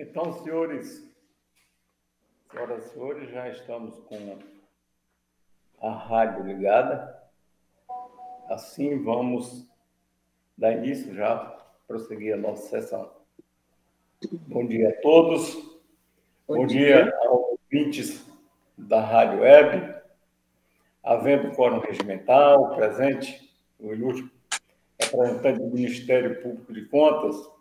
Então, senhores, senhoras e senhores, já estamos com a rádio ligada. Assim, vamos dar início já, prosseguir a nossa sessão. Bom dia a todos. Bom, Bom dia. dia aos ouvintes da Rádio Web. Havendo quórum regimental, presente o ilustre representante do Ministério Público de Contas,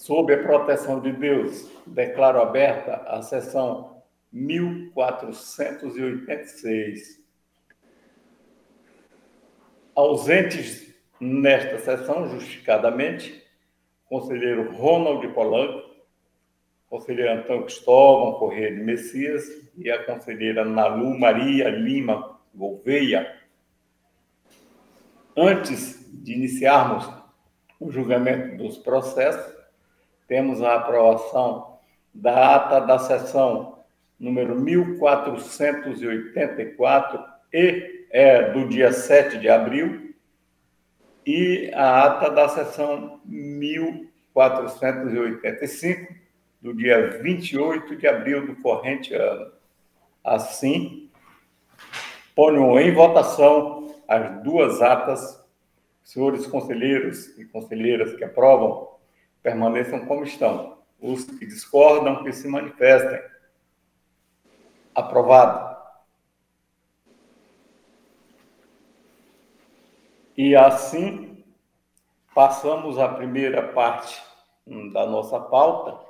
sob a proteção de Deus, declaro aberta a sessão 1486. Ausentes nesta sessão, justificadamente, conselheiro Ronald Polanco, conselheiro Antônio Cristóvão Corrêa de Messias e a conselheira Nalu Maria Lima Gouveia. Antes de iniciarmos o julgamento dos processos, temos a aprovação da ata da sessão número 1484 e é, do dia 7 de abril e a ata da sessão 1485 do dia 28 de abril do corrente ano. Assim, ponho em votação as duas atas. Senhores conselheiros e conselheiras que aprovam, permaneçam como estão. Os que discordam, que se manifestem. Aprovado. E assim, passamos à primeira parte da nossa pauta,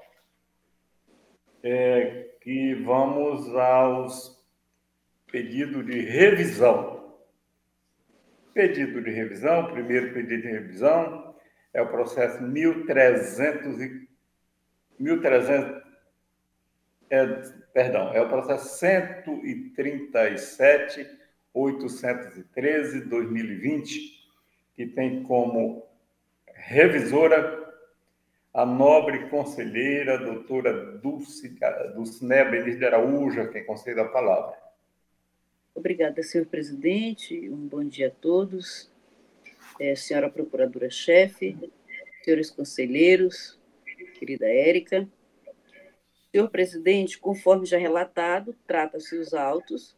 é, que vamos aos pedidos de revisão. Pedido de revisão, primeiro pedido de revisão, é o processo 1300 e 1300 é, perdão, é o processo 137 813 2020, que tem como revisora a nobre conselheira doutora Dulce, Benis de Araújo, quem concede a palavra. Obrigada, senhor presidente. Um bom dia a todos é, senhora procuradora-chefe, senhores conselheiros, querida Érica. Senhor presidente, conforme já relatado, trata-se os autos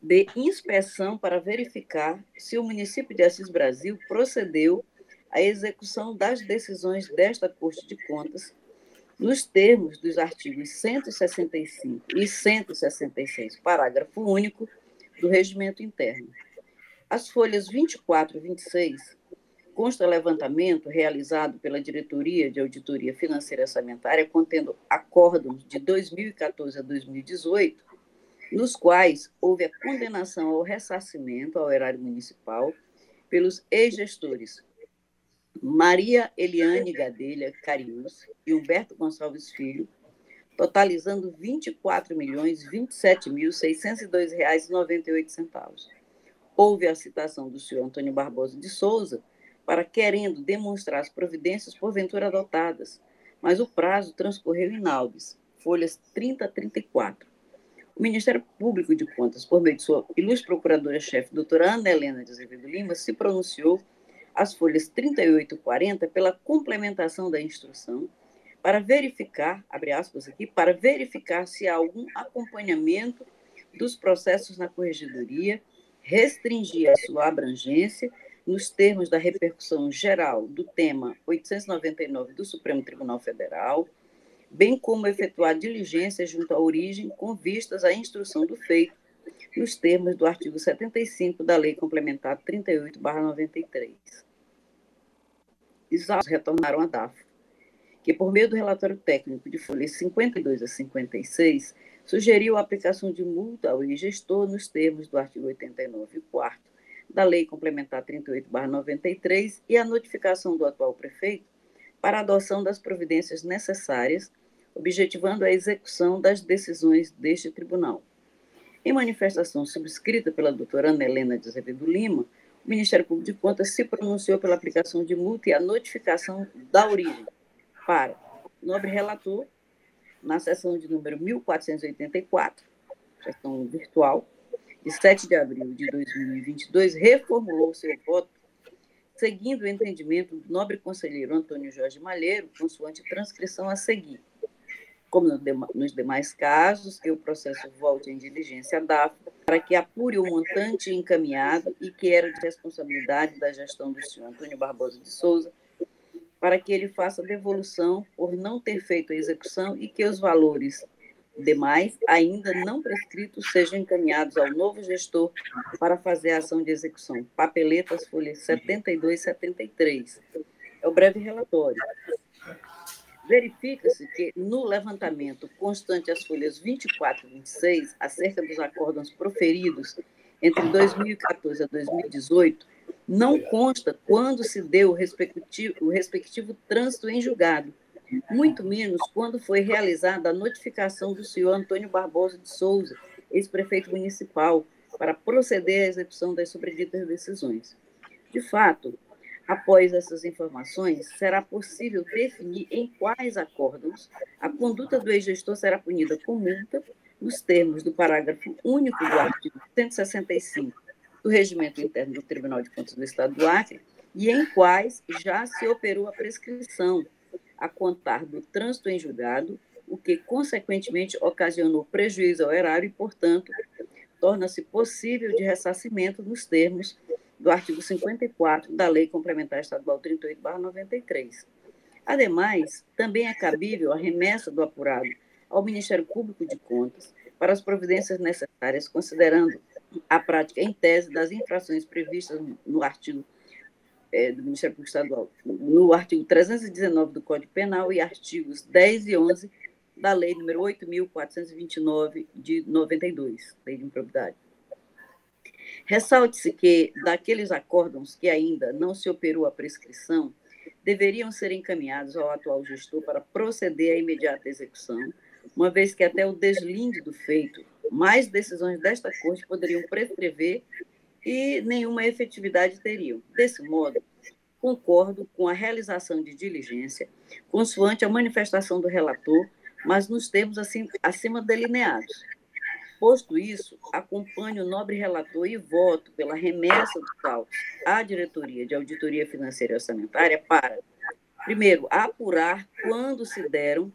de inspeção para verificar se o município de Assis Brasil procedeu à execução das decisões desta Corte de Contas nos termos dos artigos 165 e 166, parágrafo único do Regimento Interno. As folhas 24 e 26 consta levantamento realizado pela Diretoria de Auditoria Financeira e Orçamentária, contendo acórdãos de 2014 a 2018, nos quais houve a condenação ao ressarcimento ao erário municipal pelos ex-gestores Maria Eliane Gadelha Carius e Humberto Gonçalves Filho, totalizando R$ 24.027.602,98 houve a citação do senhor Antônio Barbosa de Souza para querendo demonstrar as providências porventura adotadas, mas o prazo transcorreu em Nalbes, folhas 30 a 34. O Ministério Público de Contas, por meio de sua ilustre procuradora-chefe, doutora Ana Helena de Azevedo Lima, se pronunciou às folhas 38 e 40 pela complementação da instrução para verificar, abre aspas aqui, para verificar se há algum acompanhamento dos processos na corregedoria restringir a sua abrangência nos termos da repercussão geral do tema 899 do Supremo Tribunal Federal, bem como efetuar diligências junto à origem com vistas à instrução do feito, nos termos do artigo 75 da Lei Complementar 38/93. Exatos retornaram à DAF, que por meio do relatório técnico de folhas 52 a 56 sugeriu a aplicação de multa ao gestor nos termos do artigo 89, 4 da Lei Complementar 38/93 e a notificação do atual prefeito para a adoção das providências necessárias, objetivando a execução das decisões deste tribunal. Em manifestação subscrita pela doutora Ana Helena de Azevedo Lima, o Ministério Público de Contas se pronunciou pela aplicação de multa e a notificação da origem para nobre relator na sessão de número 1484, sessão virtual, de 7 de abril de 2022, reformulou seu voto seguindo o entendimento do nobre conselheiro Antônio Jorge Malheiro, consoante transcrição a seguir. Como nos demais casos, que o processo volte em diligência da DAF para que apure o montante encaminhado e que era de responsabilidade da gestão do senhor Antônio Barbosa de Souza, para que ele faça devolução por não ter feito a execução e que os valores demais, ainda não prescritos, sejam encaminhados ao novo gestor para fazer a ação de execução. Papeletas, folhas 72 e 73. É o breve relatório. Verifica-se que, no levantamento constante às folhas 24 e 26, acerca dos acórdãos proferidos entre 2014 a 2018, não consta quando se deu o respectivo, o respectivo trânsito em julgado, muito menos quando foi realizada a notificação do senhor Antônio Barbosa de Souza, ex-prefeito municipal, para proceder à execução das sobreditas decisões. De fato, após essas informações, será possível definir em quais acórdãos a conduta do ex-gestor será punida com multa, nos termos do parágrafo único do artigo 165 do Regimento Interno do Tribunal de Contas do Estado do Acre, e em quais já se operou a prescrição, a contar do trânsito em julgado, o que, consequentemente, ocasionou prejuízo ao erário e, portanto, torna-se possível de ressarcimento nos termos do artigo 54 da Lei Complementar Estadual 38/93. Ademais, também é cabível a remessa do apurado ao Ministério Público de Contas para as providências necessárias, considerando a prática em tese das infrações previstas no artigo é, do Ministério Público Estadual, no artigo 319 do Código Penal e artigos 10 e 11 da Lei número 8.429 de 92, Lei de Improbidade. Ressalte-se que, daqueles acórdãos que ainda não se operou a prescrição, deveriam ser encaminhados ao atual gestor para proceder à imediata execução, uma vez que até o deslinde do feito, mais decisões desta Corte poderiam prescrever e nenhuma efetividade teriam. Desse modo, concordo com a realização de diligência, consoante a manifestação do relator, mas nos termos assim, acima delineados. Posto isso, acompanho o nobre relator e voto pela remessa do tal à Diretoria de Auditoria Financeira e Orçamentária para, primeiro, apurar quando se deram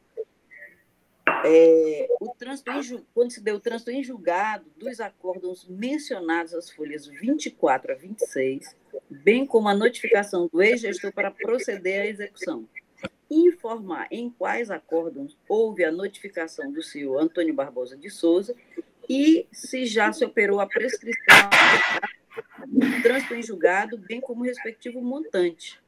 é, o trânsito em, quando se deu o trânsito em julgado dos acordos mencionados às folhas 24 a 26, bem como a notificação do ex-gestor para proceder à execução. Informar em quais acordos houve a notificação do senhor Antônio Barbosa de Souza e se já se operou a prescrição do trânsito em julgado, bem como o respectivo montante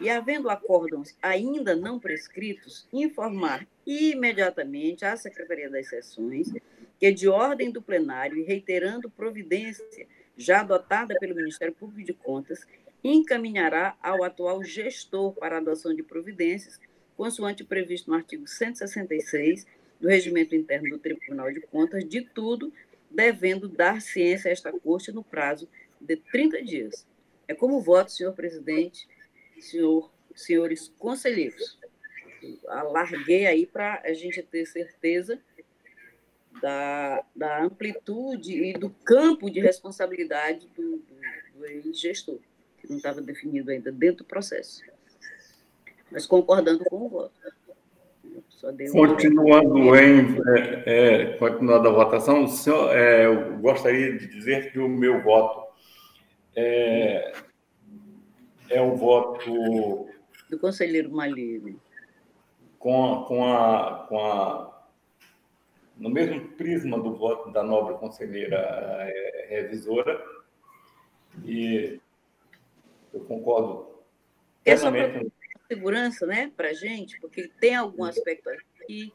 e, havendo acórdãos ainda não prescritos, informar imediatamente à Secretaria das Sessões que, de ordem do plenário e reiterando providência já adotada pelo Ministério Público de Contas, encaminhará ao atual gestor para adoção de providências, consoante previsto no artigo 166 do Regimento Interno do Tribunal de Contas, de tudo devendo dar ciência a esta Corte no prazo de 30 dias. É como voto, senhor presidente, senhor, senhores conselheiros. Alarguei aí para a gente ter certeza da, da amplitude e do campo de responsabilidade do, do, do ex-gestor, que não estava definido ainda dentro do processo. Mas concordando com o voto. Continuando em é, é, continuando a votação, senhor, é, eu gostaria de dizer que o meu voto é, é o voto. Do conselheiro Malheiro. Com, com, a, com a. No mesmo prisma do voto da nobre conselheira é, revisora. E eu concordo. É só para segurança, né, para a gente, porque tem algum aspecto aqui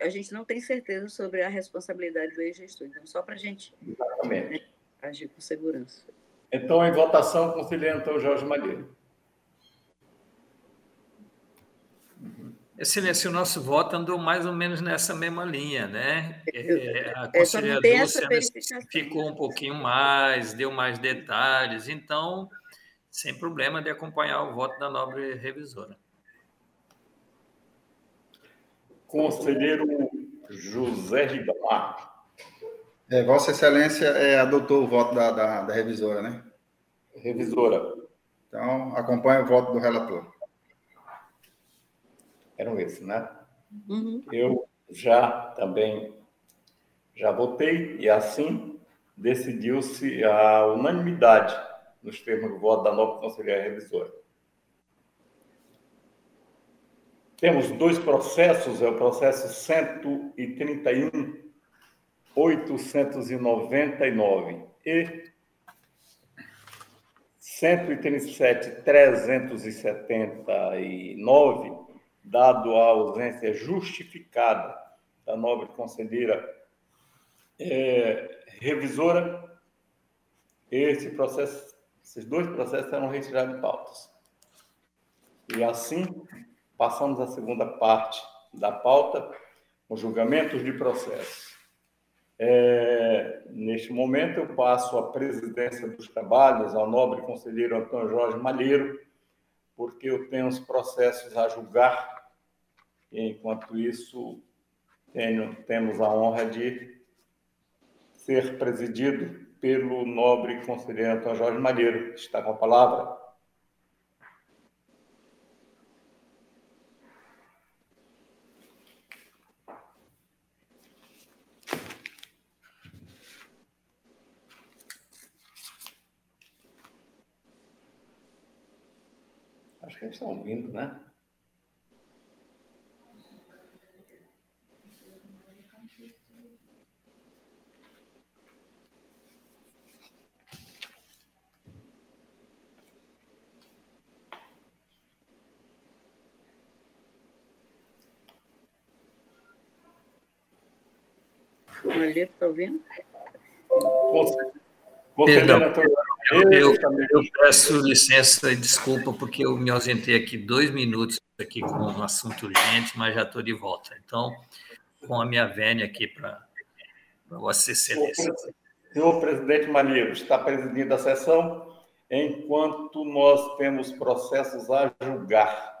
a gente não tem certeza sobre a responsabilidade do ex-gestor. Então, só para a gente né, agir com segurança. Então, em votação, conselheiro Antônio Jorge Malheiro. Excelência, o nosso voto andou mais ou menos nessa mesma linha, né? É, a conselheira Dulce ficou um pouquinho mais, deu mais detalhes, então, sem problema de acompanhar o voto da nobre revisora. Conselheiro José Ribamar. É, Vossa Excelência é, adotou o voto da, da, da, revisora, né? Revisora. Então, acompanhe o voto do relator. Eram esses, né? Uhum. Eu já também já votei e assim decidiu-se a unanimidade nos termos do voto da nova Conselheira Revisora. Temos dois processos, é o processo 131 899 e 137 379, dado a ausência justificada da nobre conselheira é, revisora, esse processo, esses dois processos serão retirados de pautas. E assim, passamos à segunda parte da pauta, os julgamentos de processo. É, neste momento, eu passo a presidência dos trabalhos ao nobre conselheiro Antônio Jorge Malheiro, porque eu tenho os processos a julgar, e enquanto isso, tenho, temos a honra de ser presidido pelo nobre conselheiro Antônio Jorge Malheiro, que está com a palavra. Acho que eles estão ouvindo, né? Malheiro, está ouvindo? Perdão, eu, eu, eu, peço licença e desculpa porque eu me ausentei aqui dois minutos aqui com um assunto urgente, mas já estou de volta. Então, com a minha vênia aqui para Vossa Excelência. Senhor presidente Malheiro, está presidindo a sessão enquanto nós temos processos a julgar.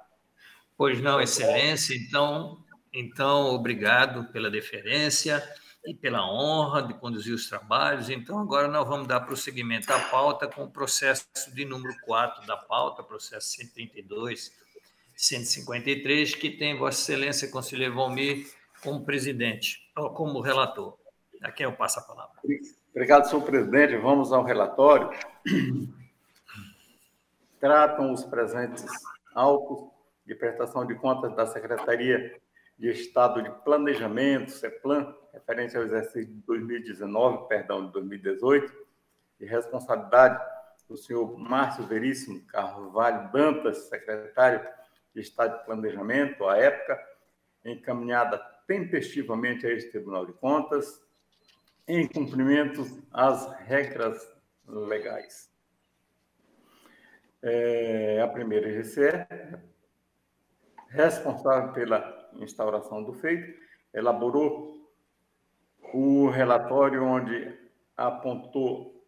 Pois não, Excelência. Então, então obrigado pela deferência e pela honra de conduzir os trabalhos. Então, agora nós vamos dar prosseguimento à pauta com o processo de número 4 da pauta, processo 132, 153, que tem Vossa Excelência Conselheiro Valmir como presidente, ou como relator. A quem eu passo a palavra. Obrigado, senhor presidente. Vamos ao relatório. Tratam os presentes autos de prestação de contas da Secretaria de Estado de Planejamento, CEPLAN, referente ao exercício de 2019, perdão, de 2018, de responsabilidade do senhor Márcio Veríssimo Carvalho Dantas, secretário de Estado de Planejamento, à época, encaminhada tempestivamente a este Tribunal de Contas, em cumprimento às regras legais. É, a primeira IGCE, responsável pela instauração do feito, elaborou o relatório onde apontou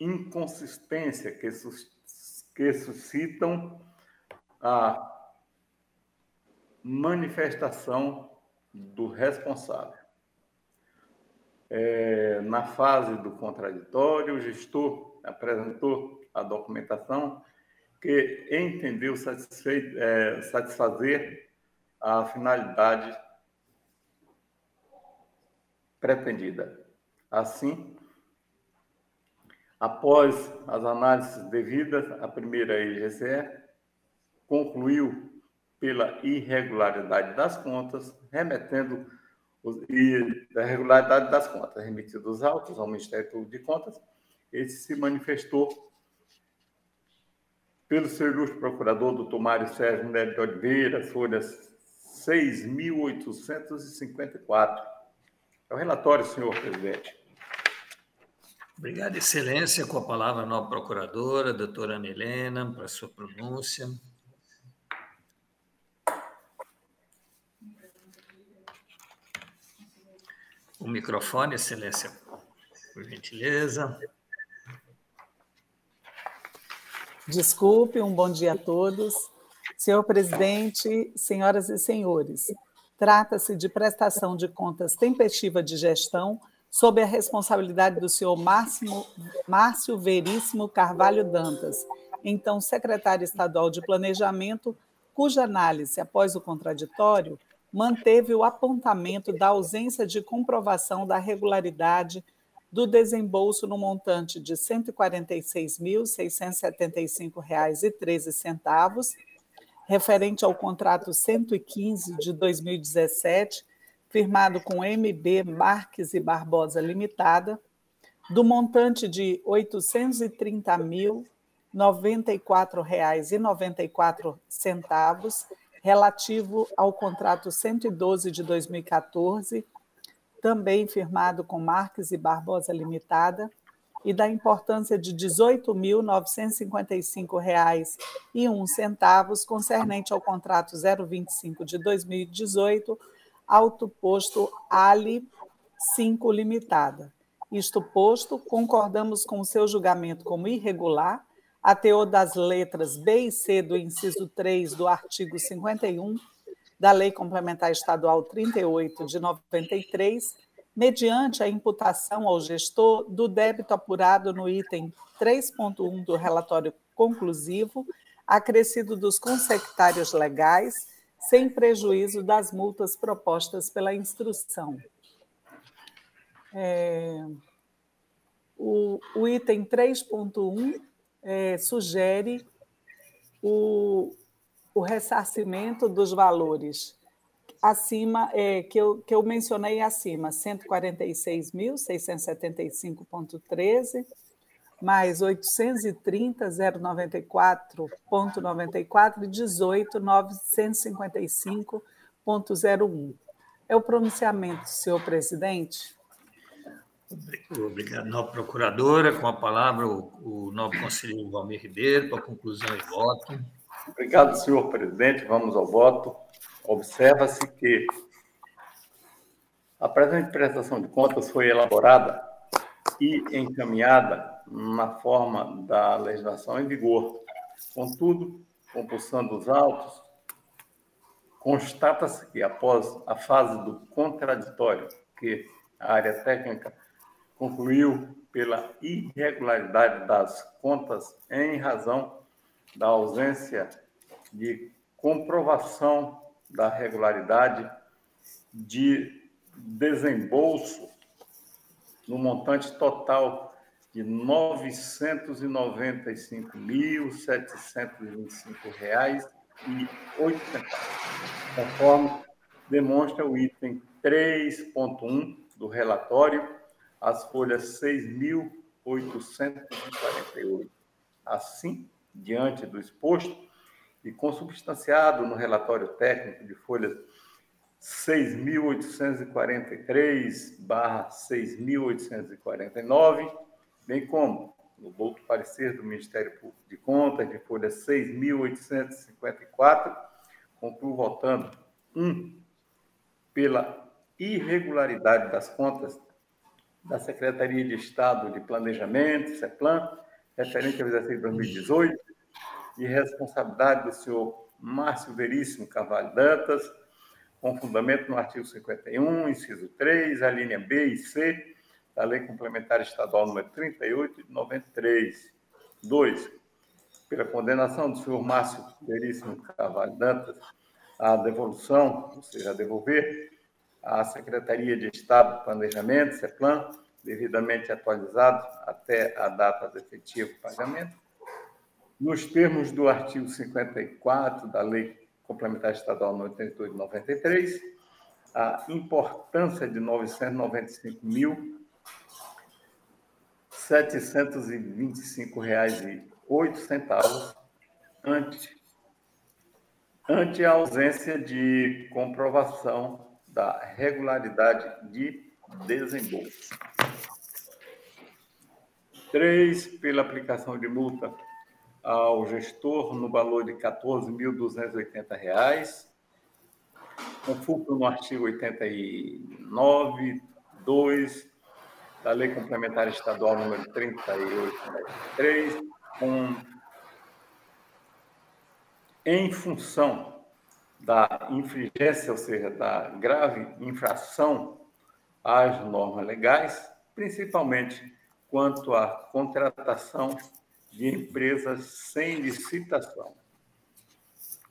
inconsistência que, sus, que suscitam a manifestação do responsável. É, na fase do contraditório, o gestor apresentou a documentação que entendeu é, satisfazer a finalidade pretendida. Assim, após as análises devidas, a primeira IGCE concluiu pela irregularidade das contas, remetendo os, e da irregularidade das contas, remetidos os autos ao Ministério Público de Contas, ele se manifestou pelo seu ilustre procurador, doutor Mário Sérgio Neto de Oliveira, folhas 6.854, é o relatório, senhor presidente. Obrigado, Excelência. Com a palavra a nova procuradora, doutora Ana Helena, para a sua pronúncia. O microfone, Excelência, por gentileza. Desculpe, um bom dia a todos. Senhor presidente, senhoras e senhores, Trata-se de prestação de contas tempestiva de gestão sob a responsabilidade do senhor Máximo, Márcio Veríssimo Carvalho Dantas, então secretário estadual de Planejamento, cuja análise, após o contraditório, manteve o apontamento da ausência de comprovação da regularidade do desembolso no montante de R$ 146.675,13, referente ao contrato 115 de 2017, firmado com MB Marques e Barbosa Limitada, do montante de R$ 830.094,94, relativo ao contrato 112 de 2014, também firmado com Marques e Barbosa Limitada, e da importância de R$ 18.955,01 concernente ao contrato 025 de 2018, autoposto Ali 5 Limitada. Isto posto, concordamos com o seu julgamento como irregular, a teor das letras B e C do inciso 3 do artigo 51 da Lei Complementar Estadual 38 de 93, mediante a imputação ao gestor do débito apurado no item 3.1 do relatório conclusivo, acrescido dos consectários legais, sem prejuízo das multas propostas pela instrução. É, o, o item 3.1 é, sugere o, o ressarcimento dos valores acima, é, que, eu, que eu mencionei acima, 146.675,13, mais 830.094,94 e 18.955,01. É o pronunciamento, senhor presidente. Obrigado, nova procuradora. Com a palavra, o, o novo conselheiro Valmir Ribeiro, para conclusão e voto. Obrigado, senhor presidente. Vamos ao voto. Observa-se que a presente prestação de contas foi elaborada e encaminhada na forma da legislação em vigor. Contudo, compulsando os autos, constata-se que, após a fase do contraditório, que a área técnica concluiu pela irregularidade das contas em razão da ausência de comprovação da regularidade de desembolso no montante total de R$ 995.725,08, conforme demonstra o item 3.1 do relatório as folhas 6.848. Assim, diante do exposto e consubstanciado no relatório técnico de folhas 6.843 barra 6.849, bem como no outro parecer do Ministério Público de Contas, de folha 6.854, concluo votando, um, pela irregularidade das contas da Secretaria de Estado de Planejamento, CEPLAN, referente ao exercício de 2018, e responsabilidade do senhor Márcio Veríssimo Carvalho Dantas, com fundamento no artigo 51, inciso 3, a linha B e C da Lei Complementar Estadual número 38 de 93. 2. Pela condenação do senhor Márcio Veríssimo Carvalho Dantas à devolução, ou seja, a devolver à Secretaria de Estado de Planejamento, CEPLAN, devidamente atualizado até a data do efetivo pagamento, nos termos do artigo 54 da Lei Complementar Estadual 88 de 93, a importância de R$ 995.725,08 ante, ante a ausência de comprovação da regularidade de desembolso. Três, pela aplicação de multa ao gestor no valor de R$ 14.280, com fulcro no artigo 89, 2 da Lei Complementar Estadual número 3893, com em função da infringência, ou seja, da grave infração às normas legais, principalmente quanto à contratação de empresas sem licitação.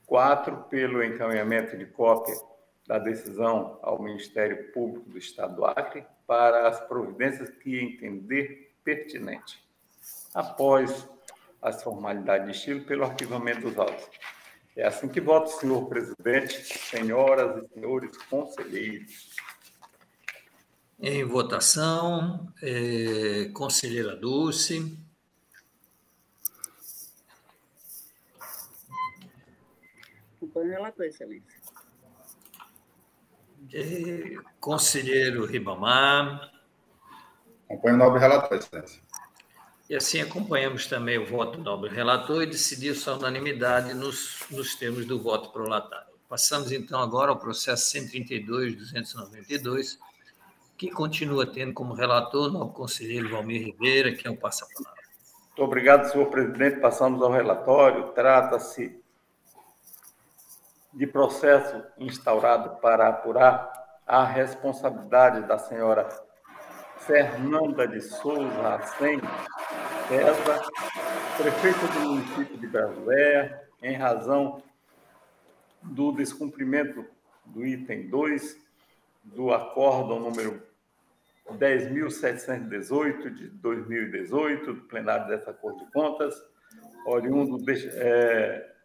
Quatro, pelo encaminhamento de cópia da decisão ao Ministério Público do Estado do Acre para as providências que entender pertinente. Após as formalidades de estilo, pelo arquivamento dos autos. É assim que voto, senhor presidente, senhoras e senhores conselheiros. Em votação, é, conselheira Dulce. Acompanho o relator, excelência. É, conselheiro Ribamar. Acompanho o nobre relator, excelência. E assim acompanhamos também o voto do nobre relator e decidiu sua unanimidade nos, nos termos do voto prolatário. Passamos então agora ao processo 132-292, que continua tendo como relator o novo conselheiro Valmir Ribeira, que é o passa-palavra. Muito obrigado, senhor presidente. Passamos ao relatório. Trata-se de processo instaurado para apurar a responsabilidade da senhora Fernanda de Souza César, prefeita do município de Brasileia, em razão do descumprimento do item 2 do acórdão número 10.718 de 2018, do plenário dessa Corte de Contas, oriundo de, é,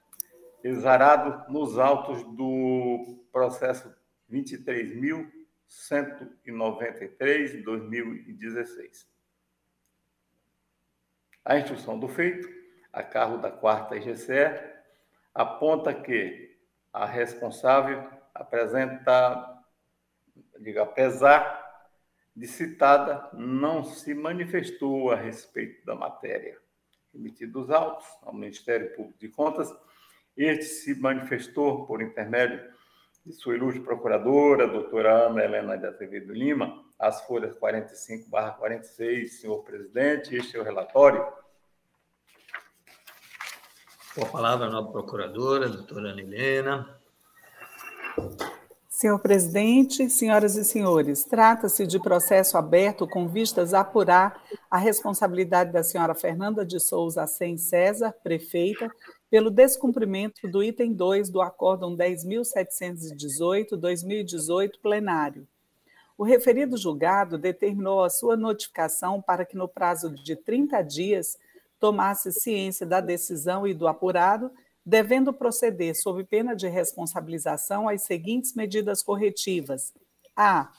exarado nos autos do processo 23.193 de 2016. A instrução do feito, a cargo da quarta IGCE, aponta que a responsável apresenta, diga, apesar de citada, não se manifestou a respeito da matéria. Emitidos autos ao Ministério Público de Contas, este se manifestou por intermédio de sua ilustre procuradora, doutora Ana Helena de Azevedo Lima, as folhas 45 46, senhor presidente, este é o relatório. Com a palavra a nova procuradora, doutora Ana Helena. Senhor presidente, senhoras e senhores, trata-se de processo aberto com vistas a apurar a responsabilidade da senhora Fernanda de Souza Sem César, prefeita, pelo descumprimento do item 2 do Acórdão 10.718-2018 plenário. O referido julgado determinou a sua notificação para que, no prazo de 30 dias, tomasse ciência da decisão e do apurado devendo proceder, sob pena de responsabilização, às seguintes medidas corretivas: a.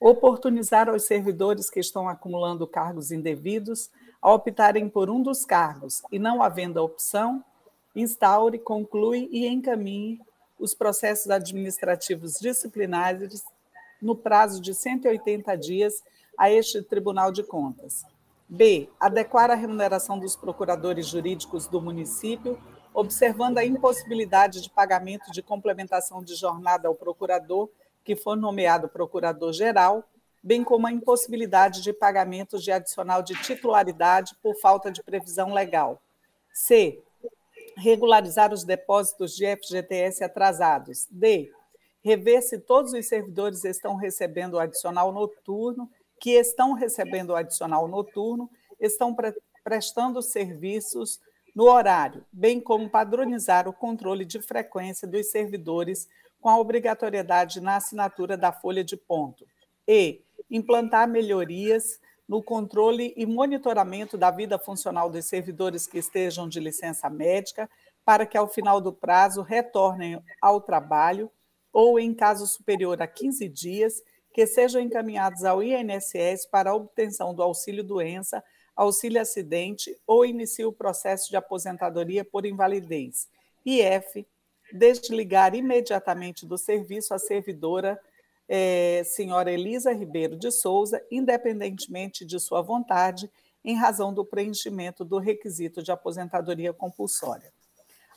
Oportunizar aos servidores que estão acumulando cargos indevidos a optarem por um dos cargos e, não havendo a opção, instaure, conclui e encaminhe os processos administrativos disciplinares no prazo de 180 dias a este Tribunal de Contas. B. Adequar a remuneração dos procuradores jurídicos do município observando a impossibilidade de pagamento de complementação de jornada ao procurador que for nomeado procurador-geral, bem como a impossibilidade de pagamento de adicional de titularidade por falta de previsão legal. C. Regularizar os depósitos de FGTS atrasados. D. Rever se todos os servidores estão recebendo o adicional noturno, que estão recebendo o adicional noturno, estão pre prestando serviços no horário, bem como padronizar o controle de frequência dos servidores com a obrigatoriedade na assinatura da folha de ponto. E implantar melhorias no controle e monitoramento da vida funcional dos servidores que estejam de licença médica, para que, ao final do prazo, retornem ao trabalho ou, em caso superior a 15 dias, que sejam encaminhados ao INSS para a obtenção do auxílio-doença auxílio acidente ou inicie o processo de aposentadoria por invalidez. E F, desligar imediatamente do serviço a servidora é, senhora Elisa Ribeiro de Souza, independentemente de sua vontade, em razão do preenchimento do requisito de aposentadoria compulsória.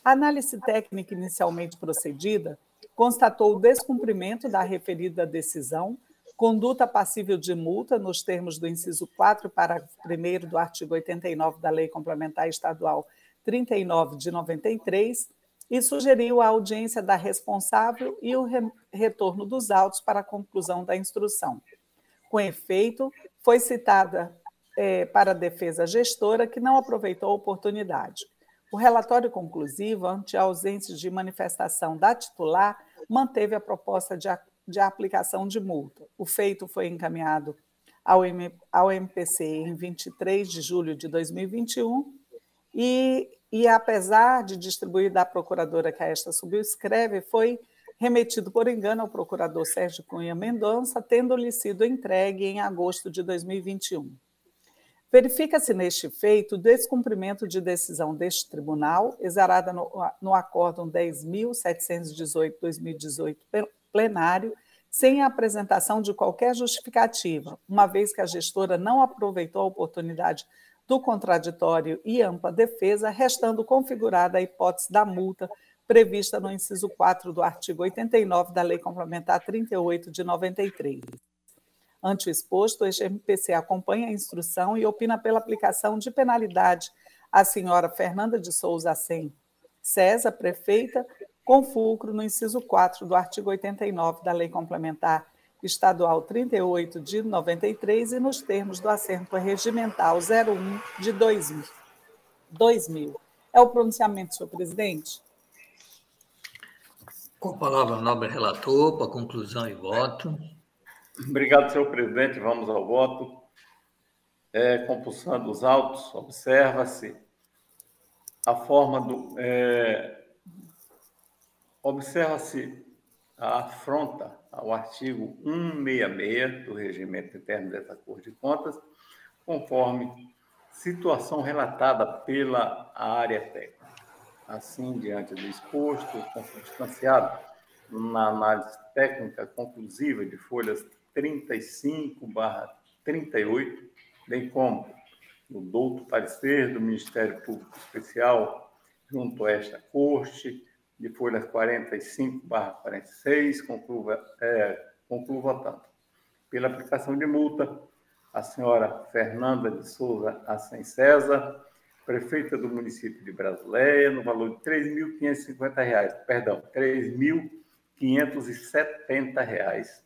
A análise técnica inicialmente procedida constatou o descumprimento da referida decisão, conduta passível de multa nos termos do inciso 4, parágrafo 1 do artigo 89 da Lei Complementar Estadual 39 de 93, e sugeriu a audiência da responsável e o re retorno dos autos para a conclusão da instrução. Com efeito, foi citada é, para a defesa gestora que não aproveitou a oportunidade. O relatório conclusivo, ante a ausência de manifestação da titular, manteve a proposta de, a, de aplicação de multa. O feito foi encaminhado ao, M, ao MPC em 23 de julho de 2021 e, e, apesar de distribuir da procuradora que a esta subscreve, foi remetido por engano ao procurador Sérgio Cunha Mendonça, tendo-lhe sido entregue em agosto de 2021. Verifica-se neste feito o descumprimento de decisão deste tribunal, exarada no, no Acórdão 10.718-2018 plenário, sem a apresentação de qualquer justificativa, uma vez que a gestora não aproveitou a oportunidade do contraditório e ampla defesa, restando configurada a hipótese da multa prevista no inciso 4 do artigo 89 da Lei Complementar 38 de 93. Ante o exposto, o MPC acompanha a instrução e opina pela aplicação de penalidade à senhora Fernanda de Souza Sem César, prefeita, com fulcro no inciso 4 do artigo 89 da Lei Complementar Estadual 38 de 93 e nos termos do assento regimental 01 de 2000. 2000. É o pronunciamento, senhor presidente? Com a palavra, nobre relator, para conclusão e voto. Obrigado, senhor presidente. Vamos ao voto. É, compulsando os autos, observa-se a forma do. É, Observa-se a afronta ao artigo 166 do regimento interno dessa Corte de Contas, conforme situação relatada pela área técnica. Assim, diante do exposto, consubstanciado na análise técnica conclusiva de folhas 35 38, bem como no douto parecer do Ministério Público Especial junto a esta Corte, de folhas 45 barra 46, concluo, é, concluo votando. Pela aplicação de multa, a senhora Fernanda de Souza Assen César, prefeita do município de Brasileia, no valor de R$ 3.550, perdão, R$ 3.570,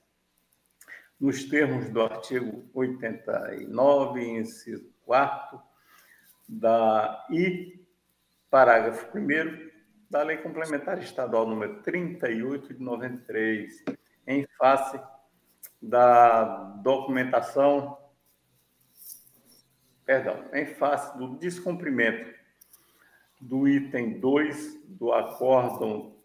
nos termos do artigo 89, inciso 4 da I, parágrafo 1 da Lei Complementar Estadual número 38 de 93, em face da documentação, perdão, em face do descumprimento do item 2 do acórdão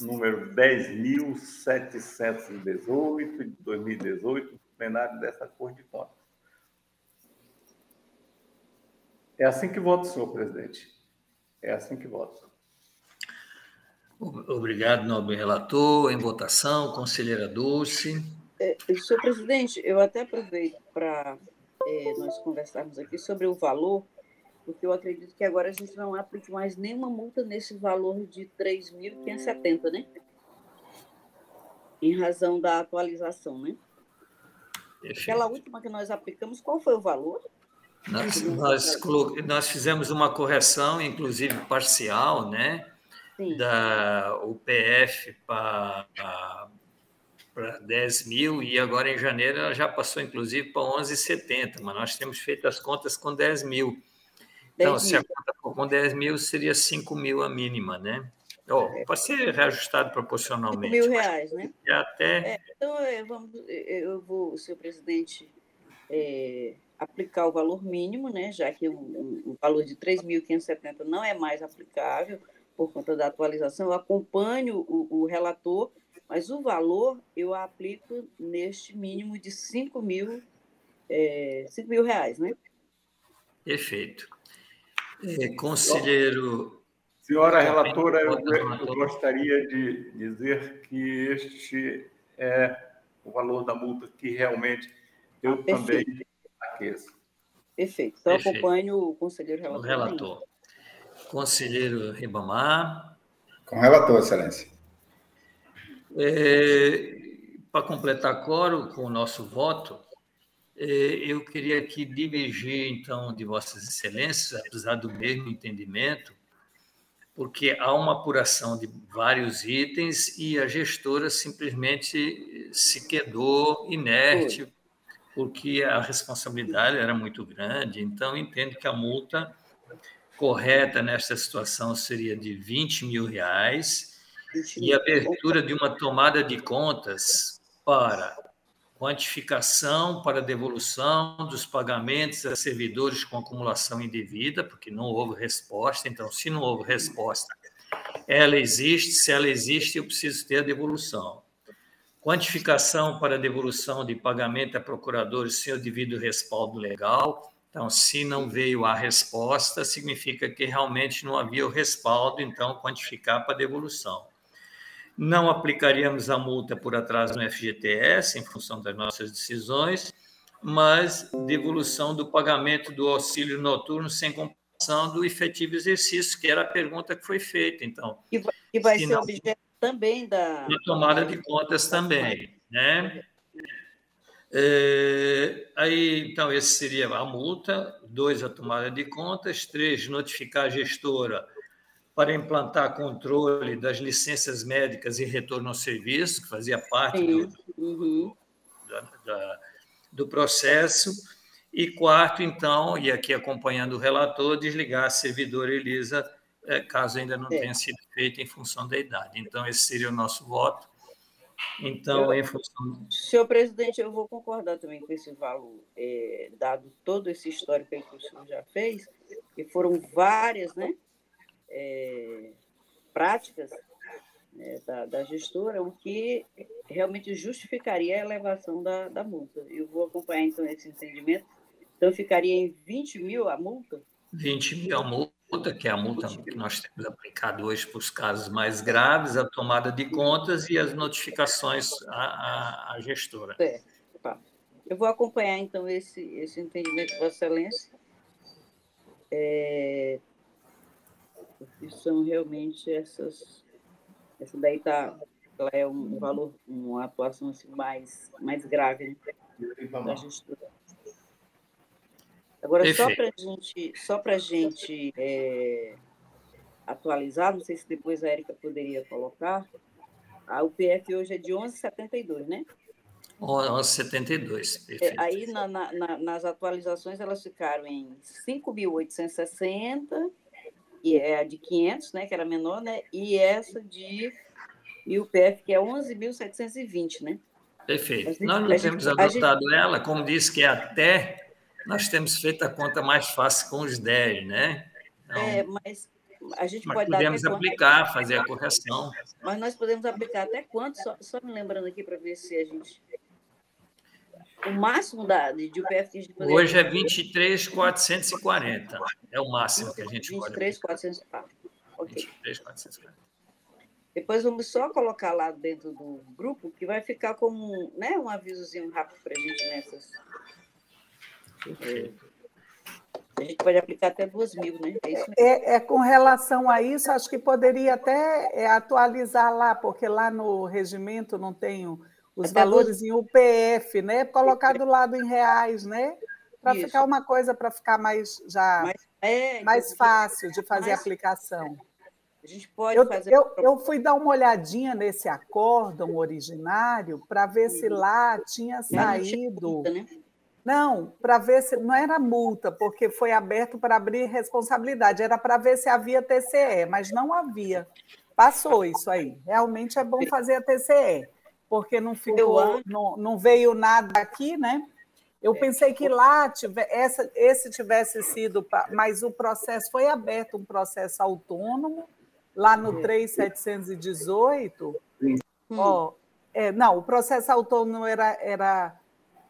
número 10.718 de 2018, do plenário dessa Corte de Contas. É assim que voto, senhor presidente. É assim que voto. Obrigado, nobre relator. Em votação, conselheira Dulce. É, senhor presidente, eu até aproveito para é, nós conversarmos aqui sobre o valor, porque eu acredito que agora a gente não aplique mais nenhuma multa nesse valor de 3.570, né? Em razão da atualização, né? Perfeito. Aquela última que nós aplicamos, qual foi o valor? Nós, nós, nós fizemos uma correção, inclusive parcial, né? Da UPF para 10 mil e agora em janeiro ela já passou inclusive para 11,70, mas nós temos feito as contas com 10 mil. Então, 10 se a conta for com 10 mil, seria 5 mil a mínima, né? Oh, pode ser reajustado proporcionalmente. 5 mil reais, né? Até... É, então, é, vamos, eu vou, senhor presidente, é, aplicar o valor mínimo, né? Já que o, o valor de 3.570 não é mais aplicável, por conta da atualização, eu acompanho o, o relator, mas o valor eu aplico neste mínimo de 5 mil, é, 5 mil reais, né? Perfeito. É, conselheiro. Senhora relatora, eu, eu gostaria de dizer que este é o valor da multa que realmente eu também aqueço. Perfeito. Então, Perfeito. acompanho o conselheiro relator. O relator. Conselheiro Ribamar. Com relator, Excelência. É, para completar coro com o nosso voto, é, eu queria aqui divergir, então, de Vossas Excelências, apesar do mesmo entendimento, porque há uma apuração de vários itens e a gestora simplesmente se quedou inerte porque a responsabilidade era muito grande. Então, entendo que a multa correta nesta situação seria de 20 mil reais e abertura de uma tomada de contas para quantificação para devolução dos pagamentos a servidores com acumulação indevida, porque não houve resposta. Então, se não houve resposta, ela existe. Se ela existe, eu preciso ter a devolução. Quantificação para devolução de pagamento a procuradores sem o devido respaldo legal. Então, se não veio a resposta, significa que realmente não havia o respaldo, então quantificar para devolução. Não aplicaríamos a multa por atraso no FGTS, em função das nossas decisões, mas devolução do pagamento do auxílio noturno sem compensação do efetivo exercício, que era a pergunta que foi feita. Então, e vai, e vai ser não, objeto também da. Da tomada de contas também. Né? É, aí, então, esse seria a multa, dois, a tomada de contas, três, notificar a gestora para implantar controle das licenças médicas e retorno ao serviço, que fazia parte do, uhum. da, da, do processo, e quarto, então, e aqui acompanhando o relator, desligar a servidora Elisa, é, caso ainda não é. tenha sido feito em função da idade. Então, esse seria o nosso voto. Então, eu, em função. Senhor presidente, eu vou concordar também com esse valor, é, dado todo esse histórico que o senhor já fez, e foram várias né, é, práticas né, da, da, gestora, o que realmente justificaria a elevação da, da multa. Eu vou acompanhar, então, esse entendimento. Então, ficaria em 20 mil a multa? 20 mil a multa multa, que é a multa que nós temos aplicado hoje para os casos mais graves, a tomada de contas e as notificações à, à, à gestora. É, tá. Eu vou acompanhar, então, esse, esse entendimento de Vossa Excelência. É, são realmente essas. Essa daí está ela é um valor, uma atuação assim, mais, mais grave né, da gestora. Agora, Perfeito. só para gente, só a gente é, atualizar, não sei se depois a Érica poderia colocar, a UPF hoje é de 11,72, né? 11,72, é, aí, na, na, nas atualizações, elas ficaram em 5.860, e é a de 500, né, que era menor, né? E essa de e o PF, que é 11.720, né? Perfeito. Gente, Nós não temos gente, adotado gente... ela, como disse que é até nós temos feito a conta mais fácil com os 10, né? Então, é, mas a gente mas pode podemos aplicar, quanto... fazer a correção. Mas nós podemos aplicar até quanto? Só, só me lembrando aqui para ver se a gente. O máximo da, de UPF que a gente poderia... Hoje é 23,440. É o máximo que a gente 23, pode. 23,440. Ok. 23,440. Depois vamos só colocar lá dentro do grupo, que vai ficar como né, um avisozinho rápido para a gente nessas a gente pode aplicar até 2 mil, né? É, é, é, com relação a isso, acho que poderia até é, atualizar lá, porque lá no regimento não tem os até valores em UPF, né? Colocar do lado em reais, né? Para ficar uma coisa para ficar mais já mais, é, mais fácil de fazer mais, aplicação. A gente pode eu, fazer. Eu, eu fui dar uma olhadinha nesse acórdão originário para ver se lá tinha saído. Né? Não, para ver se. Não era multa, porque foi aberto para abrir responsabilidade, era para ver se havia TCE, mas não havia. Passou isso aí. Realmente é bom fazer a TCE, porque não ficou, não, não veio nada aqui, né? Eu é. pensei que lá tive, essa, esse tivesse sido, mas o processo foi aberto, um processo autônomo, lá no 3718. Hum. Ó, é, não, o processo autônomo era, era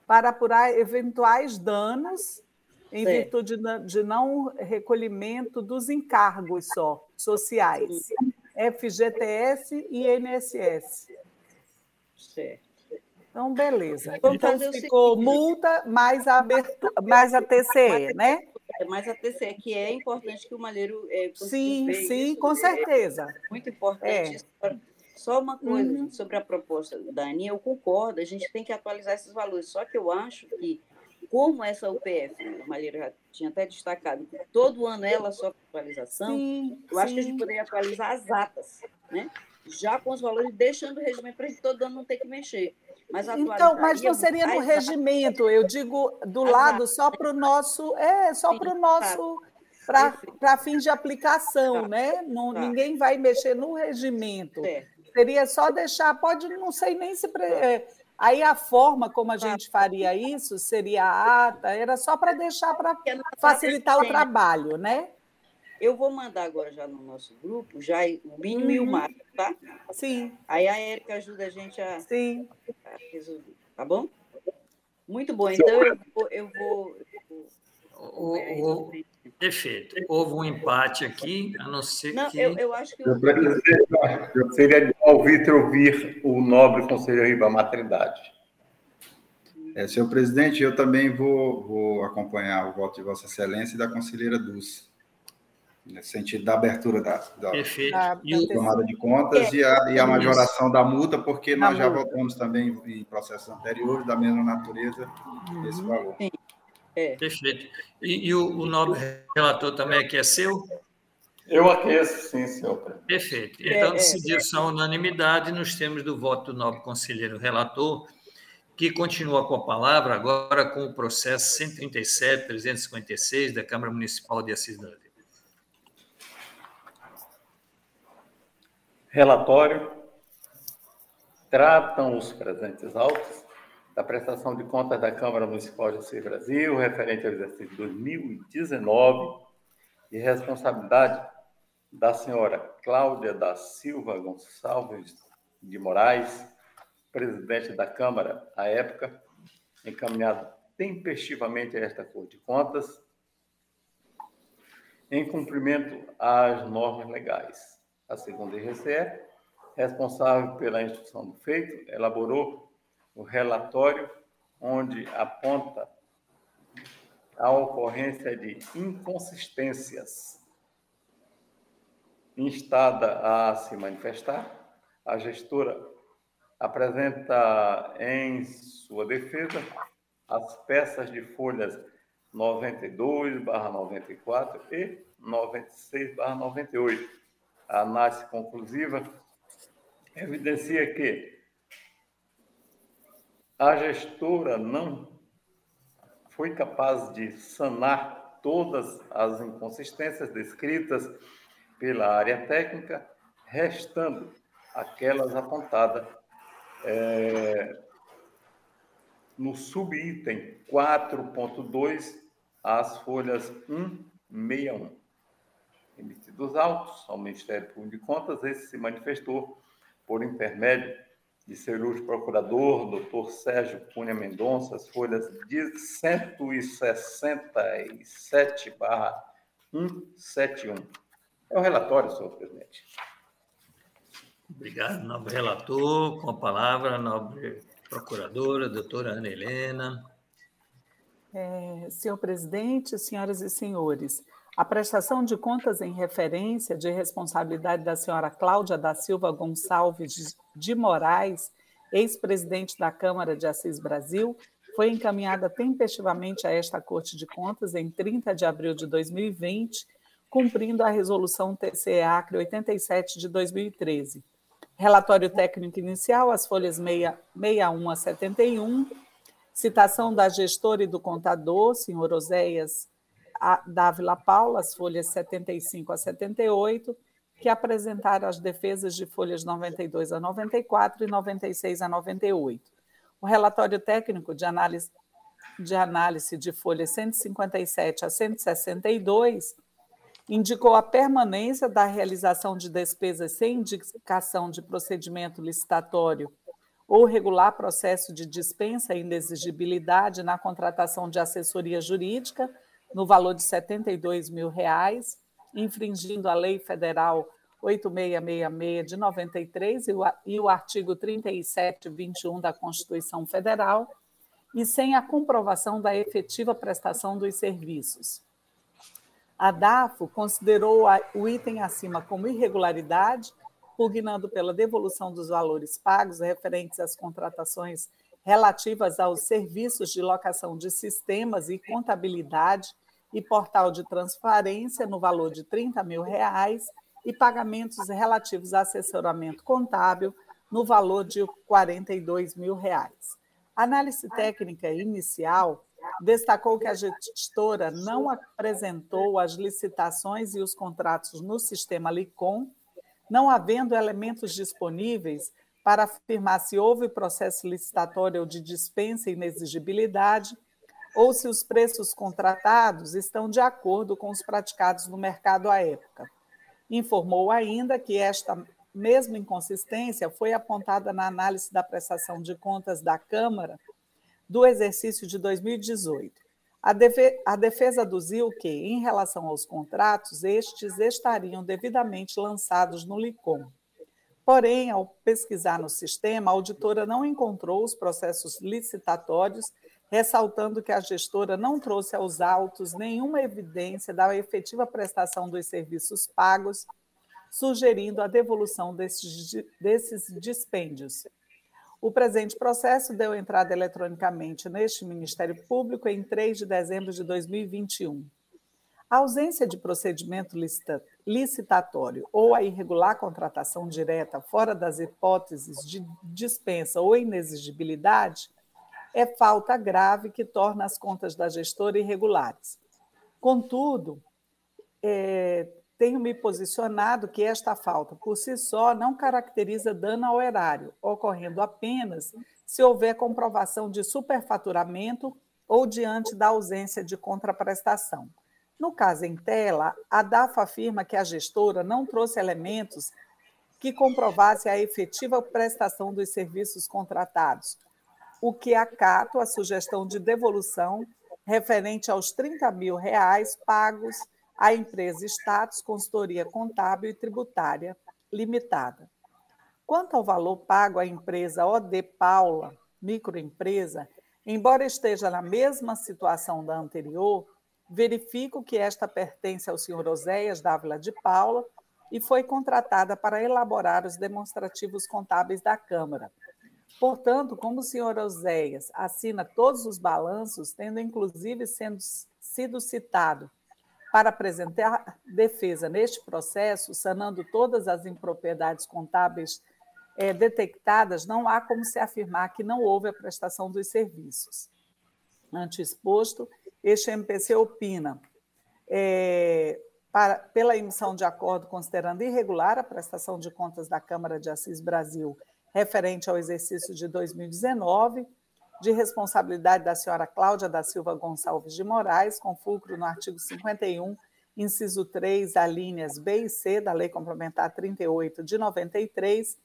para apurar eventuais danos em Sim. virtude de não recolhimento dos encargos só sociais. FGTS e INSS. Certo. Então, beleza. Vamos então, ficou multa mais a, abertura, mais a TCE, né? Mais a TCE, que é importante que o Malheiro... É, sim, sim, isso, com certeza. É muito importante é. Só uma coisa uhum. sobre a proposta da Aninha, eu concordo, a gente tem que atualizar esses valores. Só que eu acho que, como essa UPF, a Malheira já tinha até destacado, que todo ano ela sofre atualização, sim, eu sim. acho que a gente poderia atualizar as atas, né? já com os valores, deixando o regimento para todo ano não ter que mexer. Mas então, mas não seria no regimento, eu digo do lado só para o nosso, é, só para o nosso, para fins de aplicação, tá. né? Não, tá. Ninguém vai mexer no regimento. Seria só deixar, pode, não sei nem se. É, aí a forma como a gente faria isso seria a ata, era só para deixar para facilitar o trabalho, né? Eu vou mandar agora já no nosso grupo, já o mínimo uhum. e o uhum. máximo, tá? Sim. Aí a Érica ajuda a gente a, Sim. a resolver, tá bom? Muito bom. Então eu vou. Eu vou, o, o, perfeito. Houve um empate aqui, a não ser não, que. Eu, eu acho que. Eu, eu seria ouvir ouvir o nobre conselheiro Ribamar Trindade. É, senhor presidente, eu também vou, vou acompanhar o voto de Vossa Excelência e da conselheira Dulce nesse sentido da abertura da, da, da tomada de contas é, e, a, e a majoração da multa, porque nós já votamos também em processos anteriores da mesma natureza uhum. esse valor. Sim. É. Perfeito. E, e o, o nobre relator também aqui é seu? Eu aqueço, sim, senhor. Perfeito. É, então, é, decidiu-se é, a unanimidade nos termos do voto do nobre conselheiro relator, que continua com a palavra agora com o processo 137-356 da Câmara Municipal de Assis da Relatório. Tratam os presentes autos da prestação de contas da Câmara Municipal de Assis Brasil, referente ao exercício 2019, e responsabilidade da senhora Cláudia da Silva Gonçalves de Moraes, presidente da Câmara à época, encaminhado tempestivamente a esta Corte de Contas, em cumprimento às normas legais. A segunda IGCE, responsável pela instrução do feito, elaborou o relatório onde aponta a ocorrência de inconsistências instada a se manifestar. A gestora apresenta em sua defesa as peças de folhas 92/94 e 96/98 a análise conclusiva evidencia que a gestora não foi capaz de sanar todas as inconsistências descritas pela área técnica, restando aquelas apontadas é, no subitem 4.2, as folhas 161 emitidos autos ao Ministério Público de Contas, esse se manifestou por intermédio de seu ilustre procurador, doutor Sérgio Cunha Mendonça, as folhas de 167 barra 171. É o relatório, senhor presidente. Obrigado, nobre relator. Com a palavra, nobre procuradora, doutora Ana Helena. É, senhor presidente, senhoras e senhores, a prestação de contas em referência de responsabilidade da senhora Cláudia da Silva Gonçalves de Moraes, ex-presidente da Câmara de Assis Brasil, foi encaminhada tempestivamente a esta Corte de Contas em 30 de abril de 2020, cumprindo a resolução TCE Acre 87 de 2013. Relatório técnico inicial, as folhas 61 a 71, citação da gestora e do contador, senhor Oséias Dávila Paula, as folhas 75 a 78, que apresentaram as defesas de folhas 92 a 94 e 96 a 98. O relatório técnico de análise de, análise de folhas 157 a 162 indicou a permanência da realização de despesas sem indicação de procedimento licitatório ou regular processo de dispensa e inexigibilidade na contratação de assessoria jurídica no valor de 72 mil reais, infringindo a Lei Federal 8666 de 93 e o, e o artigo 3721 da Constituição Federal, e sem a comprovação da efetiva prestação dos serviços. A DAFO considerou o item acima como irregularidade, pugnando pela devolução dos valores pagos referentes às contratações relativas aos serviços de locação de sistemas e contabilidade e portal de transparência no valor de 30 mil reais e pagamentos relativos a assessoramento contábil no valor de 42 mil reais. Análise técnica inicial destacou que a gestora não apresentou as licitações e os contratos no sistema LICOM, não havendo elementos disponíveis para afirmar se houve processo licitatório ou de dispensa e inexigibilidade, ou se os preços contratados estão de acordo com os praticados no mercado à época. Informou ainda que esta mesma inconsistência foi apontada na análise da prestação de contas da Câmara do exercício de 2018. A, defesa aduziu que, em relação aos contratos, estes estariam devidamente lançados no LICOM. Porém, ao pesquisar no sistema, a auditora não encontrou os processos licitatórios, ressaltando que a gestora não trouxe aos autos nenhuma evidência da efetiva prestação dos serviços pagos, sugerindo a devolução desses, desses dispêndios. O presente processo deu entrada eletronicamente neste Ministério Público em 3 de dezembro de 2021. A ausência de procedimento licitatório ou a irregular contratação direta fora das hipóteses de dispensa ou inexigibilidade é falta grave que torna as contas da gestora irregulares. Contudo, é, tenho me posicionado que esta falta, por si só, não caracteriza dano ao erário, ocorrendo apenas se houver comprovação de superfaturamento ou diante da ausência de contraprestação. No caso em tela, a DAFA afirma que a gestora não trouxe elementos que comprovasse a efetiva prestação dos serviços contratados, o que acato a sugestão de devolução referente aos 30 mil reais pagos à empresa Status Consultoria Contábil e Tributária Limitada. Quanto ao valor pago à empresa OD Paula, microempresa, embora esteja na mesma situação da anterior, verifico que esta pertence ao senhor Oséias Dávila de Paula e foi contratada para elaborar os demonstrativos contábeis da Câmara. Portanto, como o senhor Oséias assina todos os balanços, tendo inclusive sendo, sido citado para apresentar defesa neste processo, sanando todas as impropriedades contábeis é, detectadas, não há como se afirmar que não houve a prestação dos serviços. Ante exposto, este MPC opina é, para, pela emissão de acordo considerando irregular a prestação de contas da Câmara de Assis Brasil referente ao exercício de 2019, de responsabilidade da senhora Cláudia da Silva Gonçalves de Moraes, com fulcro no artigo 51, inciso 3, alíneas B e C da Lei Complementar 38 de 93,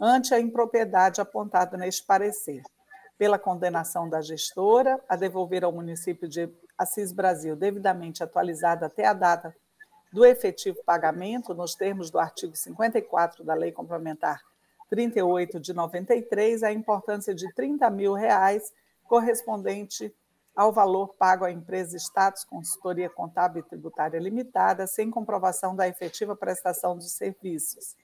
ante a impropriedade apontada neste parecer, pela condenação da gestora a devolver ao município de Assis Brasil, devidamente atualizada até a data do efetivo pagamento, nos termos do artigo 54 da Lei Complementar 38 de 93, a importância de 30 mil reais correspondente ao valor pago à empresa Status Consultoria Contábil e Tributária Limitada, sem comprovação da efetiva prestação dos serviços.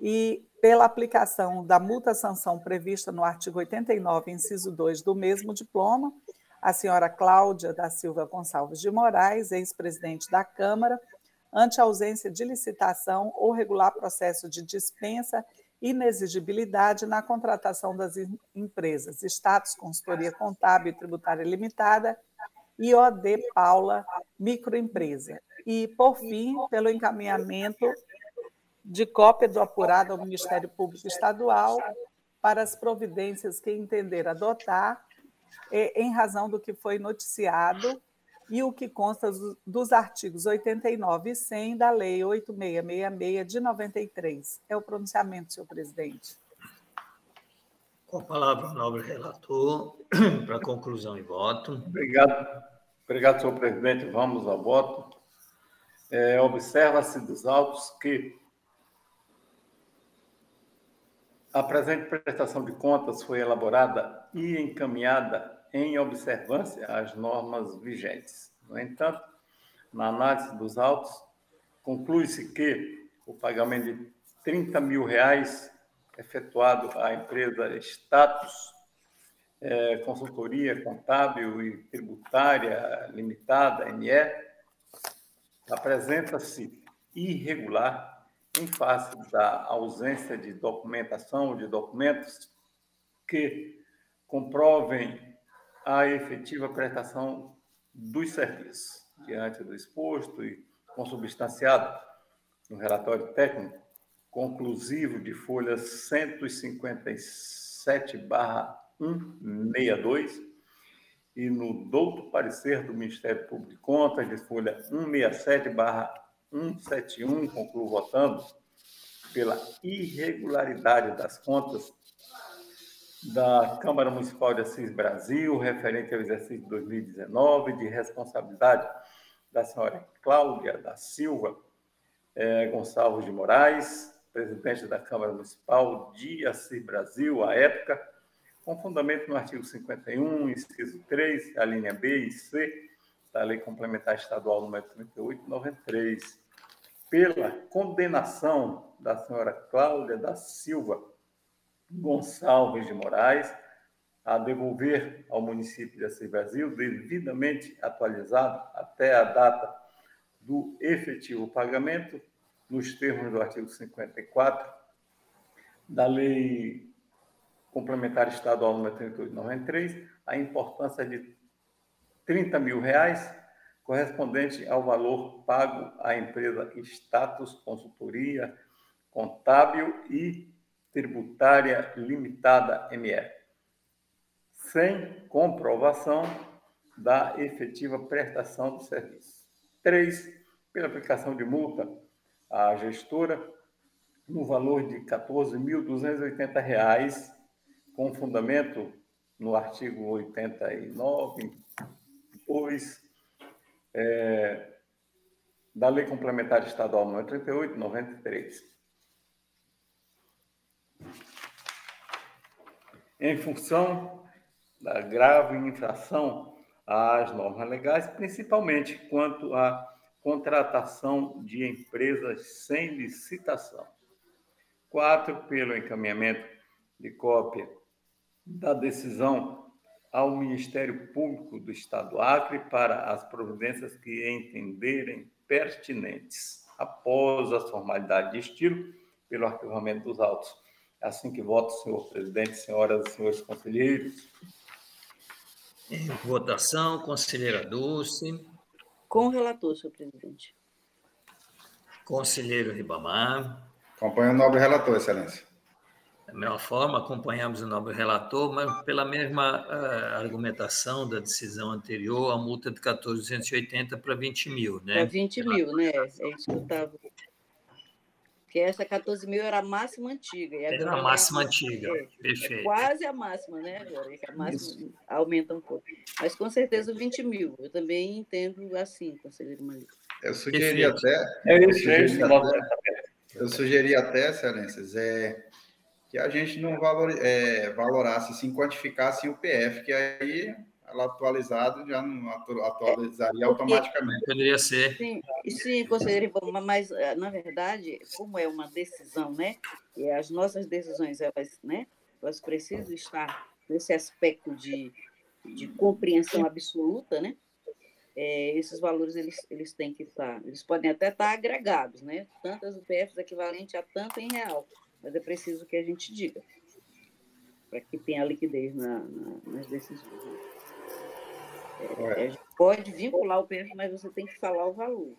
E pela aplicação da multa-sanção prevista no artigo 89, inciso 2 do mesmo diploma, a senhora Cláudia da Silva Gonçalves de Moraes, ex-presidente da Câmara, ante ausência de licitação ou regular processo de dispensa inexigibilidade na contratação das empresas Status Consultoria Contábil e Tributária Limitada e OD Paula Microempresa. E, por fim, pelo encaminhamento de cópia do apurado ao Ministério Público Estadual para as providências que entender adotar eh, em razão do que foi noticiado e o que consta dos artigos 89 e 100 da Lei 8666 de 93. É o pronunciamento, senhor presidente. Com a palavra, o nobre relator, para conclusão e voto. Obrigado. Obrigado, senhor presidente. Vamos ao voto. É, Observa-se dos autos que a presente prestação de contas foi elaborada e encaminhada em observância às normas vigentes. No entanto, na análise dos autos, conclui-se que o pagamento de 30 mil reais efetuado à empresa Status é, Consultoria Contábil e Tributária Limitada, NE, apresenta-se irregular em face da ausência de documentação de documentos que comprovem a efetiva prestação dos serviços. Diante do exposto e consubstanciado no relatório técnico conclusivo de folha 157/162 e no douto parecer do Ministério Público de Contas de folha 167/171, concluo votando pela irregularidade das contas da Câmara Municipal de Assis Brasil, referente ao exercício de 2019, de responsabilidade da senhora Cláudia da Silva é, Gonçalves de Moraes, presidente da Câmara Municipal de Assis Brasil, à época, com fundamento no artigo 51, inciso 3, a linha B e C da Lei Complementar Estadual número 3893, pela condenação da senhora Cláudia da Silva Gonçalves de Moraes a devolver ao município de Assis Brasil, devidamente atualizado até a data do efetivo pagamento, nos termos do artigo 54 da Lei Complementar Estadual número 3893, a importância de 30 mil reais, correspondente ao valor pago à empresa Status Consultoria Contábil e Tributária Limitada ME, sem comprovação da efetiva prestação do serviço. Três, pela aplicação de multa à gestora no valor de R$ 14.280, com fundamento no artigo 89, 2 é, da Lei Complementar Estadual número 38, 93. em função da grave infração às normas legais, principalmente quanto à contratação de empresas sem licitação. Quatro, pelo encaminhamento de cópia da decisão ao Ministério Público do Estado do Acre para as providências que entenderem pertinentes, após as formalidades de estilo, pelo arquivamento dos autos é assim que voto, senhor presidente, senhoras e senhores conselheiros. Em votação, conselheira Dulce. Com o relator, senhor presidente. Conselheiro Ribamar. Acompanho o nobre relator, excelência. Da mesma forma, acompanhamos o nobre relator, mas pela mesma uh, argumentação da decisão anterior, a multa de 14.280 para 20 mil, né? Para 20 mil, né? É isso que eu estava porque essa 14 mil era a máxima antiga. era a máxima antiga, é, perfeito. É quase a máxima, né? Agora, a máxima Isso. aumenta um pouco. Mas com certeza 20 mil. Eu também entendo assim, conselheiro Malito. Eu sugeri até. É isso, é isso. Eu sugeri até, excelências, é, que a gente não valor, é, valorasse, sim, quantificasse o PF, que aí ela atualizado já não atualizaria é, automaticamente. Poderia ser. Sim, sim, conselheiro, mas eh, na verdade, como é uma decisão, né? E as nossas decisões, elas, né? Elas precisam estar nesse aspecto de, de compreensão absoluta, né? É, esses valores eles, eles têm que estar, eles podem até estar agregados, né? Tantas UPFs equivalente a tanto em real, mas é preciso que a gente diga para que tenha liquidez na, na, nas decisões. É, pode vincular o PF, mas você tem que falar o valor.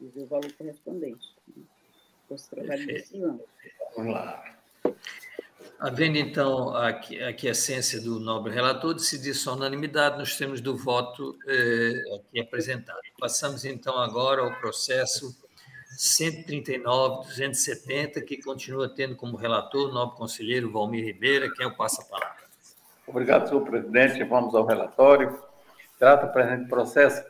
Dizer o valor correspondente. Fosse trabalho de decisão. Vamos lá. Havendo, então, aqui, aqui a essência do nobre relator, decidir-se a unanimidade nos termos do voto eh, aqui apresentado. Passamos, então, agora ao processo 139-270, que continua tendo como relator o nobre conselheiro Valmir Ribeira, que é o passa-palavra. Obrigado, senhor presidente. Vamos ao relatório. Trata o presente processo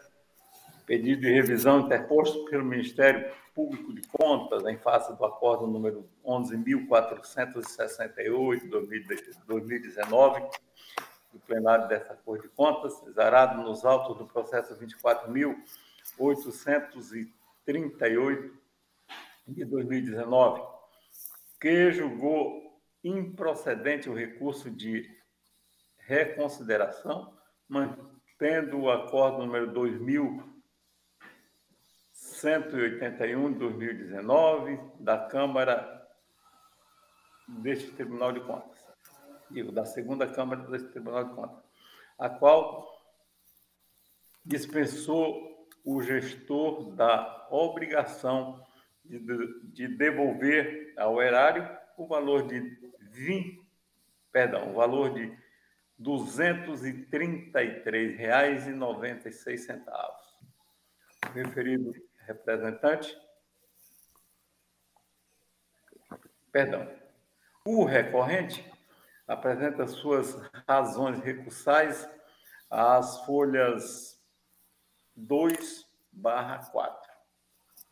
pedido de revisão interposto pelo Ministério Público de Contas em face do acordo número 11.468 de 2019 do plenário dessa Corte de Contas, exarado nos autos do processo 24.838 de 2019, que julgou improcedente o recurso de reconsideração, mantendo o acordo número 2000 181 de 2019 da Câmara deste Tribunal de Contas, digo, da segunda Câmara deste Tribunal de Contas, a qual dispensou o gestor da obrigação de, de devolver ao erário o valor de 20, perdão, o valor de R$ 233,96. O referido representante, perdão, o recorrente apresenta suas razões recursais às folhas 2 barra 4.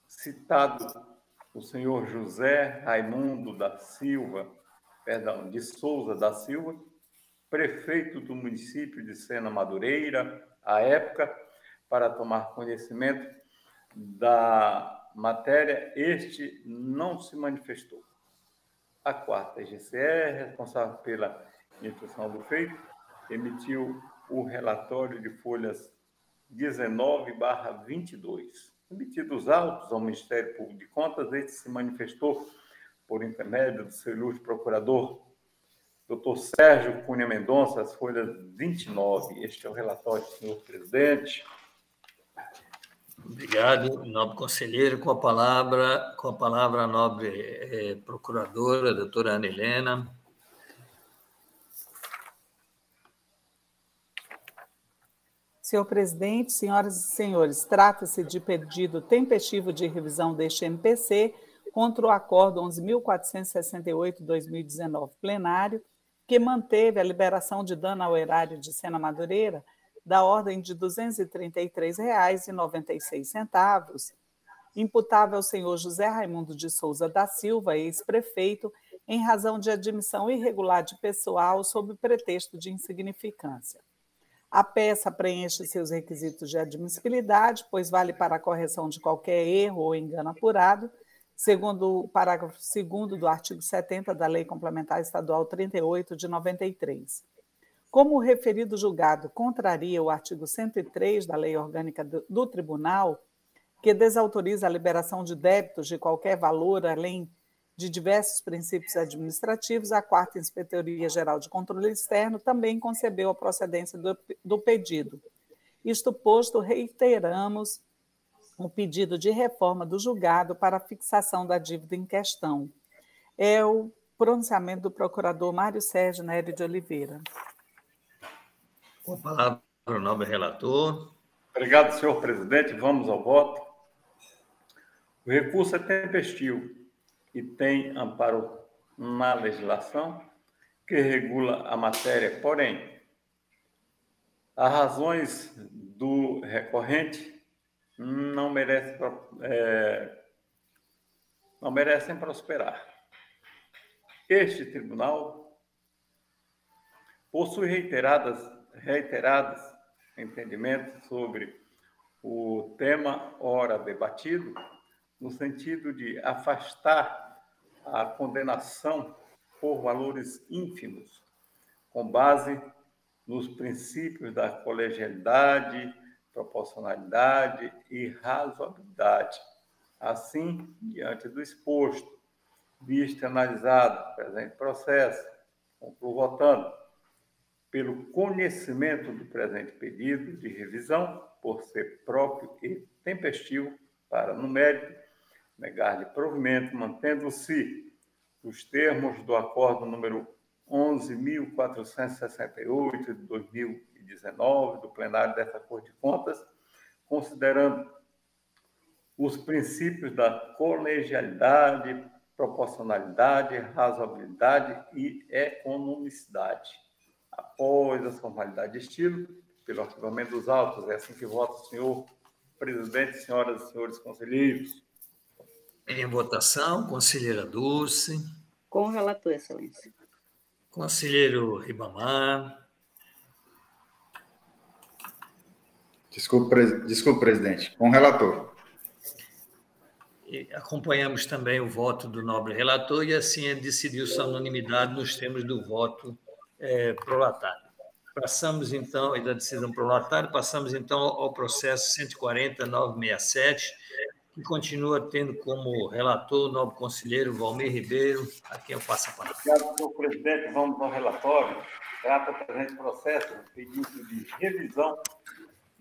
Citado o senhor José Raimundo da Silva, perdão, de Souza da Silva, prefeito do município de Sena Madureira, à época, para tomar conhecimento da matéria, este não se manifestou. A quarta EGCE, responsável pela instrução do feito, emitiu o relatório de folhas 19/22 emitidos autos ao Ministério Público de Contas, este se manifestou por intermédio do seu ilustre procurador, doutor Sérgio Cunha Mendonça, as folhas 29. Este é o relatório, senhor presidente. Obrigado, nobre conselheiro. Com a palavra, com a palavra nobre eh, procuradora, doutora Ana Helena. Senhor presidente, senhoras e senhores, trata-se de pedido tempestivo de revisão deste MPC contra o Acordo 11.468-2019 plenário, que manteve a liberação de dano ao erário de Sena Madureira da ordem de R$ 233,96, imputável ao senhor José Raimundo de Souza da Silva, ex-prefeito, em razão de admissão irregular de pessoal sob pretexto de insignificância. A peça preenche seus requisitos de admissibilidade, pois vale para a correção de qualquer erro ou engano apurado, segundo o parágrafo 2 do artigo 70 da Lei Complementar Estadual 38 de 93. Como o referido julgado contraria o artigo 103 da Lei Orgânica do, do Tribunal, que desautoriza a liberação de débitos de qualquer valor além de diversos princípios administrativos, a quarta Inspetoria Geral de Controle Externo também concebeu a procedência do, do pedido. Isto posto, reiteramos o pedido de reforma do julgado para a fixação da dívida em questão. É o pronunciamento do procurador Mário Sérgio Nery de Oliveira. Com a palavra o nobre relator. Obrigado, senhor presidente. Vamos ao voto. O recurso é tempestivo e tem amparo na legislação que regula a matéria, porém, as razões do recorrente não merecem, é, não merecem prosperar. Este tribunal possui reiteradas, reiterados entendimentos sobre o tema ora debatido, no sentido de afastar a condenação por valores ínfimos, com base nos princípios da colegialidade, proporcionalidade e razoabilidade. Assim, diante do exposto, visto analisado presente processo, concluo votando pelo conhecimento do presente pedido de revisão, por ser próprio e tempestivo para, no mérito, negar-lhe provimento, mantendo-se os termos do acordo número 11.468 de 2019, do plenário dessa Corte de Contas, considerando os princípios da colegialidade, proporcionalidade, razoabilidade e economicidade. Após a formalidade de estilo, pelo arquivamento dos autos, é assim que vota o senhor presidente, senhoras e senhores conselheiros. Em votação, conselheira Dulce. Com o relator, excelência. Conselheiro Ribamar. Desculpe, Desculpe, presidente. Com o relator. E acompanhamos também o voto do nobre relator e assim decidiu-se a unanimidade nos termos do voto é, prolatário. Passamos então, e da decisão prolatária, passamos então ao processo 140.967, que continua tendo como relator o nobre conselheiro Valmir Ribeiro, a quem eu passo a palavra. Obrigado, senhor presidente. Vamos ao relatório. Trata o presente processo, pedido de revisão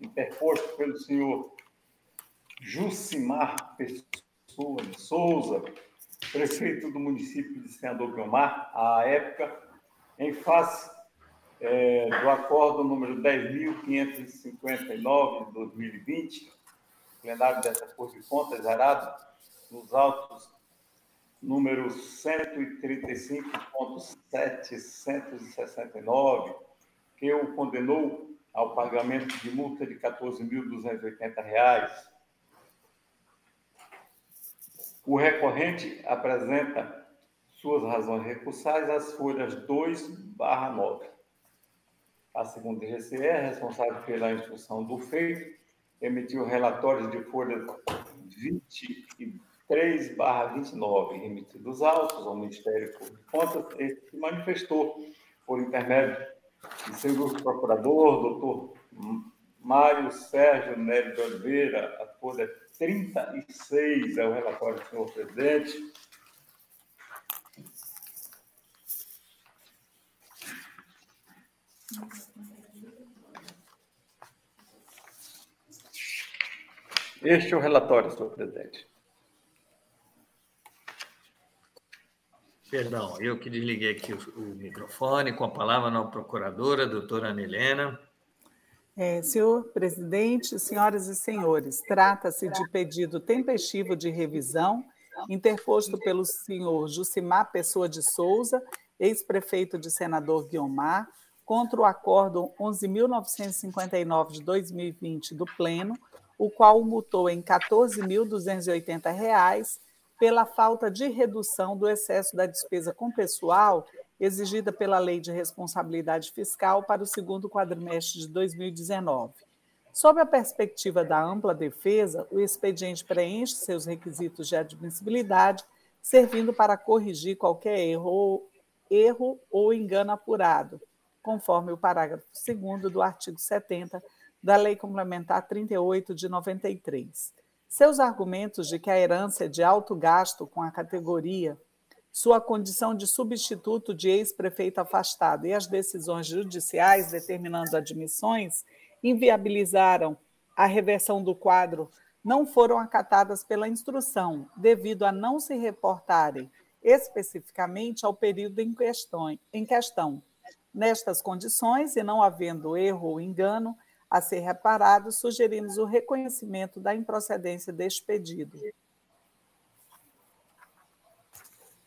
interposto pelo senhor Jucimar Pessoa de Souza, prefeito do município de Senador Guilmar, à época, em face é, do acordo número 10.559 de 2020, plenário dessa Corte de Contas, gerado nos autos número 135.769, que o condenou ao pagamento de multa de R$ 14.280. O recorrente apresenta suas razões recursais às folhas 2 barra 9. A segunda GCE, responsável pela instrução do feito, emitiu relatórios de folha 23 barra 29, remetidos autos ao Ministério Público de Contas, e se manifestou por intermédio de seu procurador, doutor Mário Sérgio Nery de Oliveira, a folha 36 é o relatório do senhor presidente. Este é o relatório, senhor presidente. Perdão, eu que desliguei aqui o, o microfone. Com a palavra, a nova procuradora, doutora Ana Helena. É, senhor presidente, senhoras e senhores, trata-se de pedido tempestivo de revisão interposto pelo senhor Jucimar Pessoa de Souza, ex-prefeito de Senador Guiomar, contra o acordo 11.959 de 2020 do Pleno, o qual o multou em R$ 14.280 pela falta de redução do excesso da despesa com pessoal exigida pela Lei de Responsabilidade Fiscal para o segundo quadrimestre de 2019. Sob a perspectiva da ampla defesa, o expediente preenche seus requisitos de admissibilidade, servindo para corrigir qualquer erro, erro ou engano apurado, conforme o parágrafo 2 do artigo 70 da Lei Complementar 38 de 93. Seus argumentos de que a herança é de alto gasto com a categoria sua condição de substituto de ex-prefeito afastado e as decisões judiciais determinando admissões inviabilizaram a reversão do quadro não foram acatadas pela instrução, devido a não se reportarem especificamente ao período em questão. Em questão. Nestas condições, e não havendo erro ou engano a ser reparado, sugerimos o reconhecimento da improcedência deste pedido.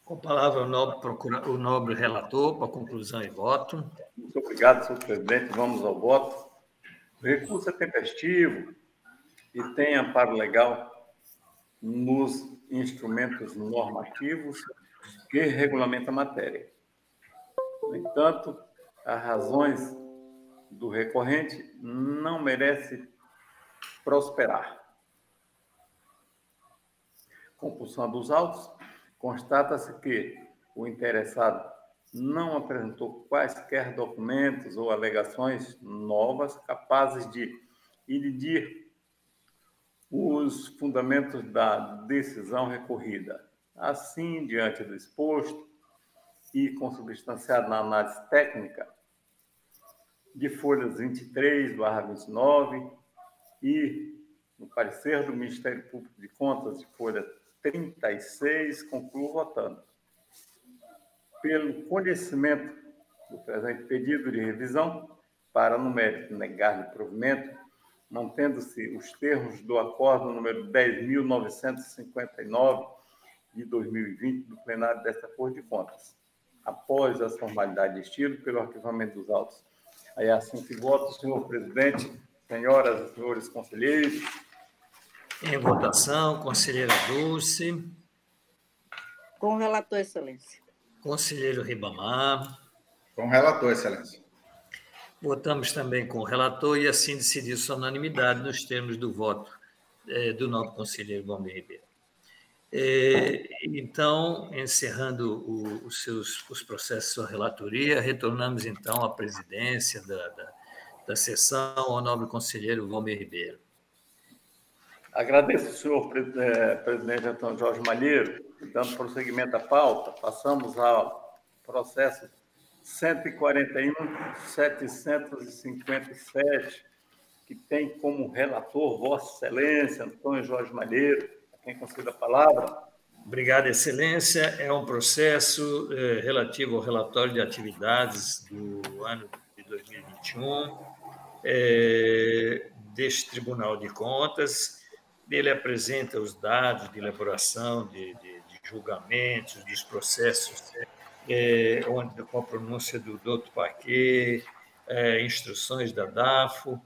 Com a palavra o nobre, procura, o nobre relator para conclusão e voto. Muito obrigado, senhor presidente. Vamos ao voto. O recurso é tempestivo e tem amparo legal nos instrumentos normativos que regulamentam a matéria. No entanto, as razões do recorrente não merece prosperar. Compulsão dos autos constata-se que o interessado não apresentou quaisquer documentos ou alegações novas capazes de ilidir os fundamentos da decisão recorrida. Assim, diante do exposto e consubstanciado na análise técnica de folhas 23 29 e no parecer do Ministério Público de Contas de folha 36, concluo votando. Pelo conhecimento do presente pedido de revisão, para, no mérito, negar-lhe provimento, mantendo-se os termos do acordo número 10.959 de 2020 do plenário desta Corte de Contas, após as formalidades de estilo pelo arquivamento dos autos. Aí assim que voto, senhor presidente, senhoras e senhores conselheiros, em votação, conselheira Dulce. Com o relator, Excelência. Conselheiro Ribamar. Com o relator, Excelência. Votamos também com o relator e assim decidiu sua unanimidade nos termos do voto é, do novo conselheiro Valmir Ribeiro. É, então, encerrando os seus os processos de sua relatoria, retornamos então à presidência da, da, da sessão ao nobre conselheiro Valmir Ribeiro. Agradeço senhor eh, presidente Antônio Jorge Malheiro, dando prosseguimento à pauta. Passamos ao processo 141.757, que tem como relator Vossa Excelência Antônio Jorge Malheiro. A quem conceda a palavra. Obrigado, Excelência. É um processo eh, relativo ao relatório de atividades do ano de 2021 eh, deste Tribunal de Contas ele apresenta os dados de elaboração de, de, de julgamentos, dos processos, é, onde, com a pronúncia do Dr. Paquet, é, instruções da DAFO,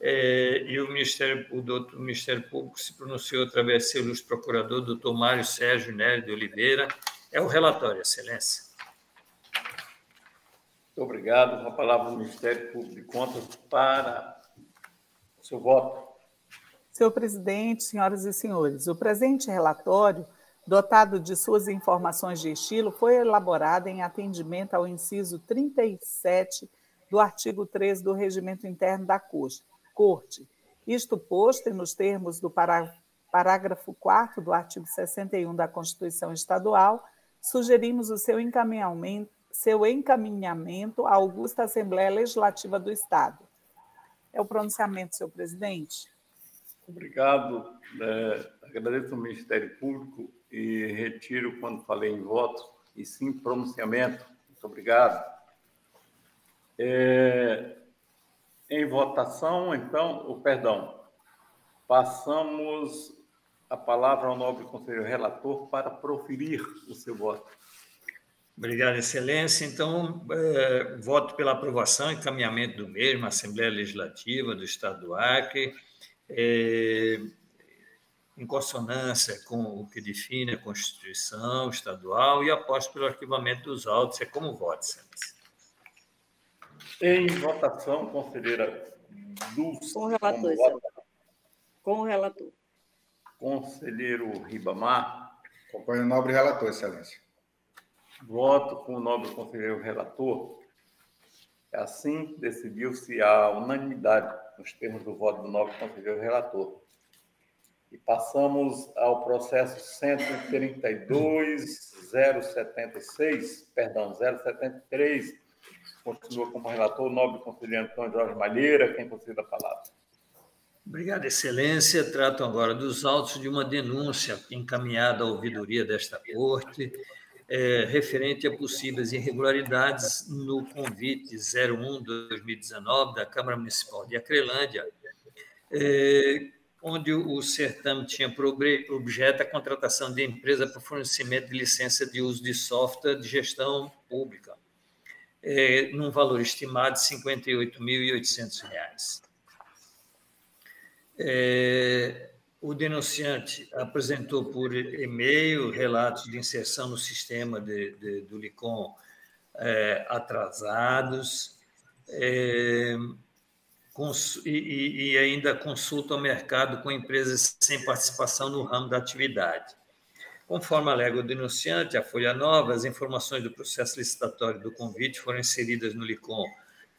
é, e o Ministério, o, doutor, o Ministério Público se pronunciou através do seu ilustre procurador, doutor Mário Sérgio Nery de Oliveira. É o relatório, Excelência. Muito obrigado. A palavra do Ministério Público de Contas para o seu voto. Senhor presidente, senhoras e senhores, o presente relatório, dotado de suas informações de estilo, foi elaborado em atendimento ao inciso 37 do artigo 13 do Regimento Interno da Corte. Isto posto, e nos termos do parágrafo 4 do artigo 61 da Constituição Estadual, sugerimos o seu encaminhamento, seu encaminhamento à Augusta Assembleia Legislativa do Estado. É o pronunciamento, senhor presidente. Obrigado. É, agradeço ao Ministério Público e retiro quando falei em voto, e sim pronunciamento. Muito obrigado. É, em votação, então, o perdão, passamos a palavra ao nobre conselheiro relator para proferir o seu voto. Obrigado, Excelência. Então, é, voto pela aprovação e encaminhamento do mesmo à Assembleia Legislativa do Estado do Acre é, em consonância com o que define a Constituição estadual e aposto pelo arquivamento dos autos. É como voto, Excelência. Em votação, conselheira Dulce. Com o relator, Excelência. Com o relator. Conselheiro Ribamar. Acompanho o nobre relator, Excelência. Voto com o nobre conselheiro relator. Assim, decidiu-se a unanimidade nos termos do voto do novo conselheiro relator. E passamos ao processo 132.076, perdão, 073, continua como relator o nobre conselheiro Antônio Jorge Malheira, quem concede a palavra. Obrigado, Excelência. Trato agora dos autos de uma denúncia encaminhada à ouvidoria desta Corte, é, referente a possíveis irregularidades no convite 01 2019 da Câmara Municipal de Acrelândia, é, onde o certame tinha por objeto a contratação de empresa para fornecimento de licença de uso de software de gestão pública, é, num valor estimado de R$ 58.800. É, o denunciante apresentou por e-mail relatos de inserção no sistema de, de, do LICOM é, atrasados é, cons, e, e, ainda consulta ao mercado com empresas sem participação no ramo da atividade. Conforme alega o denunciante, a Folha Nova, as informações do processo licitatório do convite foram inseridas no LICOM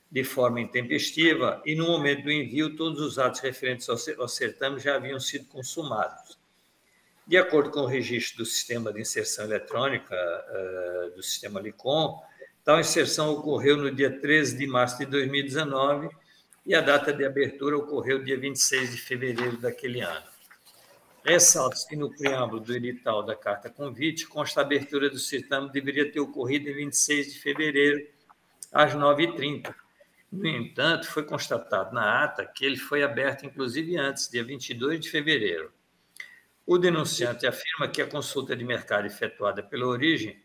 de forma intempestiva e, no momento do envio, todos os atos referentes ao certame já haviam sido consumados. De acordo com o registro do sistema de inserção eletrônica uh, do sistema LICOM, tal inserção ocorreu no dia 13 de março de 2019 e a data de abertura ocorreu dia 26 de fevereiro daquele ano. Ressalto que no preâmbulo do edital da carta convite consta a abertura do certame deveria ter ocorrido em 26 de fevereiro, às 9h30, no entanto, foi constatado na ata que ele foi aberto, inclusive antes, dia 22 de fevereiro. O denunciante afirma que a consulta de mercado efetuada pela origem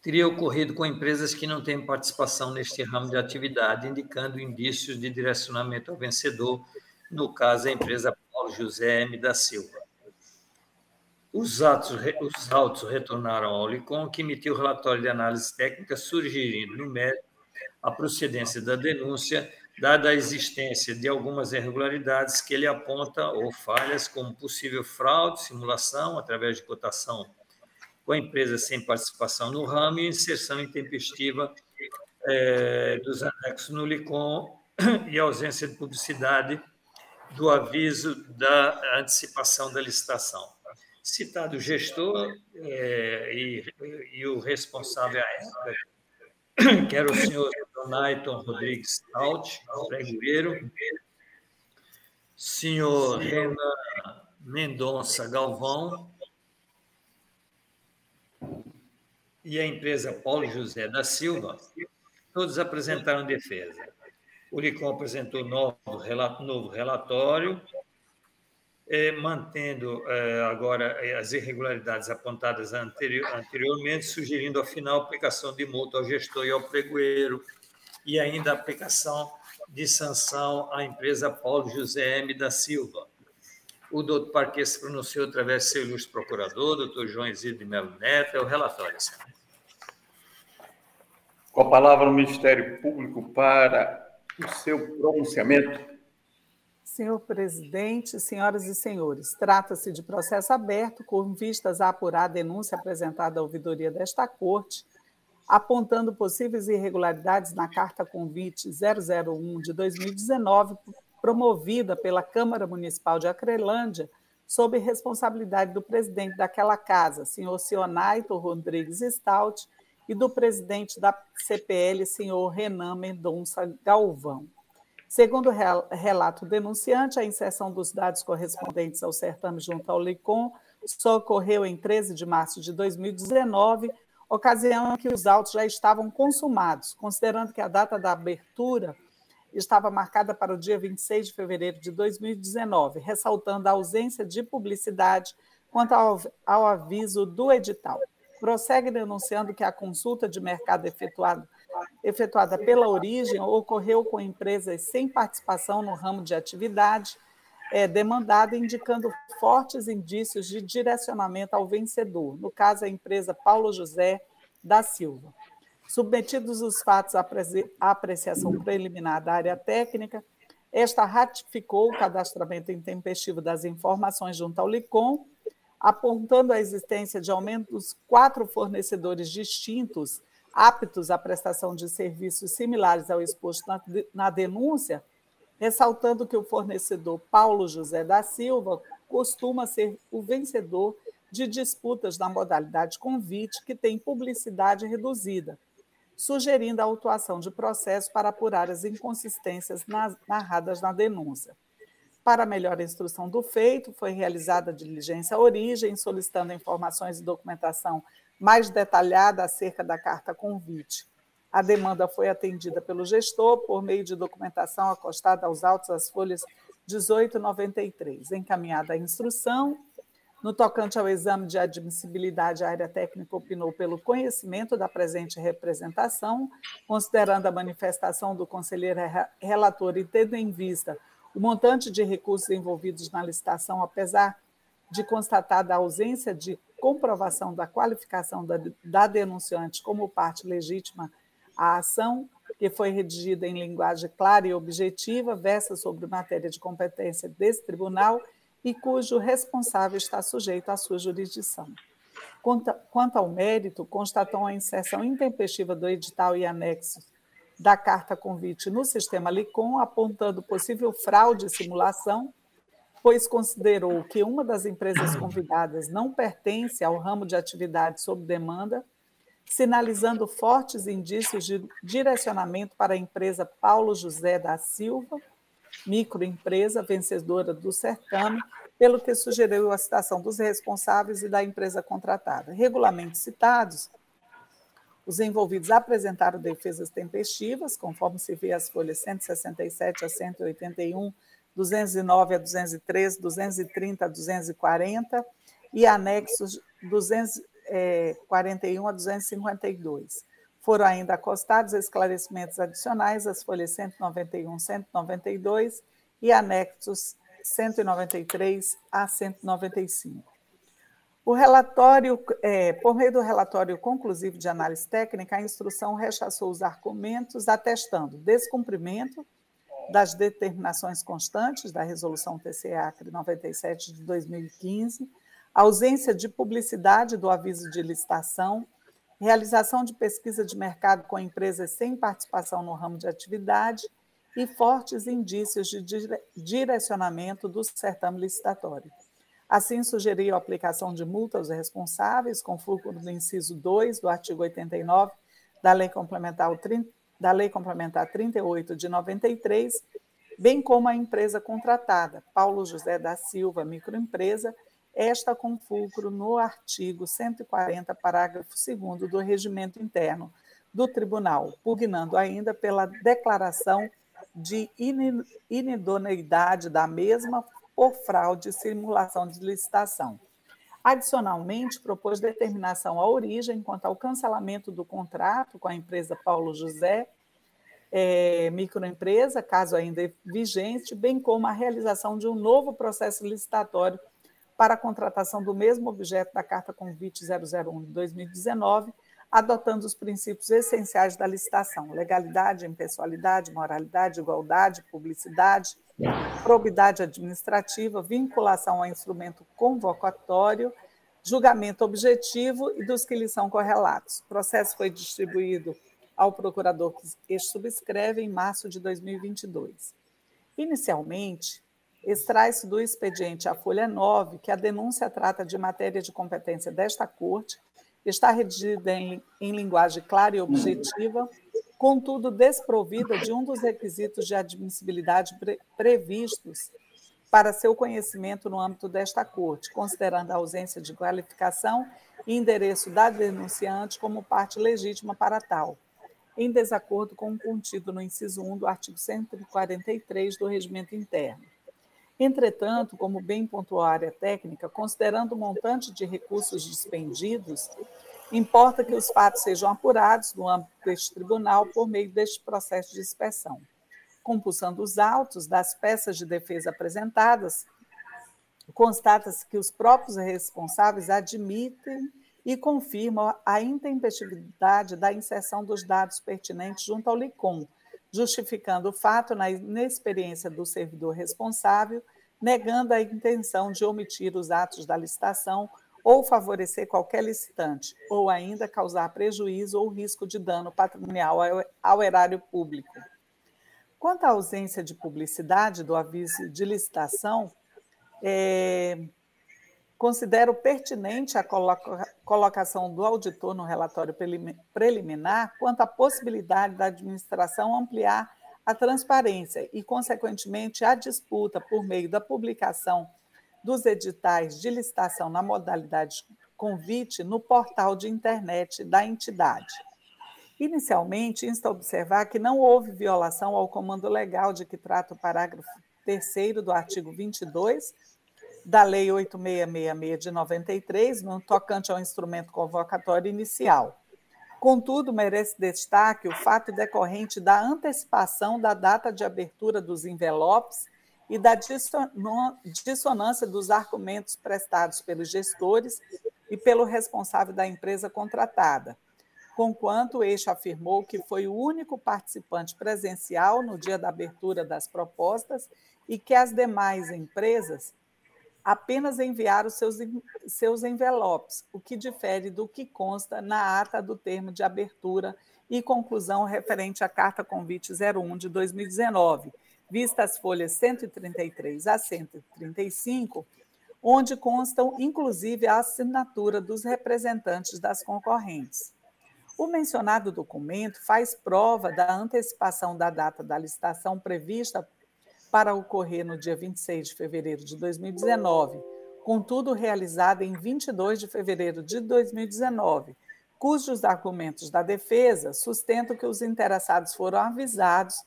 teria ocorrido com empresas que não têm participação neste ramo de atividade, indicando indícios de direcionamento ao vencedor, no caso, a empresa Paulo José M. da Silva. Os, atos, os autos retornaram ao LICOM, que emitiu o relatório de análise técnica, sugerindo, no mérito, a procedência da denúncia, dada a existência de algumas irregularidades que ele aponta ou falhas como possível fraude, simulação através de cotação com a empresa sem participação no ramo e inserção intempestiva é, dos anexos no LICOM e ausência de publicidade do aviso da antecipação da licitação. Citado o gestor é, e, e, o responsável à época, que era o senhor Donaiton Rodrigues Alt, pregoeiro, senhor Renan Mendonça Galvão e a empresa Paulo José da Silva, todos apresentaram defesa. O LICOM apresentou novo, novo relatório, eh, mantendo eh, agora eh, as irregularidades apontadas anterior, anteriormente, sugerindo, afinal, aplicação de multa ao gestor e ao pregoeiro, e ainda aplicação de sanção à empresa Paulo José M. da Silva. O doutor Parque se pronunciou através do seu ilustre procurador, doutor João Isidro de Melo Neto, é o relatório, senhor. Com a palavra o Ministério Público para o seu pronunciamento. Senhor presidente, senhoras e senhores, trata-se de processo aberto com vistas a apurar a denúncia apresentada à ouvidoria desta Corte, apontando possíveis irregularidades na Carta Convite 001 de 2019, promovida pela Câmara Municipal de Acrelândia, sob responsabilidade do presidente daquela casa, senhor Sionaito Rodrigues Stout, e do presidente da CPL, senhor Renan Mendonça Galvão. Segundo o relato denunciante, a inserção dos dados correspondentes ao certame junto ao LICOM só ocorreu em 13 de março de 2019, ocasião em que os autos já estavam consumados, considerando que a data da abertura estava marcada para o dia 26 de fevereiro de 2019, ressaltando a ausência de publicidade quanto ao, ao aviso do edital prossegue denunciando que a consulta de mercado efetuada, efetuada pela origem ocorreu com empresas sem participação no ramo de atividade é, demandada, indicando fortes indícios de direcionamento ao vencedor, no caso, a empresa Paulo José da Silva. Submetidos os fatos à apreciação preliminar da área técnica, esta ratificou o cadastramento intempestivo das informações junto ao LICOM apontando a existência de ao menos quatro fornecedores distintos aptos à prestação de serviços similares ao exposto na, denúncia, ressaltando que o fornecedor Paulo José da Silva costuma ser o vencedor de disputas na modalidade convite que tem publicidade reduzida, sugerindo a autuação de processo para apurar as inconsistências narradas na denúncia. Para melhor instrução do feito, foi realizada a diligência à origem, solicitando informações e documentação mais detalhada acerca da carta convite. A demanda foi atendida pelo gestor por meio de documentação acostada aos autos às folhas 1893. Encaminhada a instrução, no tocante ao exame de admissibilidade, a área técnica opinou pelo conhecimento da presente representação, considerando a manifestação do conselheiro relator e tendo em vista o montante de recursos envolvidos na licitação, apesar de constatada a ausência de comprovação da qualificação da, da denunciante como parte legítima à ação, que foi redigida em linguagem clara e objetiva, versa sobre matéria de competência desse tribunal e cujo responsável está sujeito à sua jurisdição. Quanto, ao mérito, constatou a inserção intempestiva do edital e anexos da carta convite no sistema LICOM, apontando possível fraude e simulação, pois considerou que uma das empresas convidadas não pertence ao ramo de atividade sob demanda, sinalizando fortes indícios de direcionamento para a empresa Paulo José da Silva, microempresa vencedora do certame, pelo que sugeriu a citação dos responsáveis e da empresa contratada. Regulamentos citados os envolvidos apresentaram defesas tempestivas, conforme se vê as folhas 167 a 181, 209 a 213, 230 a 240 e anexos 241 a 252. Foram ainda acostados esclarecimentos adicionais às folhas 191, 192 e anexos 193 a 195. O relatório, é, por meio do relatório conclusivo de análise técnica, a instrução rechaçou os argumentos atestando descumprimento das determinações constantes da Resolução TCE-ACRE 97 de 2015, ausência de publicidade do aviso de licitação, realização de pesquisa de mercado com empresas sem participação no ramo de atividade e fortes indícios de direcionamento do certame licitatório. Assim, sugeriu a aplicação de multa aos responsáveis, com fulcro do inciso 2 do artigo 89 da Lei Complementar, da Lei Complementar 38 de 93, bem como a empresa contratada, Paulo José da Silva Microempresa, esta com fulcro no artigo 140, parágrafo 2 do Regimento Interno do Tribunal, pugnando ainda pela declaração de inidoneidade da mesma por fraude e simulação de licitação. Adicionalmente, propôs determinação à origem quanto ao cancelamento do contrato com a empresa Paulo José, é, microempresa, caso ainda vigente, bem como a realização de um novo processo licitatório para a contratação do mesmo objeto da Carta Convite 001 de 2019, adotando os princípios essenciais da licitação: legalidade, impessoalidade, moralidade, igualdade, publicidade, probidade administrativa, vinculação ao instrumento convocatório, julgamento objetivo e dos que lhe são correlatos. O processo foi distribuído ao procurador que subscreve em março de 2022. Inicialmente, extrai-se do expediente a folha 9 que a denúncia trata de matéria de competência desta Corte, está redigida em, em linguagem clara e objetiva, contudo desprovida de um dos requisitos de admissibilidade pre previstos para seu conhecimento no âmbito desta Corte, considerando a ausência de qualificação e endereço da denunciante como parte legítima para tal, em desacordo com o contido no inciso 1 do artigo 143 do Regimento Interno. Entretanto, como bem pontuou a área técnica, considerando o montante de recursos dispendidos, Importa que os fatos sejam apurados no âmbito deste tribunal por meio deste processo de inspeção. Compulsando os autos das peças de defesa apresentadas, constata-se que os próprios responsáveis admitem e confirmam a intempestividade da inserção dos dados pertinentes junto ao LICOM, justificando o fato na inexperiência do servidor responsável, negando a intenção de omitir os atos da licitação ou favorecer qualquer licitante, ou ainda causar prejuízo ou risco de dano patrimonial ao erário público. Quanto à ausência de publicidade do aviso de licitação, é, considero pertinente a coloca, colocação do auditor no relatório preliminar quanto à possibilidade da administração ampliar a transparência e, consequentemente, a disputa por meio da publicação dos editais de licitação na modalidade convite no portal de internet da entidade. Inicialmente, insta a observar que não houve violação ao comando legal de que trata o parágrafo 3 do artigo 22 da Lei 8666 de 93, no tocante ao instrumento convocatório inicial. Contudo, merece destaque o fato decorrente da antecipação da data de abertura dos envelopes e da dissonância dos argumentos prestados pelos gestores e pelo responsável da empresa contratada, conquanto este afirmou que foi o único participante presencial no dia da abertura das propostas e que as demais empresas apenas enviaram seus, seus envelopes, o que difere do que consta na ata do termo de abertura e conclusão referente à Carta Convite 01 de 2019, vista as folhas 133 a 135, onde constam inclusive a assinatura dos representantes das concorrentes. O mencionado documento faz prova da antecipação da data da licitação prevista para ocorrer no dia 26 de fevereiro de 2019, contudo realizada em 22 de fevereiro de 2019, cujos argumentos da defesa sustentam que os interessados foram avisados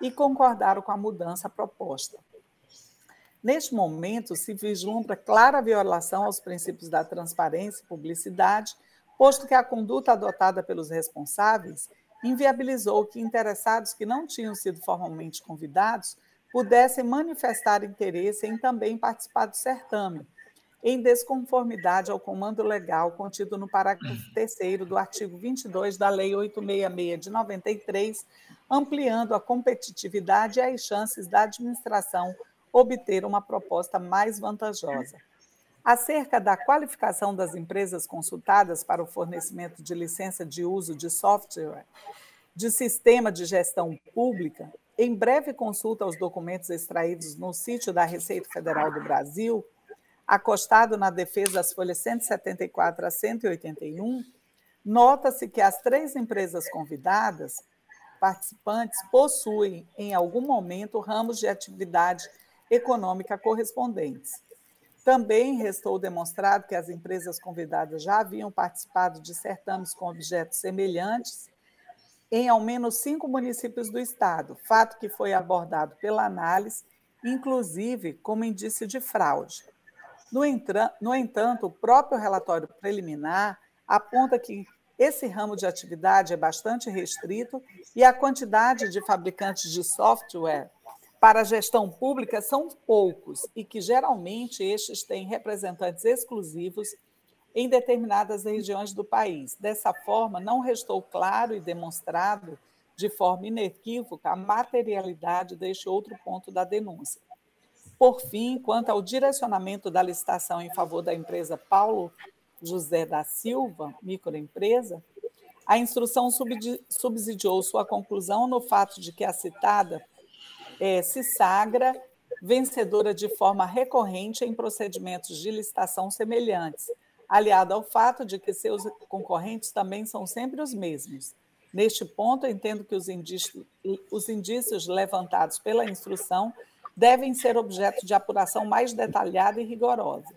e concordaram com a mudança proposta. Neste momento, se vislumbra clara violação aos princípios da transparência e publicidade, posto que a conduta adotada pelos responsáveis inviabilizou que interessados que não tinham sido formalmente convidados pudessem manifestar interesse em também participar do certame, em desconformidade ao comando legal contido no parágrafo 3 do artigo 22 da Lei 866 de 93, ampliando a competitividade e as chances da administração obter uma proposta mais vantajosa. Acerca da qualificação das empresas consultadas para o fornecimento de licença de uso de software de sistema de gestão pública, em breve consulta aos documentos extraídos no sítio da Receita Federal do Brasil, acostado na defesa das folhas 174 a 181, nota-se que as três empresas convidadas, participantes, possuem, em algum momento, ramos de atividade econômica correspondentes. Também restou demonstrado que as empresas convidadas já haviam participado de certames com objetos semelhantes em ao menos cinco municípios do estado, fato que foi abordado pela análise, inclusive como indício de fraude. No, no entanto, o próprio relatório preliminar aponta que esse ramo de atividade é bastante restrito e a quantidade de fabricantes de software para a gestão pública são poucos e que geralmente estes têm representantes exclusivos em determinadas regiões do país. Dessa forma, não restou claro e demonstrado de forma inequívoca a materialidade deste outro ponto da denúncia. Por fim, quanto ao direcionamento da licitação em favor da empresa Paulo José da Silva, microempresa, a instrução subsidiou sua conclusão no fato de que a citada é, se sagra vencedora de forma recorrente em procedimentos de licitação semelhantes, aliado ao fato de que seus concorrentes também são sempre os mesmos. Neste ponto, entendo que os indícios, os indícios levantados pela instrução devem ser objeto de apuração mais detalhada e rigorosa,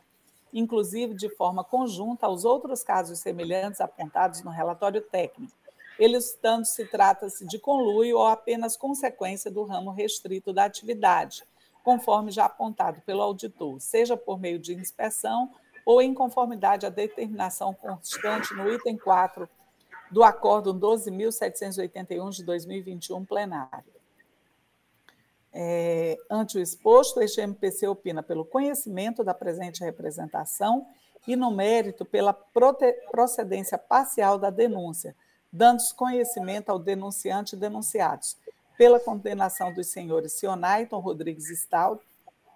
inclusive de forma conjunta aos outros casos semelhantes apontados no relatório técnico, eles tanto se trata-se de conluio ou apenas consequência do ramo restrito da atividade, conforme já apontado pelo auditor, seja por meio de inspeção ou em conformidade à determinação constante no item 4 do Acórdão 12.781 de 2021 plenário. É, ante o exposto, este MPC opina pelo conhecimento da presente representação e, no mérito, pela procedência parcial da denúncia, dando conhecimento ao denunciante e denunciados, pela condenação dos senhores Sionaiton Rodrigues Stout,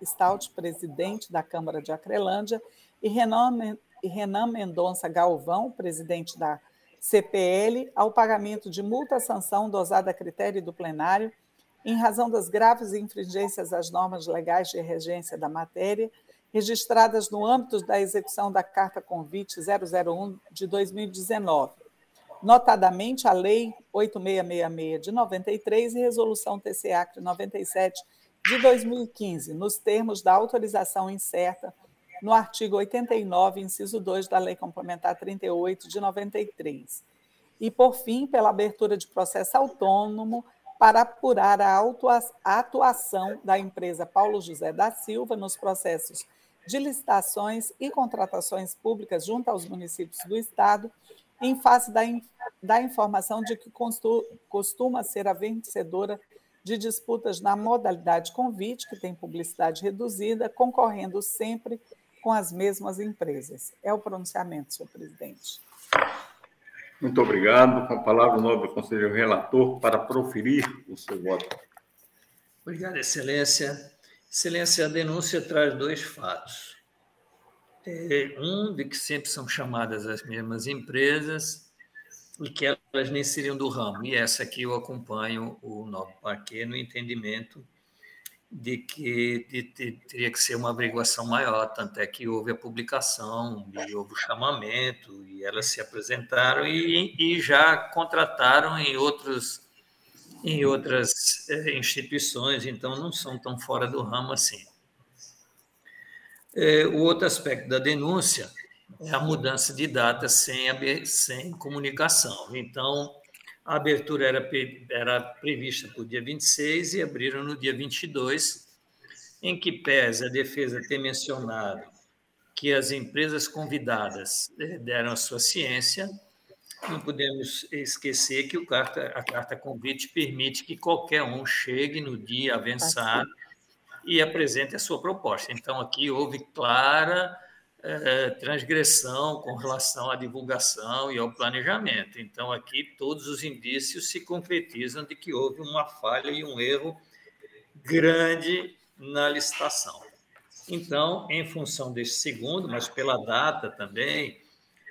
Stout, presidente da Câmara de Acrelândia, e Renan, e Renan Mendonça Galvão, presidente da CPL, ao pagamento de multa-sanção dosada a critério do plenário, em razão das graves infringências às normas legais de regência da matéria, registradas no âmbito da execução da Carta Convite 001 de 2019, notadamente a Lei 8666 de 93 e Resolução TCAC 97 de 2015, nos termos da autorização incerta no artigo 89, inciso 2 da Lei Complementar 38 de 93. E, por fim, pela abertura de processo autônomo para apurar a atuação da empresa Paulo José da Silva nos processos de licitações e contratações públicas junto aos municípios do Estado em face da, da informação de que costuma ser a vencedora de disputas na modalidade convite, que tem publicidade reduzida, concorrendo sempre com as mesmas empresas. É o pronunciamento, senhor presidente. Muito obrigado. Com a palavra, o nobre conselheiro relator, para proferir o seu voto. Obrigado, Excelência. Excelência, a denúncia traz dois fatos. É, um, de que sempre são chamadas as mesmas empresas e que elas nem seriam do ramo. E essa aqui eu acompanho o novo parquet no entendimento de que de, de, teria que ser uma averiguação maior, tanto é que houve a publicação, e houve o chamamento, e elas se apresentaram e, e já contrataram em outros em outras é, instituições, então não são tão fora do ramo assim. É, o outro aspecto da denúncia é a mudança de data sem, sem comunicação. Então, a abertura era, era prevista para o dia 26 e abriram no dia 22, em que pese a defesa ter mencionado que as empresas convidadas é, deram a sua ciência, não podemos esquecer que carta, a carta convite permite que qualquer um chegue no dia avançado e apresente a sua proposta. Então, aqui houve clara eh, transgressão com relação à divulgação e ao planejamento. Então, aqui todos os indícios se concretizam de que houve uma falha e um erro grande na licitação. Então, em função desse segundo, mas pela data também,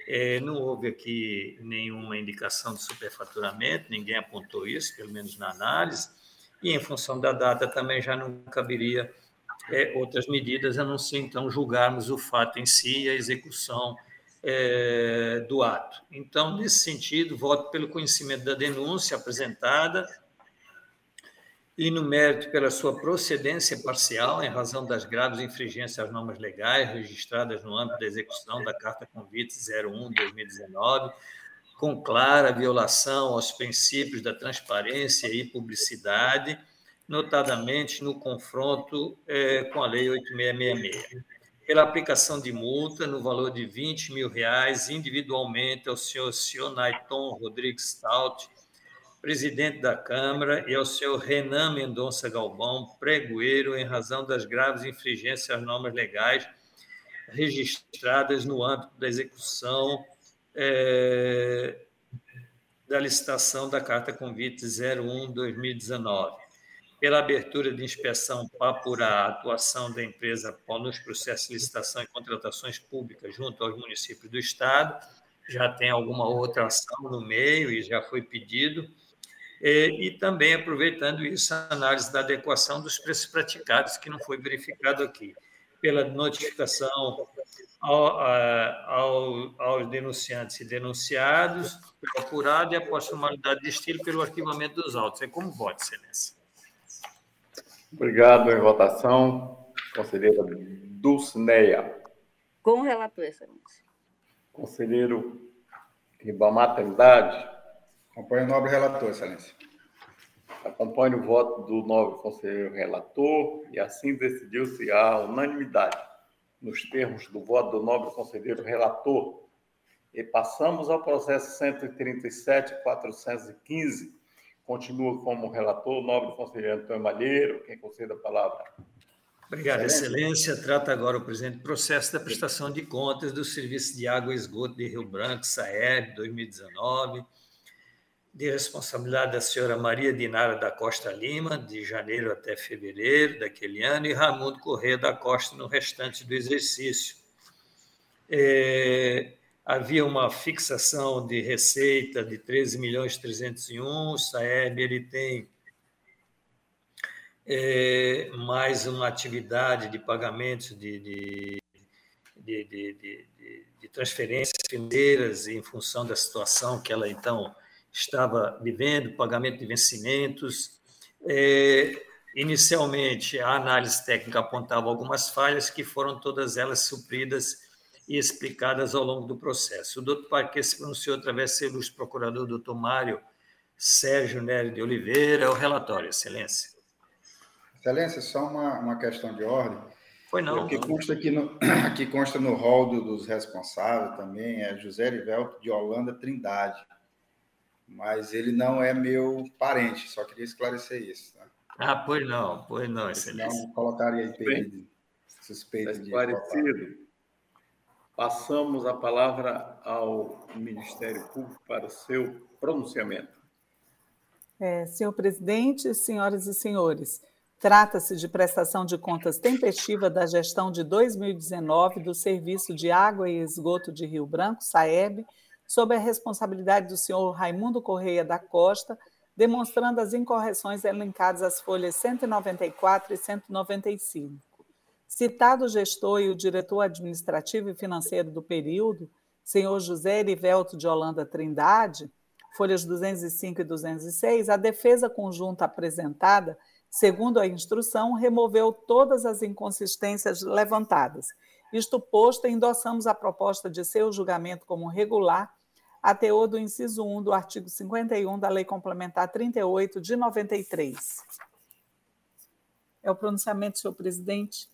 eh, não houve aqui nenhuma indicação de superfaturamento, ninguém apontou isso, pelo menos na análise e, em função da data, também já não caberia é, outras medidas, a não ser, então, julgarmos o fato em si e a execução é, do ato. Então, nesse sentido, voto pelo conhecimento da denúncia apresentada e, no mérito, pela sua procedência parcial, em razão das graves infringências às normas legais registradas no âmbito da execução da Carta Convite 01-2019, com clara violação aos princípios da transparência e publicidade, notadamente no confronto é, com a Lei 8666. Pela aplicação de multa no valor de 20 mil reais individualmente ao senhor Sionaiton Rodrigues Stout, presidente da Câmara, e ao senhor Renan Mendonça Galvão, pregoeiro, em razão das graves infringências às normas legais registradas no âmbito da execução é, da licitação da Carta Convite 01-2019, pela abertura de inspeção para apurar a atuação da empresa nos processos de licitação e contratações públicas junto aos municípios do Estado, já tem alguma outra ação no meio e já foi pedido, e, também aproveitando isso, a análise da adequação dos preços praticados, que não foi verificado aqui, pela notificação ao, ao, aos denunciantes e denunciados, pelo apurado e após formalidade de estilo pelo arquivamento dos autos. É como voto, Excelência. Obrigado. Em votação, conselheira Dulcineia. Com o relator, Excelência. Conselheiro Ribamar Trindade. Acompanho o nobre relator, Excelência. Acompanho o voto do nobre conselheiro relator e assim decidiu-se a unanimidade nos termos do voto do nobre conselheiro relator. E passamos ao processo 137.415. Continua como relator o nobre conselheiro Antônio Malheiro. Quem concede a palavra? Obrigado, Excelência. Trata agora o presente processo da prestação de contas do Serviço de Água e Esgoto de Rio Branco, SAEB, 2019 de responsabilidade da senhora Maria Dinara da Costa Lima, de janeiro até fevereiro daquele ano, e Raimundo Corrêa da Costa no restante do exercício. É, havia uma fixação de receita de 13 milhões 301, o SAEB ele tem é, mais uma atividade de pagamentos de, de, de, de, de transferências financeiras em função da situação que ela então estava vivendo, pagamento de vencimentos. É, inicialmente, a análise técnica apontava algumas falhas que foram todas elas supridas e explicadas ao longo do processo. O doutor Parque se pronunciou através do seu ilustre procurador, doutor Mário Sérgio Nery de Oliveira. É o relatório, Excelência. Excelência, só uma, uma questão de ordem. Foi não. O que consta aqui no, aqui consta no rol dos responsáveis também é José Rivelto de Holanda Trindade mas ele não é meu parente, só queria esclarecer isso. Tá? Ah, pois não, pois não, excelência. Não colocaria aí suspeito de. Esclarecido. Passamos a palavra ao Ministério Público para o seu pronunciamento. É, senhor presidente, senhoras e senhores, trata-se de prestação de contas tempestiva da gestão de 2019 do Serviço de Água e Esgoto de Rio Branco, SAEB, sob a responsabilidade do senhor Raimundo Correia da Costa, demonstrando as incorreções elencadas às folhas 194 e 195. Citado o gestor e o diretor administrativo e financeiro do período, senhor José Erivelto de Holanda Trindade, folhas 205 e 206, a defesa conjunta apresentada, segundo a instrução, removeu todas as inconsistências levantadas. Isto posto, endossamos a proposta de seu julgamento como regular a teor do inciso 1 do artigo 51 da Lei Complementar 38 de 93. É o pronunciamento, senhor presidente.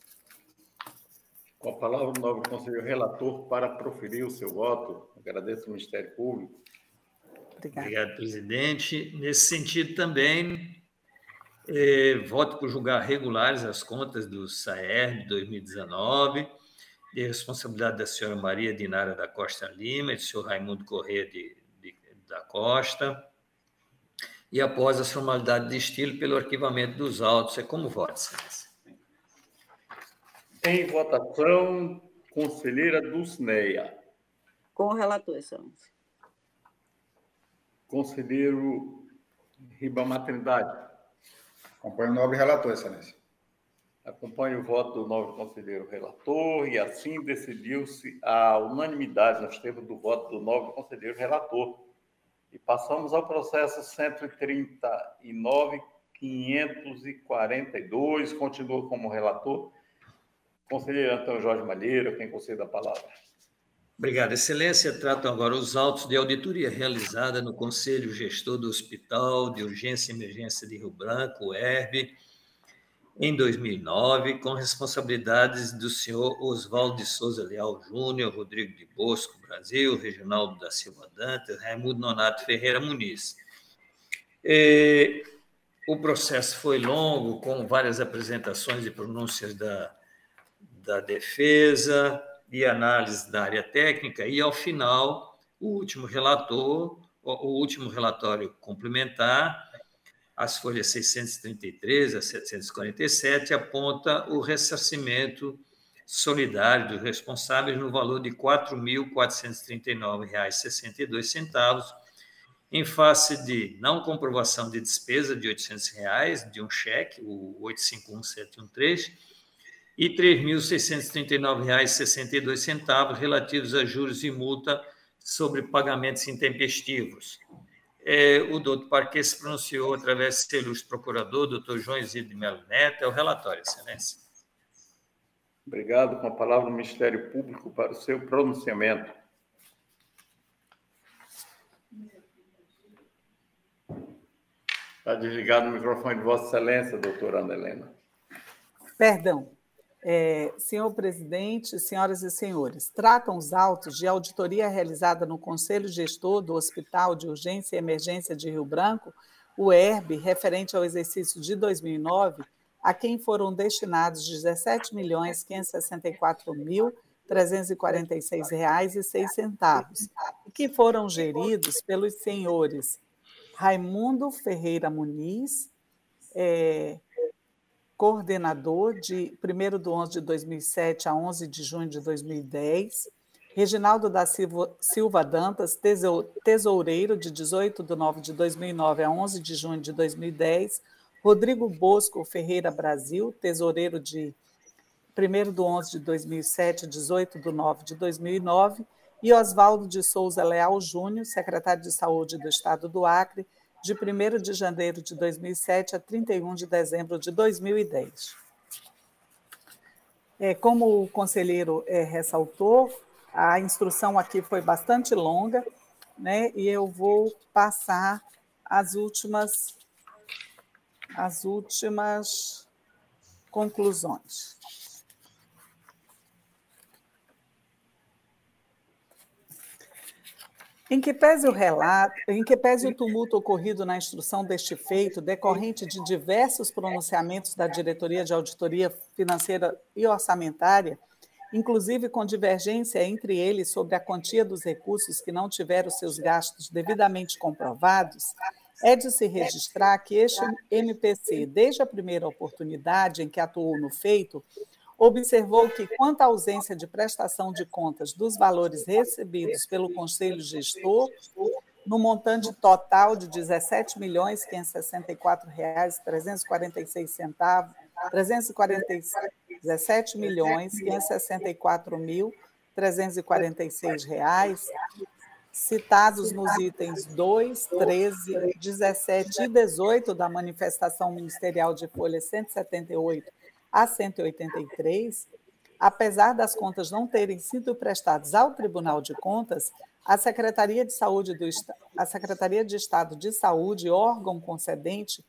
Com a palavra, o novo conselheiro relator para proferir o seu voto. Agradeço ao Ministério Público. Obrigado, Obrigado presidente. Nesse sentido, também, eh, voto por julgar regulares as contas do SAER de 2019 de responsabilidade da senhora Maria Dinara da Costa Lima e do senhor Raimundo Corrêa de, de, da Costa, e após as formalidades de estilo pelo arquivamento dos autos. É como voto, excelência. Em votação, conselheira Dulcineia. Com o relator, excelência. Conselheiro Ribamar Trindade. Acompanho o nobre relator, excelência. Acompanho o voto do nobre conselheiro relator e assim decidiu-se a unanimidade nos termos do voto do nobre conselheiro relator. E passamos ao processo 139.542, continua como relator. Conselheiro Antônio Jorge Malheiro, quem concede a palavra. Obrigado, Excelência. Tratam agora os autos de auditoria realizada no Conselho Gestor do Hospital de Urgência e Emergência de Rio Branco, ERB, em 2009, com responsabilidades do senhor Oswaldo de Souza Leal Júnior, Rodrigo de Bosco Brasil, Reginaldo da Silva Dantas, Raimundo Nonato Ferreira Muniz. E, o processo foi longo, com várias apresentações e pronúncias da, da defesa, de análise da área técnica e, ao final, o último relator, o último relatório complementar, as folhas 633 a 747, aponta o ressarcimento solidário dos responsáveis no valor de R$ 4.439,62, em face de não comprovação de despesa de 800 reais, de um cheque, o 851713, e R$ 3.639,62 relativos a juros e multa sobre pagamentos intempestivos. É, o doutor Parque se pronunciou através do seu ilustre procurador, doutor João Isidro de Melo Neto, é o relatório, excelência. Obrigado. Com a palavra do Ministério Público para o seu pronunciamento. Está desligado o microfone de Vossa Excelência, doutora Ana Helena. Perdão. É, senhor presidente, senhoras e senhores, tratam os autos de auditoria realizada no Conselho Gestor do Hospital de Urgência e Emergência de Rio Branco, o ERB, referente ao exercício de 2009, a quem foram destinados R$ 17.564.346,06, que foram geridos pelos senhores Raimundo Ferreira Muniz, é, coordenador de 1 de 11 de 2007 a 11 de junho de 2010, Reginaldo da Silva, Silva Dantas, tesoureiro de 18 de 9 de 2009 a 11 de junho de 2010, Rodrigo Bosco Ferreira Brasil, tesoureiro de 1 de 11 de 2007 a 18 de 9 de 2009, e Oswaldo de Souza Leal Júnior, secretário de Saúde do Estado do Acre, de 1 de janeiro de 2007 a 31 de dezembro de 2010. É, como o conselheiro é, ressaltou, a instrução aqui foi bastante longa, né, e eu vou passar as últimas, as últimas conclusões. Em que pese o relato, em que pese o tumulto ocorrido na instrução deste feito, decorrente de diversos pronunciamentos da Diretoria de Auditoria Financeira e Orçamentária, inclusive com divergência entre eles sobre a quantia dos recursos que não tiveram seus gastos devidamente comprovados, é de se registrar que este MPC, desde a primeira oportunidade em que atuou no feito, observou que, quanto à ausência de prestação de contas dos valores recebidos pelo Conselho Gestor, no montante total de R$ 17.564,346 347 milhões 564 mil 346 reais, citados nos itens 2, 13, 17 e 18 da manifestação ministerial de folha 178 a 183, apesar das contas não terem sido prestadas ao Tribunal de Contas, a Secretaria de Saúde do a Secretaria de Estado de Saúde, órgão concedente,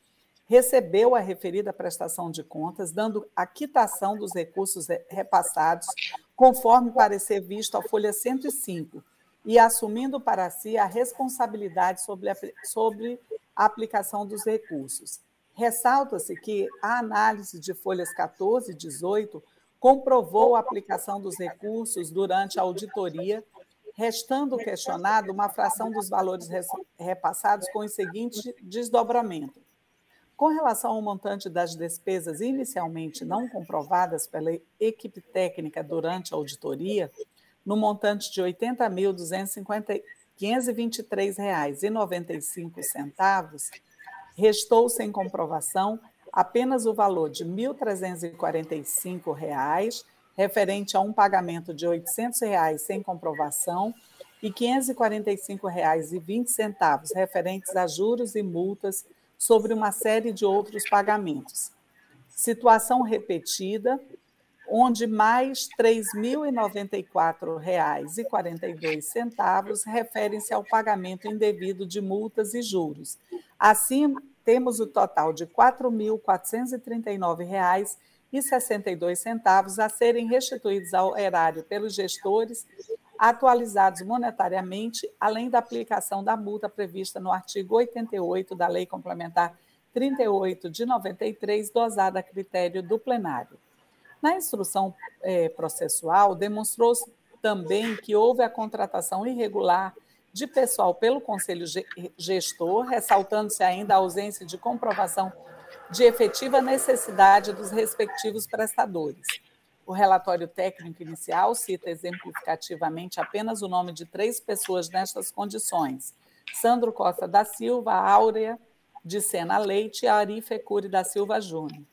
recebeu a referida prestação de contas, dando a quitação dos recursos repassados, conforme parecer visto a folha 105, e assumindo para si a responsabilidade sobre a, sobre a aplicação dos recursos. Ressalta-se que a análise de folhas 14 e 18 comprovou a aplicação dos recursos durante a auditoria, restando questionado uma fração dos valores repassados com o seguinte desdobramento. Com relação ao montante das despesas inicialmente não comprovadas pela equipe técnica durante a auditoria, no montante de R$ 80.223,95, restou sem comprovação apenas o valor de R$ 1.345, referente a um pagamento de 800 reais sem comprovação, e R$ 545,20 referentes a juros e multas sobre uma série de outros pagamentos. Situação repetida, onde mais R$ 3.094,42 referem-se ao pagamento indevido de multas e juros. Assim, temos o total de R$ 4.439,62 a serem restituídos ao erário pelos gestores, atualizados monetariamente, além da aplicação da multa prevista no artigo 88 da Lei Complementar 38 de 93, dosada a critério do plenário. Na instrução é, processual, demonstrou-se também que houve a contratação irregular de pessoal pelo Conselho Gestor, ressaltando-se ainda a ausência de comprovação de efetiva necessidade dos respectivos prestadores. O relatório técnico inicial cita exemplificativamente apenas o nome de três pessoas nestas condições: Sandro Costa da Silva, Áurea de Sena Leite e Ari Fecuri da Silva Júnior.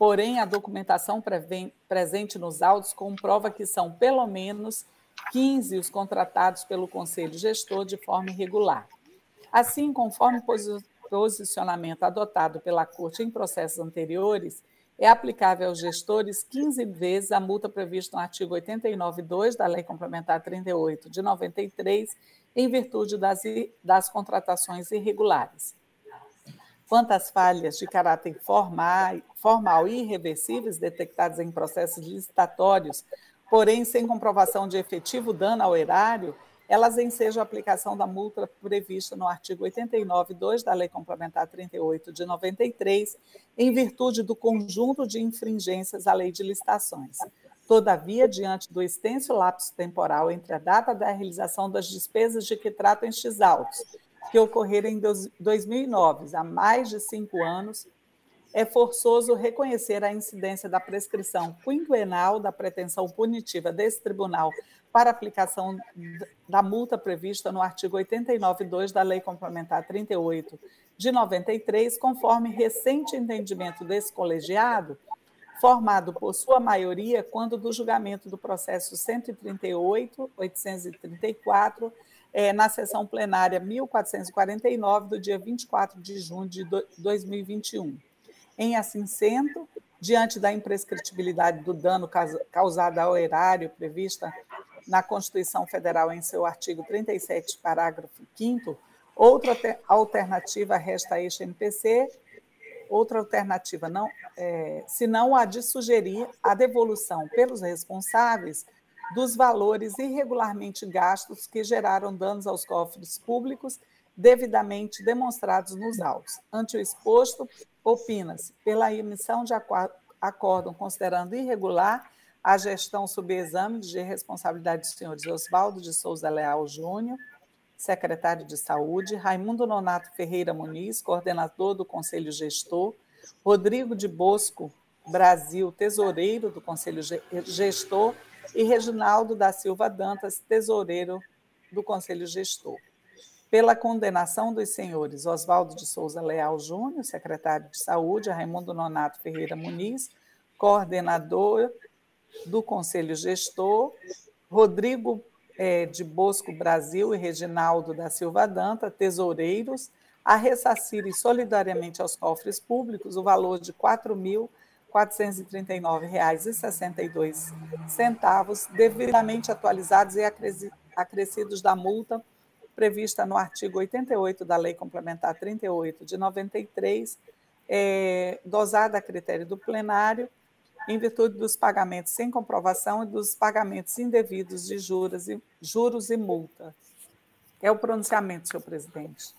Porém, a documentação presente nos autos comprova que são pelo menos 15 os contratados pelo Conselho Gestor de forma irregular. Assim, conforme posicionamento adotado pela Corte em processos anteriores, é aplicável aos gestores 15 vezes a multa prevista no artigo 89.2 da Lei Complementar 38 de 93, em virtude das, das contratações irregulares. Quanto às falhas de caráter formal, formal e irreversíveis detectadas em processos licitatórios, porém sem comprovação de efetivo dano ao erário, elas ensejam a aplicação da multa prevista no artigo 89.2 da Lei Complementar 38 de 93, em virtude do conjunto de infringências à lei de licitações. Todavia, diante do extenso lapso temporal entre a data da realização das despesas de que tratam estes autos que ocorreram em 2009, há mais de cinco anos, é forçoso reconhecer a incidência da prescrição quinquenal da pretensão punitiva desse tribunal para aplicação da multa prevista no artigo 89.2 da Lei Complementar 38 de 93, conforme recente entendimento desse colegiado, formado por sua maioria quando do julgamento do processo 138.834 é, na sessão plenária 1449, do dia 24 de junho de 2021. Em assim sendo, diante da imprescritibilidade do dano causado ao erário prevista na Constituição Federal em seu artigo 37, parágrafo 5 outra alternativa resta a este MPC, outra alternativa não, é, senão a de sugerir a devolução pelos responsáveis dos valores irregularmente gastos que geraram danos aos cofres públicos devidamente demonstrados nos autos. Ante o exposto, opina-se pela emissão de acórdão considerando irregular a gestão sob exame de responsabilidade dos senhores Oswaldo de Souza Leal Júnior, secretário de Saúde, Raimundo Nonato Ferreira Muniz, coordenador do Conselho Gestor, Rodrigo de Bosco Brasil, tesoureiro do Conselho Gestor, e Reginaldo da Silva Dantas, tesoureiro do Conselho Gestor. Pela condenação dos senhores Oswaldo de Souza Leal Júnior, secretário de Saúde, Raimundo Nonato Ferreira Muniz, coordenador do Conselho Gestor, Rodrigo é, de Bosco Brasil e Reginaldo da Silva Danta, tesoureiros, a ressarcirem solidariamente aos cofres públicos o valor de R$ 4.000 R$ 439,62, devidamente atualizados e acrescidos da multa prevista no artigo 88 da Lei Complementar 38 de 93, é, dosada a critério do plenário, em virtude dos pagamentos sem comprovação e dos pagamentos indevidos de juros e, juros e multa. É o pronunciamento, senhor presidente.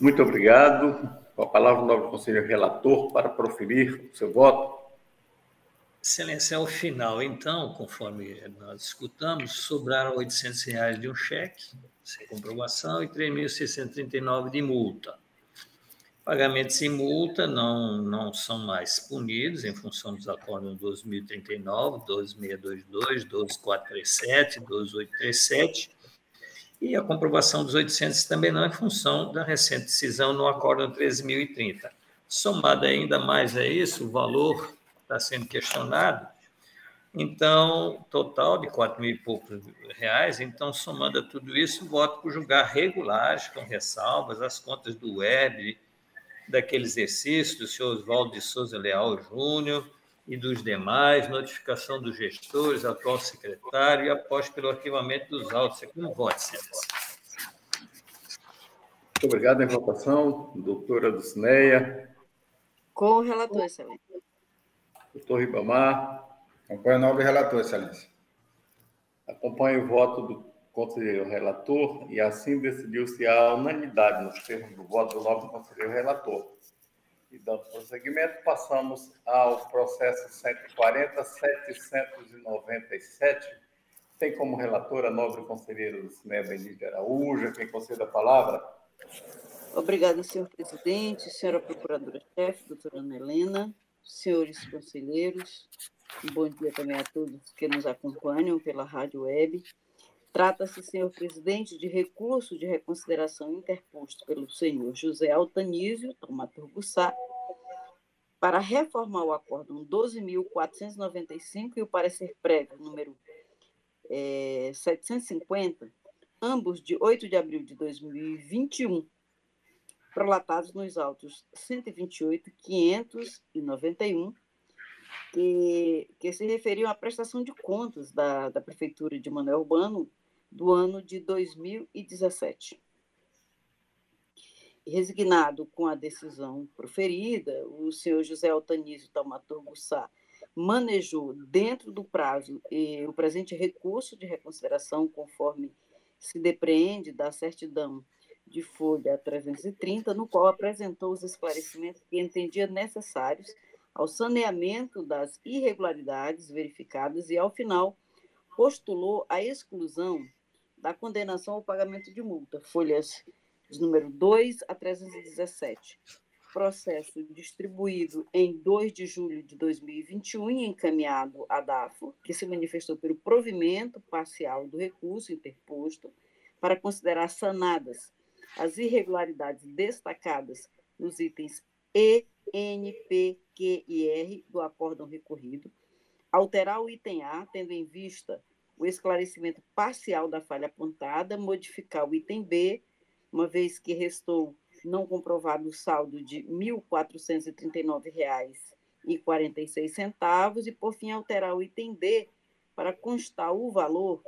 Muito obrigado. Com a palavra, o novo conselheiro relator para proferir o seu voto. Excelência, ao final, então, conforme nós escutamos, sobraram 800 reais de um cheque, sem comprovação, e R$ 3.639 de multa. Pagamentos em multa não, não são mais punidos em função dos acordos 2039, 12622, 12437, 12837 e a comprovação dos 800 também não em função da recente decisão no Acórdão 13.030. Somado ainda mais a isso, o valor está sendo questionado, então, total de quatro mil e poucos reais. Então, somando a tudo isso, voto por julgar regulares, com ressalvas, as contas do web, daquele exercício do senhor Oswaldo de Souza Leal Júnior e dos demais, notificação dos gestores, atual secretário e após pelo arquivamento dos autos. Como voto, excelência? Muito obrigado em votação, doutora Dulcineia. Com o relator, excelência. Doutor Ribamar. Acompanho o novo relator, excelência. Acompanho o voto do conselheiro relator e assim decidiu-se a unanimidade nos termos do voto do novo conselheiro relator. E dando prosseguimento, passamos ao processo 140-797. Tem como relatora a nobre conselheira do Benite Araújo, quem concede a palavra. Obrigada, senhor presidente, senhora procuradora-chefe, doutora Ana Helena, senhores conselheiros, bom dia também a todos que nos acompanham pela rádio web. Trata-se, senhor presidente, de recurso de reconsideração interposto pelo senhor José Altanísio Tomaturgo Sá para reformar o acórdão 12.495 e o parecer prévio número é, 750, ambos de 8 de abril de 2021, prolatados nos autos 128, 591 que, que se referiam à prestação de contas da, da Prefeitura de Manuel Urbano do ano de 2017. Resignado com a decisão proferida, o senhor José Altanísio Taumaturgo Sá manejou, dentro do prazo, o presente recurso de reconsideração, conforme se depreende da certidão de folha 330, no qual apresentou os esclarecimentos que entendia necessários ao saneamento das irregularidades verificadas e, ao final, postulou a exclusão da condenação ao pagamento de multa, folhas de número 2 a 317. Processo distribuído em 2 de julho de 2021 e encaminhado à DAFO, que se manifestou pelo provimento parcial do recurso interposto para considerar sanadas as irregularidades destacadas nos itens E, N, P, Q e R do acórdão recorrido, alterar o item A, tendo em vista o esclarecimento parcial da falha apontada, modificar o item B, uma vez que restou não comprovado o saldo de R$ 1.439,46 e, por fim, alterar o item D para constar o valor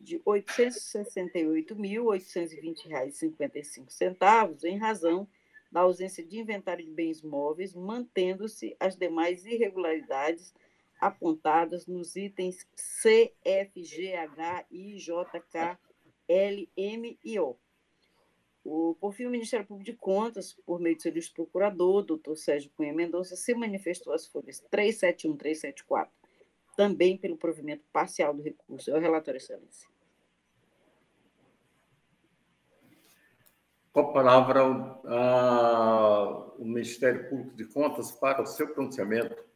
de R$ 868.820,55 em razão da ausência de inventário de bens móveis, mantendo-se as demais irregularidades apontadas nos itens C, F, G, H, I, J, K, L, M e O. O, por fim, o Ministério Público de Contas, por meio do seu procurador, doutor Sérgio Cunha Mendonça, se manifestou as folhas 371 374, também pelo provimento parcial do recurso. É o relatório, excelência. Com a palavra ao, Ministério Público de Contas para o seu pronunciamento.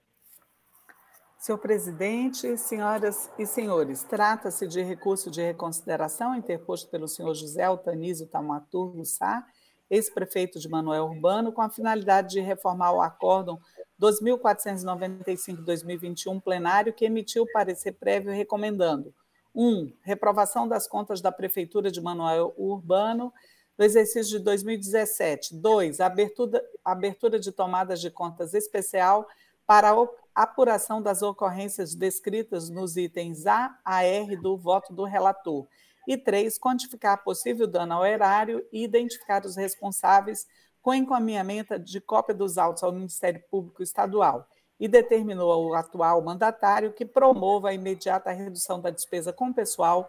Senhor presidente, senhoras e senhores, trata-se de recurso de reconsideração interposto pelo senhor José Altanísio Tamaturgo Sá, ex-prefeito de Manuel Urbano, com a finalidade de reformar o acórdão 2495-2021 plenário, que emitiu parecer prévio recomendando 1. Um, reprovação das contas da Prefeitura de Manuel Urbano do exercício de 2017. 2. Abertura, abertura de tomadas de contas especial para apuração das ocorrências descritas nos itens A a R do voto do relator. E três, quantificar possível dano ao erário e identificar os responsáveis com encaminhamento de cópia dos autos ao Ministério Público Estadual. E determinou ao atual mandatário que promova a imediata redução da despesa com pessoal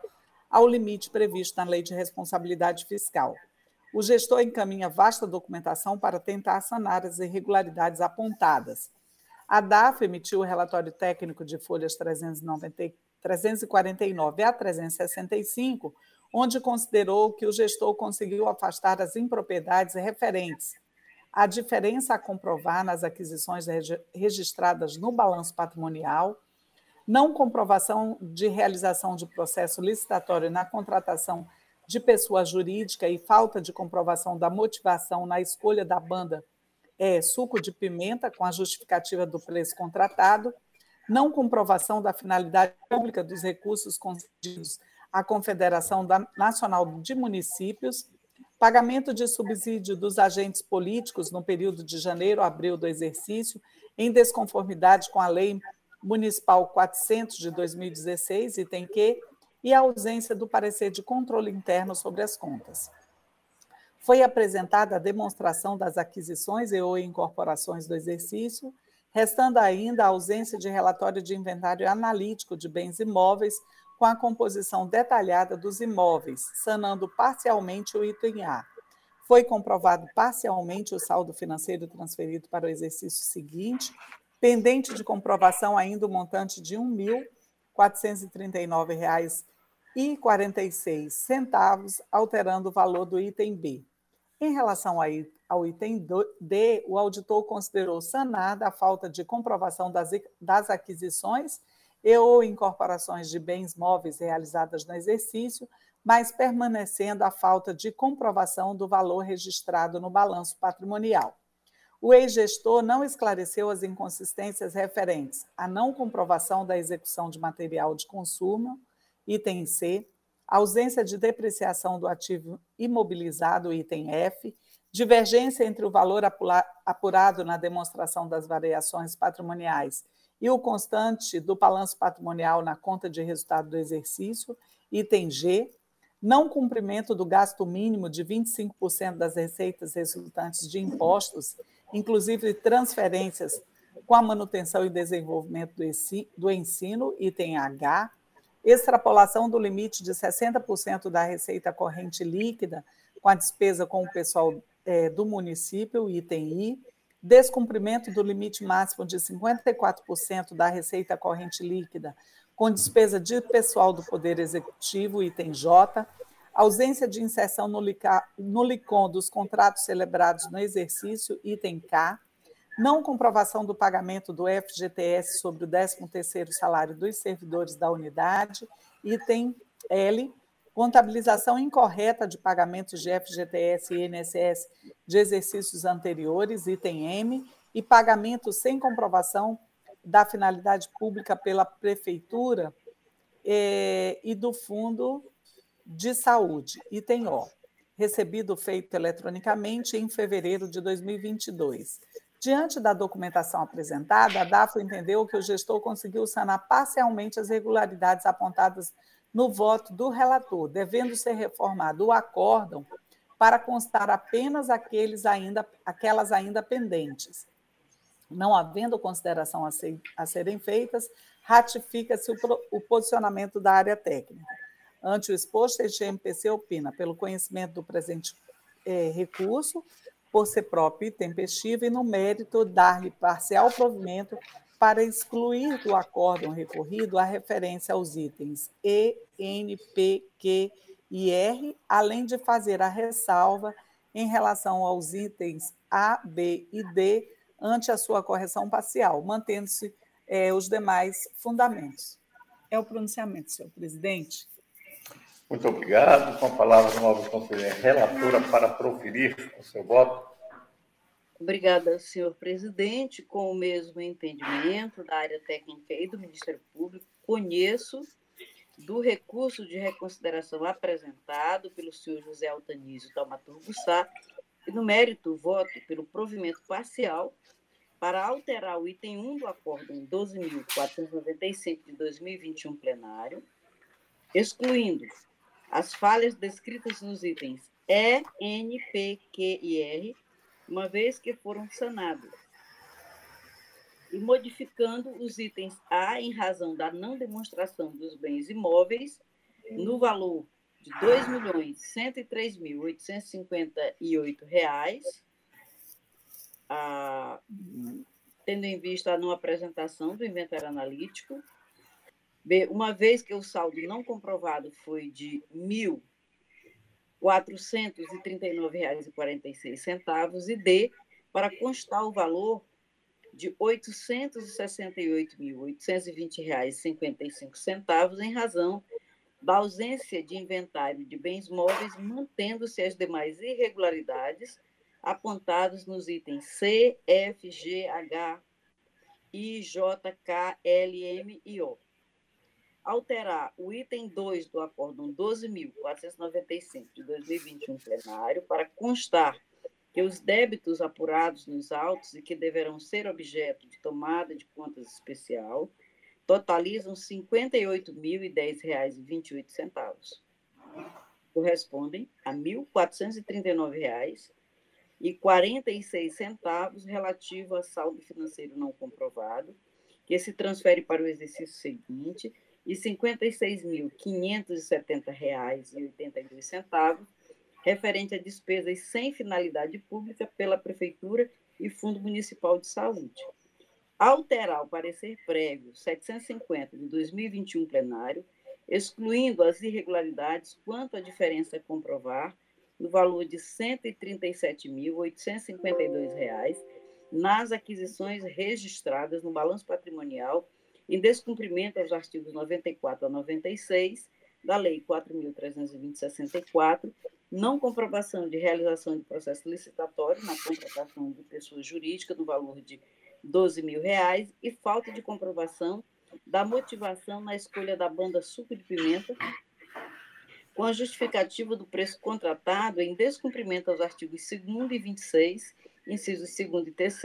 ao limite previsto na Lei de Responsabilidade Fiscal o gestor encaminha vasta documentação para tentar sanar as irregularidades apontadas. A DAF emitiu o relatório técnico de folhas 390, 349 a 365, onde considerou que o gestor conseguiu afastar as impropriedades referentes. À diferença a comprovar nas aquisições registradas no balanço patrimonial, não comprovação de realização de processo licitatório na contratação de pessoa jurídica e falta de comprovação da motivação na escolha da banda é suco de pimenta com a justificativa do preço contratado, não comprovação da finalidade pública dos recursos concedidos à Confederação Nacional de Municípios, pagamento de subsídio dos agentes políticos no período de janeiro a abril do exercício, em desconformidade com a Lei Municipal 400 de 2016, item Q, e a ausência do parecer de controle interno sobre as contas. Foi apresentada a demonstração das aquisições e ou incorporações do exercício, restando ainda a ausência de relatório de inventário analítico de bens imóveis com a composição detalhada dos imóveis, sanando parcialmente o item A. Foi comprovado parcialmente o saldo financeiro transferido para o exercício seguinte, pendente de comprovação ainda o montante de R$ 1.439,46, alterando o valor do item B. Em relação ao item D, o auditor considerou sanada a falta de comprovação das, das aquisições e ou incorporações de bens móveis realizadas no exercício, mas permanecendo a falta de comprovação do valor registrado no balanço patrimonial. O ex-gestor não esclareceu as inconsistências referentes à não comprovação da execução de material de consumo, item C, ausência de depreciação do ativo imobilizado, item F, divergência entre o valor apurado na demonstração das variações patrimoniais e o constante do balanço patrimonial na conta de resultado do exercício, item G, não cumprimento do gasto mínimo de 25% das receitas resultantes de impostos, inclusive transferências com a manutenção e desenvolvimento do ensino, item H, extrapolação do limite de 60% da receita corrente líquida com a despesa com o pessoal é, do município, item I, descumprimento do limite máximo de 54% da receita corrente líquida com despesa de pessoal do Poder Executivo, item J, ausência de inserção no, LICA, no LICOM dos contratos celebrados no exercício, item K, não comprovação do pagamento do FGTS sobre o 13º salário dos servidores da unidade, item L, contabilização incorreta de pagamentos de FGTS e INSS de exercícios anteriores, item M, e pagamento sem comprovação da finalidade pública pela Prefeitura eh, e do Fundo de Saúde, item O, recebido feito eletronicamente em fevereiro de 2022. Diante da documentação apresentada, a DAFO entendeu que o gestor conseguiu sanar parcialmente as irregularidades apontadas no voto do relator, devendo ser reformado o acórdão para constar apenas aqueles ainda, aquelas ainda pendentes. Não havendo consideração a, ser, a serem feitas, ratifica-se o, o posicionamento da área técnica. Ante o exposto, este MPC opina pelo conhecimento do presente é, recurso, por ser próprio e tempestivo, e no mérito dar-lhe parcial provimento para excluir do acórdão recorrido a referência aos itens E, N, P, Q e R, além de fazer a ressalva em relação aos itens A, B e D ante a sua correção parcial, mantendo-se é, os demais fundamentos. É o pronunciamento, senhor presidente. Muito obrigado. Com a palavra, a nova conselheira relatora para proferir o seu voto. Obrigada, senhor presidente. Com o mesmo entendimento da área técnica e do Ministério Público, conheço do recurso de reconsideração apresentado pelo senhor José Altanísio Taumaturgo Sá e, no mérito, voto pelo provimento parcial para alterar o item 1 do Acórdão 12.495 de 2021 plenário, excluindo as falhas descritas nos itens E, N, P, Q e R, uma vez que foram sanados, e modificando os itens A em razão da não demonstração dos bens imóveis no valor de R$ 2.103.858, ah, tendo em vista a não apresentação do inventário analítico, B, uma vez que o saldo não comprovado foi de R$ 1.439,46, e D, para constar o valor de R$ 868.820,55 em razão da ausência de inventário de bens móveis, mantendo-se as demais irregularidades apontados nos itens C, F, G, H, I, J, K, L, M e O. Alterar o item 2 do Acórdão 12.495 de 2021 plenário para constar que os débitos apurados nos autos e que deverão ser objeto de tomada de contas especial totalizam R$ 58.010,28. Correspondem a R$ 1.439,46 relativo a saldo financeiro não comprovado, que se transfere para o exercício seguinte, e R$ 56.570,82 referente a despesas sem finalidade pública pela Prefeitura e Fundo Municipal de Saúde. Alterar o parecer prévio 750 de 2021 plenário, excluindo as irregularidades quanto à diferença a comprovar, no valor de R$ 137.852 nas aquisições registradas no balanço patrimonial em descumprimento aos artigos 94 a 96 da Lei 4.320-64, não comprovação de realização de processo licitatório na contratação de pessoa jurídica no valor de 12 mil reais e falta de comprovação da motivação na escolha da banda suco de pimenta, com a justificativa do preço contratado em descumprimento aos artigos 2 e 26, incisos 2 e 3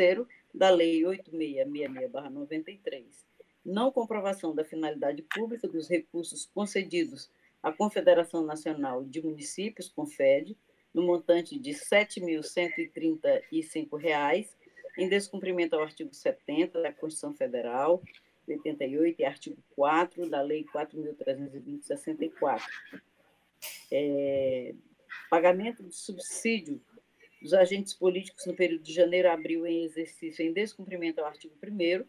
da Lei 8666-93. Não comprovação da finalidade pública dos recursos concedidos à Confederação Nacional de Municípios, CONFED, no montante de R$ 7.135 em descumprimento ao artigo 70 da Constituição Federal, 88, e artigo 4 da Lei 4.320-64. É, pagamento de subsídio dos agentes políticos no período de janeiro a abril em exercício em descumprimento ao artigo 1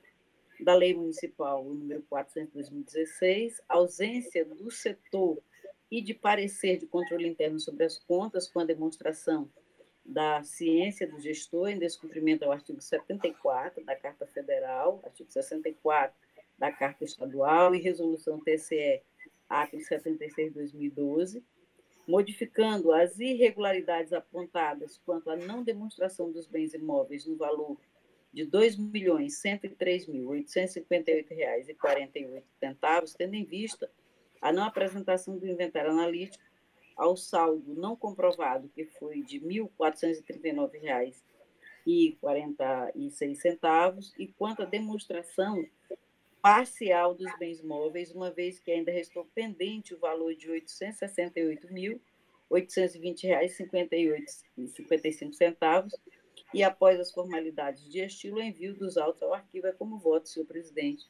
da Lei Municipal número 400 de 2016, ausência do setor e de parecer de controle interno sobre as contas com a demonstração da ciência do gestor em descumprimento ao artigo 74 da Carta Federal, artigo 64 da Carta Estadual e resolução TCE Acre 76/2012, modificando as irregularidades apontadas quanto à não demonstração dos bens imóveis no valor de R$ 2.103.858,48, tendo em vista a não apresentação do inventário analítico ao saldo não comprovado, que foi de R$ 1.439,46, e quanto à demonstração parcial dos bens móveis, uma vez que ainda restou pendente o valor de R$ 868.820,58,55, e após as formalidades de estilo, o envio dos autos ao arquivo é como voto, senhor presidente,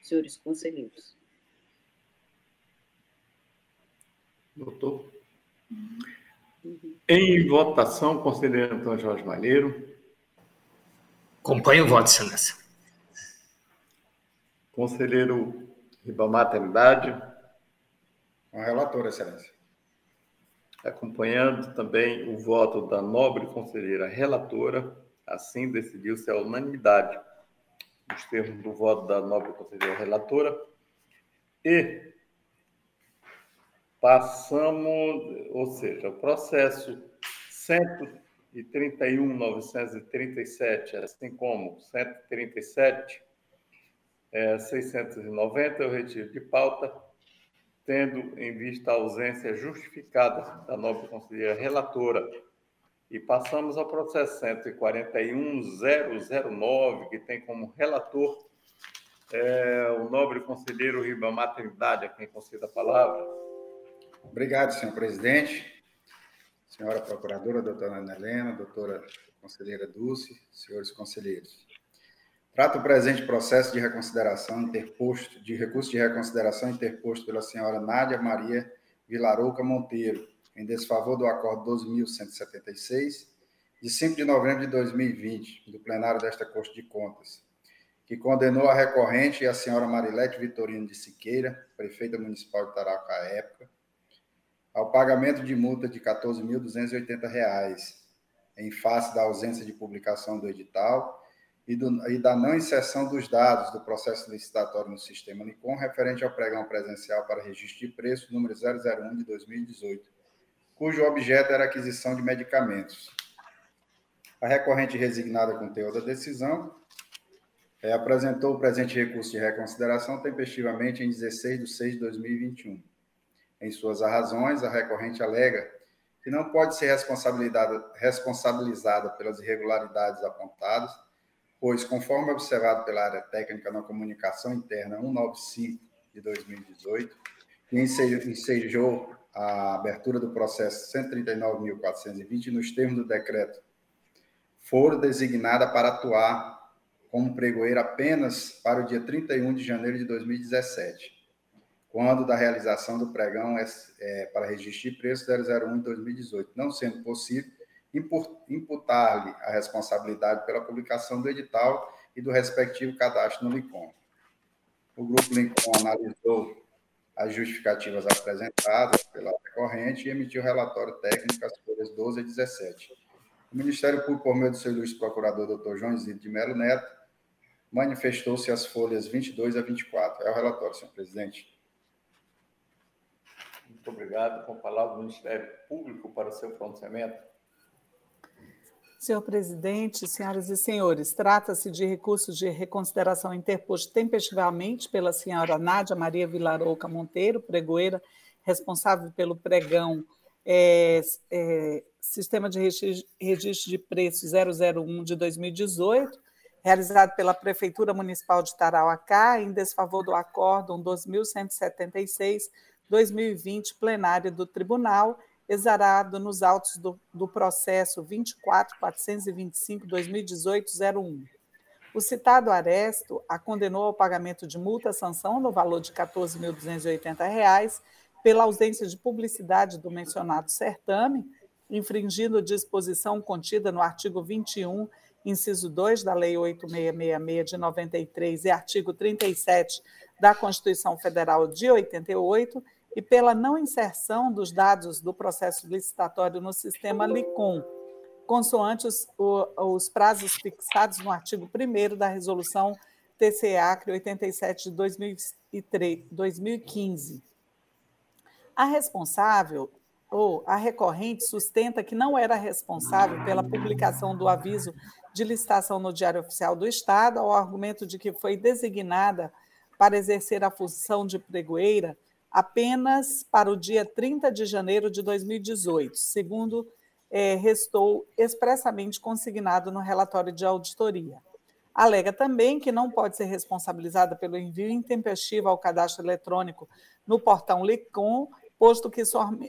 senhores conselheiros. Doutor. Em votação, conselheiro Antônio Jorge Malheiro. Acompanho o voto, excelência. Conselheiro Ribamar Trindade. Com relator, excelência. Acompanhando também o voto da nobre conselheira relatora, assim decidiu-se a unanimidade nos termos do voto da nobre conselheira relatora. E passamos, ou seja, o processo 131.937, assim como 137, é, 690, eu retiro de pauta, tendo em vista a ausência justificada da nobre conselheira relatora. E passamos ao processo 141.009, que tem como relator é, o nobre conselheiro Ribamar Trindade, a quem conceda a palavra. Obrigado, senhor presidente, senhora procuradora, doutora Ana Helena, doutora conselheira Dulce, senhores conselheiros. Trato o presente processo de reconsideração interposto, de recurso de reconsideração interposto pela senhora Nádia Maria Vilarouca Monteiro, em desfavor do acordo 12.176, de 5 de novembro de 2020, do plenário desta Corte de Contas, que condenou a recorrente e a senhora Marilete Vitorino de Siqueira, prefeita municipal de Taraca à época, ao pagamento de multa de R$ 14.280, em face da ausência de publicação do edital e, do, e, da não inserção dos dados do processo licitatório no sistema NICOM referente ao pregão presencial para registro de preço número 001 de 2018, cujo objeto era aquisição de medicamentos. A recorrente resignada com o teor da decisão é, apresentou o presente recurso de reconsideração tempestivamente em 16 de 6 de 2021. Em suas razões, a recorrente alega que não pode ser responsabilizada, responsabilizada pelas irregularidades apontadas, pois, conforme observado pela área técnica na comunicação interna 195 de 2018, que ensejou a abertura do processo 139.420 nos termos do decreto, for designada para atuar como pregoeiro apenas para o dia 31 de janeiro de 2017, quando da realização do pregão é, é, para registro de preço 001 de 2018, não sendo possível imputar-lhe a responsabilidade pela publicação do edital e do respectivo cadastro no LICOM. O grupo LICOM analisou as justificativas apresentadas pela recorrente e emitiu relatório técnico às folhas 12 e 17. O Ministério Público, por meio do seu ilustre procurador, doutor João Zito de Melo Neto, manifestou-se as folhas 22 a 24. É o relatório, senhor presidente. Muito obrigado. Com a palavra do Ministério Público para o seu pronunciamento. Senhor presidente, senhoras e senhores, trata-se de recurso de reconsideração interposto tempestivamente pela senhora Nádia Maria Vilarouca Monteiro, pregoeira, responsável pelo pregão é, é, Sistema de Registro de Preços 001 de 2018, realizado pela Prefeitura Municipal de Tarauacá, em desfavor do Acórdão 2176-2020, plenário do Tribunal, exarado nos autos do, do processo 24.425-2018-01. O citado Aresto a condenou ao pagamento de multa-sanção no valor de R$ 14.280 pela ausência de publicidade do mencionado certame, infringindo disposição contida no artigo 21 inciso 2 da Lei 8666 de 93 e artigo 37 da Constituição Federal de 88, e pela não inserção dos dados do processo licitatório no sistema LICOM, consoante os, os prazos fixados no artigo 1 da Resolução TCACRE 87 de 2003, 2015. A responsável ou a recorrente sustenta que não era responsável pela publicação do aviso de licitação no Diário Oficial do Estado, ao argumento de que foi designada para exercer a função de pregoeira apenas para o dia 30 de janeiro de 2018, segundo é, restou expressamente consignado no relatório de auditoria. Alega também que não pode ser responsabilizada pelo envio intempestivo ao cadastro eletrônico no portão LICOM posto que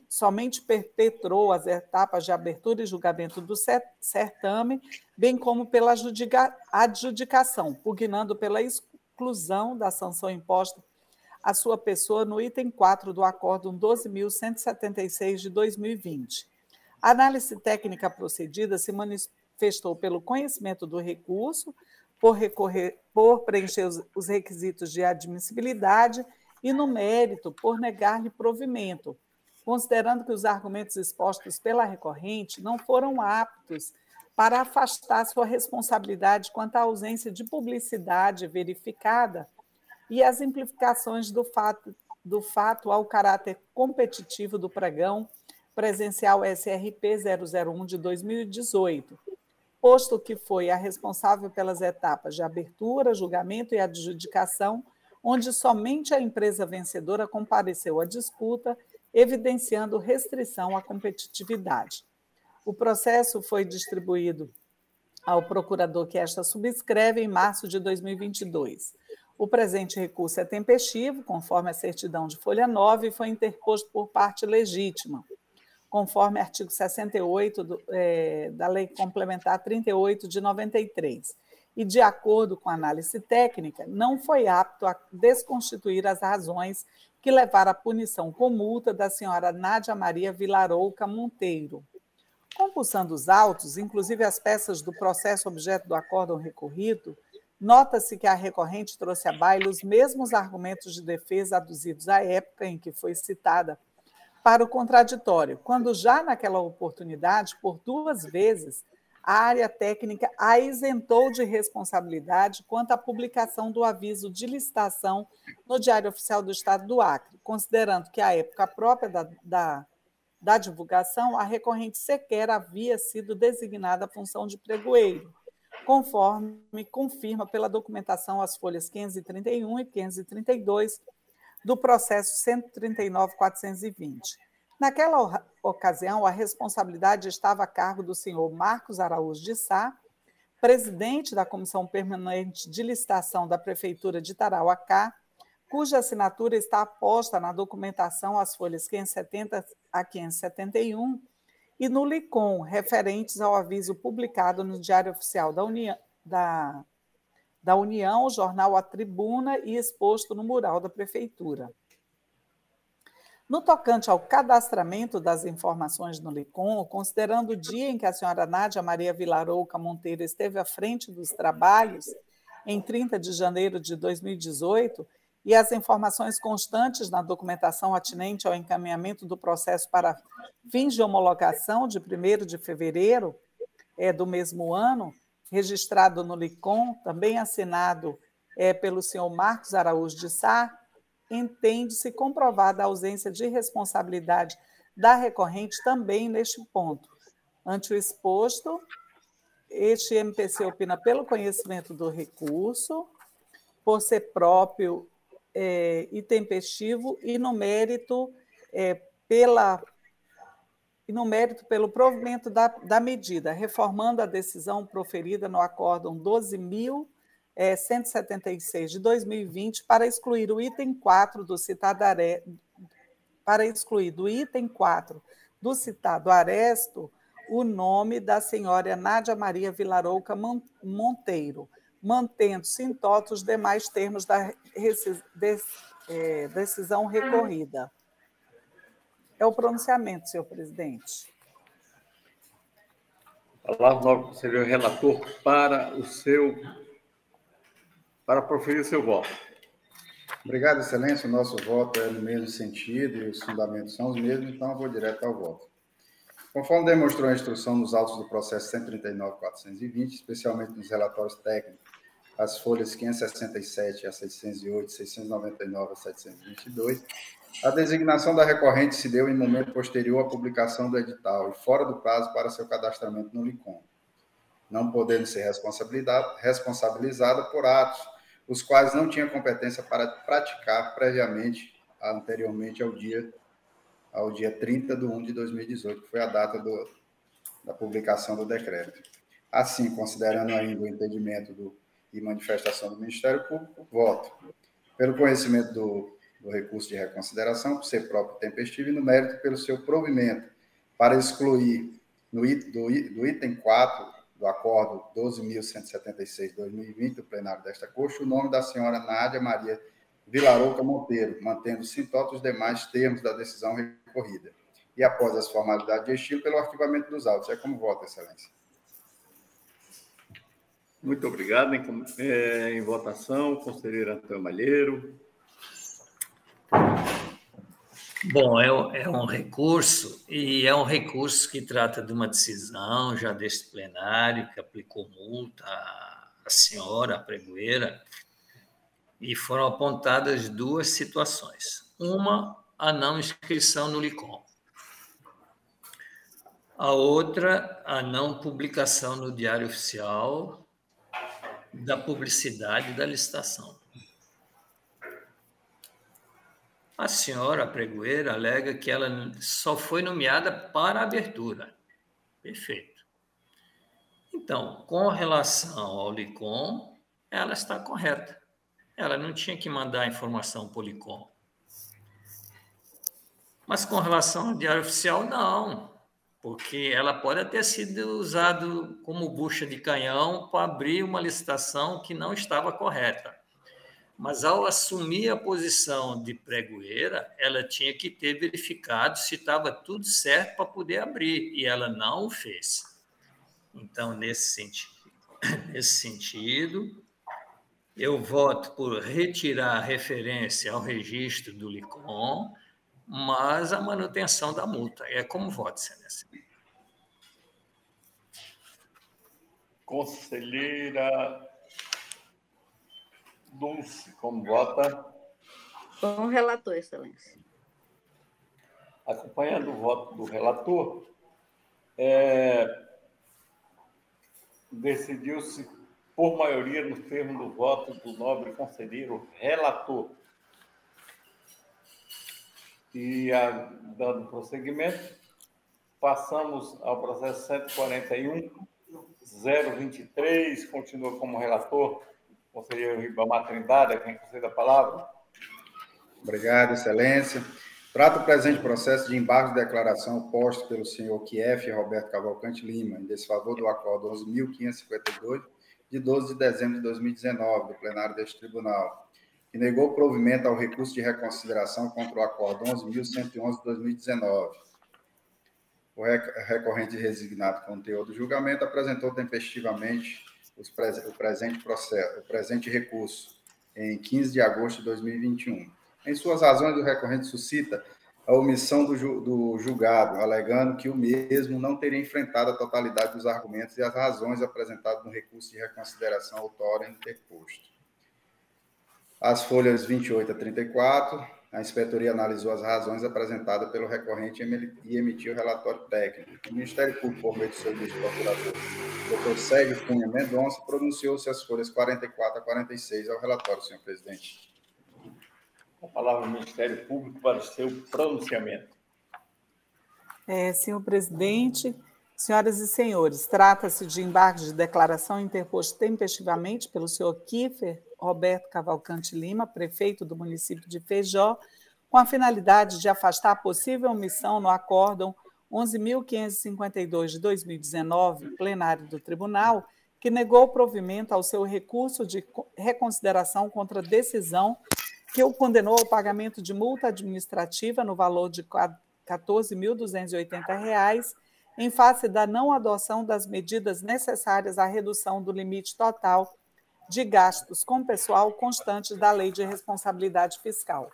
somente perpetrou as etapas de abertura e julgamento do certame, bem como pela adjudicação, pugnando pela exclusão da sanção imposta à sua pessoa no item 4 do Acórdão 12.176 de 2020. A análise técnica procedida se manifestou pelo conhecimento do recurso, por, recorrer, por preencher os requisitos de admissibilidade e no mérito por negar-lhe provimento, considerando que os argumentos expostos pela recorrente não foram aptos para afastar sua responsabilidade quanto à ausência de publicidade verificada e as implicações do fato, do fato ao caráter competitivo do pregão presencial SRP 001 de 2018, posto que foi a responsável pelas etapas de abertura, julgamento e adjudicação onde somente a empresa vencedora compareceu à disputa, evidenciando restrição à competitividade. O processo foi distribuído ao procurador que esta subscreve em março de 2022. O presente recurso é tempestivo, conforme a certidão de folha 9, e foi interposto por parte legítima, conforme artigo 68 do, é, da Lei Complementar 38 de 93 e, de acordo com a análise técnica, não foi apto a desconstituir as razões que levaram à punição com multa da senhora Nádia Maria Vilarouca Monteiro. Compulsando os autos, inclusive as peças do processo objeto do acórdão recorrido, nota-se que a recorrente trouxe à baila os mesmos argumentos de defesa aduzidos à época em que foi citada para o contraditório, quando já naquela oportunidade, por duas vezes, a área técnica a isentou de responsabilidade quanto à publicação do aviso de licitação no Diário Oficial do Estado do Acre, considerando que a época própria da, da da divulgação, a recorrente sequer havia sido designada a função de pregoeiro, conforme confirma pela documentação as folhas 531 e 532 do processo 139.420. Naquela ocasião, a responsabilidade estava a cargo do senhor Marcos Araújo de Sá, presidente da Comissão Permanente de Licitação da Prefeitura de Tarauacá, cuja assinatura está posta na documentação as folhas 570 a 571 e no LICOM, referentes ao aviso publicado no Diário Oficial da União, da, da União, jornal A Tribuna e exposto no mural da Prefeitura. No tocante ao cadastramento das informações no LICOM, considerando o dia em que a senhora Nádia Maria Vilarouca Monteiro esteve à frente dos trabalhos, em 30 de janeiro de 2018, e as informações constantes na documentação atinente ao encaminhamento do processo para fins de homologação de 1 de fevereiro é, do mesmo ano, registrado no LICOM, também assinado é, pelo senhor Marcos Araújo de Sá, entende-se comprovada a ausência de responsabilidade da recorrente também neste ponto. Ante o exposto, este MPC opina pelo conhecimento do recurso, por ser próprio é, e tempestivo, e no mérito é, pela e no mérito pelo provimento da, da medida, reformando a decisão proferida no acórdão 12.000 é, 176 de 2020 para excluir o item 4 do citado para excluir do item 4 do citado aresto o nome da senhora Nádia Maria Vilarouca Monteiro, mantendo-se em toto os demais termos da é, decisão recorrida. É o pronunciamento, senhor presidente. Palavra ao conselheiro relator para o seu para proferir seu voto. Obrigado, Excelência. O nosso voto é no mesmo sentido e os fundamentos são os mesmos, então eu vou direto ao voto. Conforme demonstrou a instrução nos autos do processo 139.420, especialmente nos relatórios técnicos, as folhas 567 a 608, 699 a 722, a designação da recorrente se deu em momento posterior à publicação do edital e fora do prazo para seu cadastramento no LICOM, não podendo ser responsabilizada por atos os quais não tinha competência para praticar previamente, anteriormente ao dia, ao dia 30 de 1 de 2018, que foi a data do, da publicação do decreto. Assim, considerando ainda o entendimento do, e manifestação do Ministério Público, voto pelo conhecimento do, do recurso de reconsideração, por ser próprio tempestivo e no mérito pelo seu provimento, para excluir no, do, do item 4 do acordo 12.176-2020 do plenário desta Corte, o nome da senhora Nádia Maria Vilarouca Monteiro, mantendo-se em todos os demais termos da decisão recorrida. E após as formalidades de estilo, pelo arquivamento dos autos. É como voto, Excelência. Muito obrigado. Em, é, em votação, conselheiro Antônio Malheiro. Bom, é, é, um recurso, e é um recurso que trata de uma decisão já deste plenário, que aplicou multa à senhora, à pregoeira, e foram apontadas duas situações. Uma, a não inscrição no LICOM. A outra, a não publicação no Diário Oficial da publicidade da licitação. A senhora pregoeira alega que ela só foi nomeada para a abertura. Perfeito. Então, com relação ao LICOM, ela está correta. Ela não tinha que mandar a informação para o LICOM. Mas com relação ao Diário Oficial, não, porque ela pode ter sido usada como bucha de canhão para abrir uma licitação que não estava correta. Mas ao assumir a posição de pregoeira, ela tinha que ter verificado se estava tudo certo para poder abrir, e ela não o fez. Então, nesse sentido, nesse sentido, eu voto por retirar a referência ao registro do LICOM, mas a manutenção da multa. É como voto, Excelência. Conselheira Dulce, como vota? Com o relator, Excelência. acompanhando o voto do relator, é, decidiu-se por maioria no termo do voto do nobre conselheiro relator. E, a, dando prosseguimento, passamos ao processo 141 023, continua como relator, conselheiro Ribamar Trindade, quem concede a palavra. Obrigado, excelência. Trata o presente processo de embargo de declaração posto pelo senhor Kief Roberto Cavalcante Lima, em desfavor do acordo 11.552, de 12 de dezembro de 2019, do plenário deste tribunal, que negou provimento ao recurso de reconsideração contra o acordo 11.111 de 2019. O recorrente resignado com o teor do julgamento apresentou tempestivamente o presente processo, o presente recurso em 15 de agosto de 2021. Em suas razões, o recorrente suscita a omissão do, ju, do julgado, alegando que o mesmo não teria enfrentado a totalidade dos argumentos e as razões apresentadas no recurso de reconsideração autória interposto. As folhas 28 a 34, a inspetoria analisou as razões apresentadas pelo recorrente e emitiu o relatório técnico. O Ministério Público, por meio do seu vice-procurador, Dr. Sérgio Cunha Mendonça, pronunciou-se as folhas 44 a 46 ao relatório, senhor presidente. A palavra ao Ministério Público para o seu pronunciamento. É, senhor presidente, senhoras e senhores, trata-se de embargo de declaração interposto tempestivamente pelo senhor Kiefer Roberto Cavalcante Lima, prefeito do município de Feijó, com a finalidade de afastar a possível omissão no acórdão 11.552 de 2019, plenário do tribunal, que negou provimento ao seu recurso de reconsideração contra a decisão que o condenou ao pagamento de multa administrativa no valor de R$ 14.280 em face da não adoção das medidas necessárias à redução do limite total de gastos com pessoal constante da Lei de Responsabilidade Fiscal.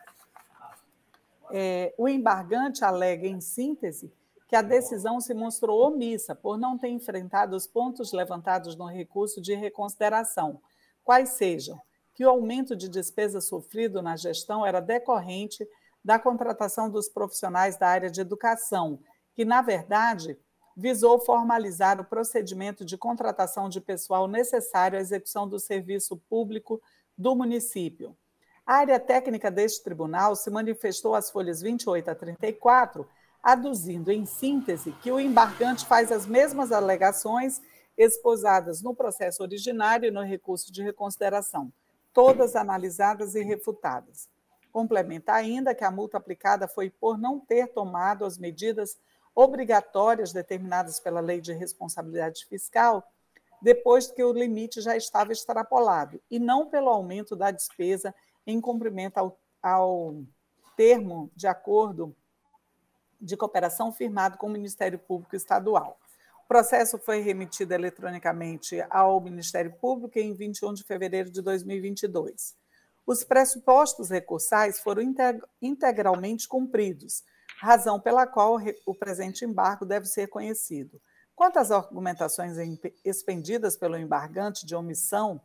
É, o embargante alega, em síntese, que a decisão se mostrou omissa por não ter enfrentado os pontos levantados no recurso de reconsideração, quais sejam que o aumento de despesa sofrido na gestão era decorrente da contratação dos profissionais da área de educação, que, na verdade, visou formalizar o procedimento de contratação de pessoal necessário à execução do serviço público do município. A área técnica deste tribunal se manifestou às folhas 28 a 34, aduzindo, em síntese, que o embargante faz as mesmas alegações esposadas no processo originário e no recurso de reconsideração todas analisadas e refutadas. Complementa ainda que a multa aplicada foi por não ter tomado as medidas obrigatórias determinadas pela Lei de Responsabilidade Fiscal depois que o limite já estava extrapolado, e não pelo aumento da despesa em cumprimento ao, ao termo de acordo de cooperação firmado com o Ministério Público Estadual. O processo foi remetido eletronicamente ao Ministério Público em 21 de fevereiro de 2022. Os pressupostos recursais foram integralmente cumpridos, razão pela qual o presente embargo deve ser conhecido. Quanto às argumentações expendidas pelo embargante de omissão,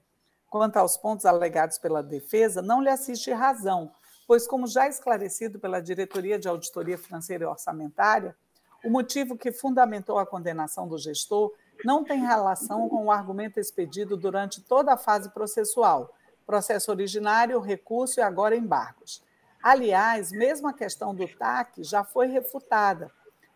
quanto aos pontos alegados pela defesa, não lhe assiste razão, pois, como já esclarecido pela Diretoria de Auditoria Financeira e Orçamentária, o motivo que fundamentou a condenação do gestor não tem relação com o argumento expedido durante toda a fase processual, processo originário, recurso e agora embargos. Aliás, mesmo a questão do TAC já foi refutada,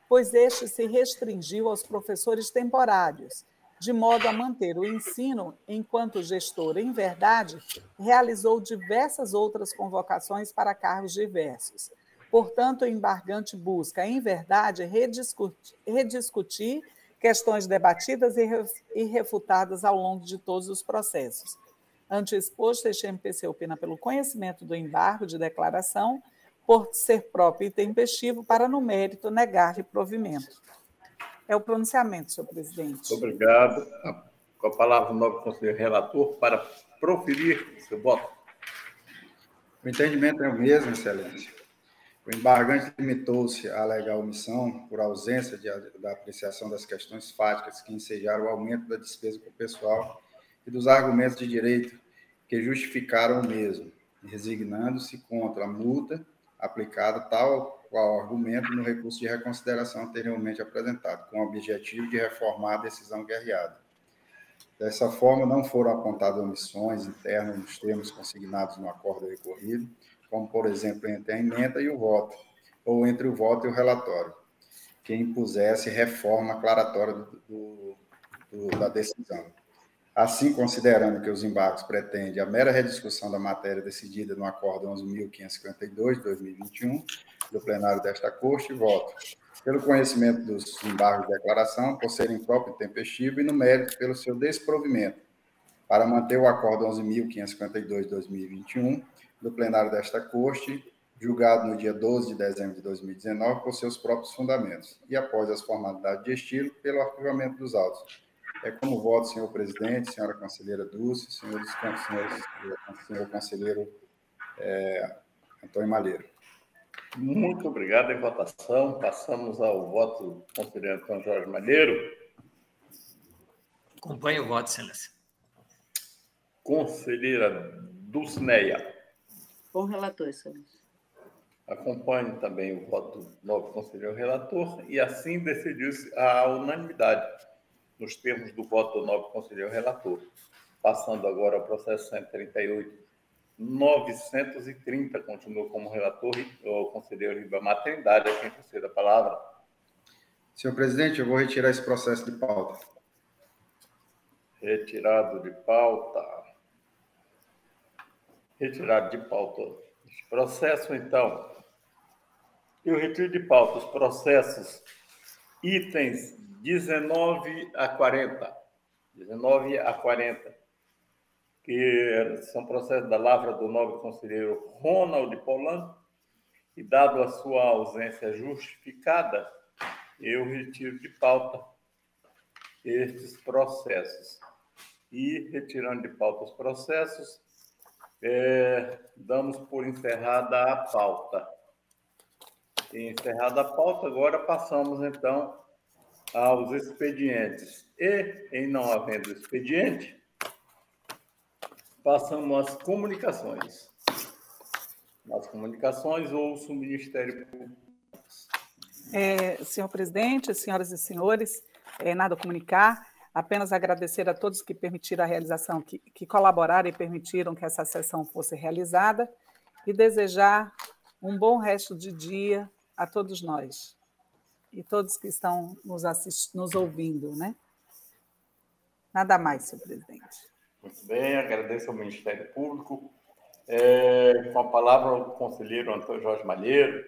pois este se restringiu aos professores temporários, de modo a manter o ensino, enquanto gestor, em verdade, realizou diversas outras convocações para cargos diversos. Portanto, o embargante busca, em verdade, rediscutir, rediscutir questões debatidas e refutadas ao longo de todos os processos. Ante o exposto, este MPC opina pelo conhecimento do embargo de declaração, por ser próprio e tempestivo, para, no mérito, negar-lhe provimento. É o pronunciamento, senhor presidente. Obrigado. Com a palavra, o novo conselheiro relator para proferir seu voto. O entendimento é o mesmo, excelência. O embargante limitou-se a alegar omissão por ausência de, da apreciação das questões fáticas que ensejaram o aumento da despesa com o pessoal e dos argumentos de direito que justificaram o mesmo, resignando-se contra a multa aplicada tal qual argumento no recurso de reconsideração anteriormente apresentado, com o objetivo de reformar a decisão guerreada. Dessa forma, não foram apontadas omissões internas nos termos consignados no acordo recorrido, como, por exemplo, entre a emenda e o voto, ou entre o voto e o relatório, que impusesse reforma aclaratória do, do, da decisão. Assim, considerando que os embargos pretendem a mera rediscussão da matéria decidida no Acordo 11.552 de 2021, do plenário desta Corte, voto pelo conhecimento dos embargos de declaração, por serem próprio e tempestivo, e no mérito pelo seu desprovimento, para manter o Acordo 11.552 de 2021, do plenário desta Corte, julgado no dia 12 de dezembro de 2019, por seus próprios fundamentos, e após as formalidades de estilo, pelo arquivamento dos autos é como voto, senhor presidente, senhora conselheira Dulce, senhores, senhores, senhor conselheiro é, Antônio Malheiro. Muito obrigado em votação. Passamos ao voto do conselheiro Antônio Jorge Malheiro. Acompanhe o voto, excelência. Conselheira Dulcineia. Com relator, excelência. Acompanhe também o voto do novo conselheiro relator e assim decidiu-se a unanimidade nos termos do voto do novo conselheiro relator. Passando agora ao processo 138, 930, continua como relator o conselheiro Ribamar Trindade, a quem concede a palavra. Senhor presidente, eu vou retirar esse processo de pauta. Retirado de pauta. Retirado de pauta. Esse processo, então. Eu retiro de pauta os processos, itens 19 a 40. 19 a 40. Que são processos da lavra do nobre conselheiro Ronald Polan. E, dado a sua ausência justificada, eu retiro de pauta estes processos. E, retirando de pauta os processos, é, damos por encerrada a pauta. E encerrada a pauta, agora passamos então aos expedientes. E, em não havendo expediente, passamos às comunicações. Nas comunicações, ouço o Ministério Público. É, senhor presidente, senhoras e senhores, é, nada a comunicar, apenas agradecer a todos que permitiram a realização, que, que colaboraram e permitiram que essa sessão fosse realizada e desejar um bom resto de dia a todos nós e todos que estão nos, assist... nos ouvindo, né? Nada mais, senhor presidente. Muito bem, agradeço ao Ministério Público. É, com a palavra o conselheiro Antônio Jorge Malheiro.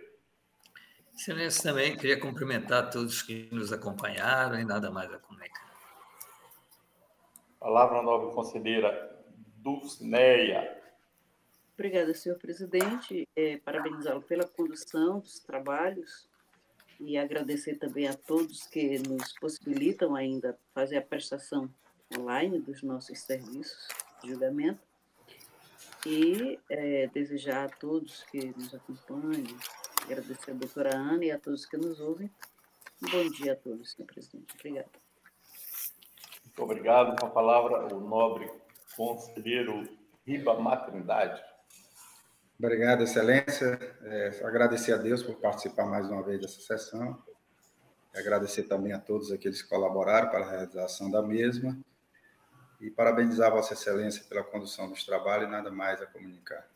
Excelência, também queria cumprimentar todos que nos acompanharam e nada mais a comunicar. Palavra nobre conselheira Dulcineia. Obrigada, senhor presidente. É, Parabenizá-lo pela condução dos trabalhos e agradecer também a todos que nos possibilitam ainda fazer a prestação online dos nossos serviços de julgamento e é, desejar a todos que nos acompanham, agradecer a doutora Ana e a todos que nos ouvem. Bom dia a todos, senhor presidente. Obrigada. Muito obrigado. Com a palavra, o nobre conselheiro Riba Matrindade. Obrigado, Excelência. É, agradecer a Deus por participar mais uma vez dessa sessão. Agradecer também a todos aqueles que colaboraram para a realização da mesma. E parabenizar Vossa Excelência pela condução dos trabalhos e nada mais a comunicar.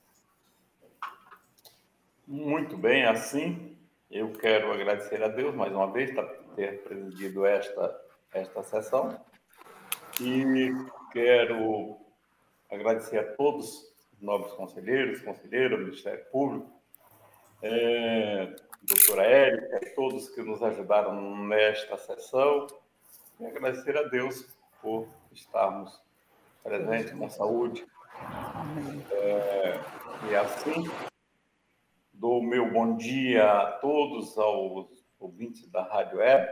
Muito bem, assim, eu quero agradecer a Deus mais uma vez por ter presidido esta, esta sessão. E quero agradecer a todos nobres conselheiros, conselheiras, Ministério Público, é, doutora Érica, todos que nos ajudaram nesta sessão, e agradecer a Deus por estarmos presentes com saúde. É, e assim, dou meu bom dia a todos, aos ouvintes da Rádio Web,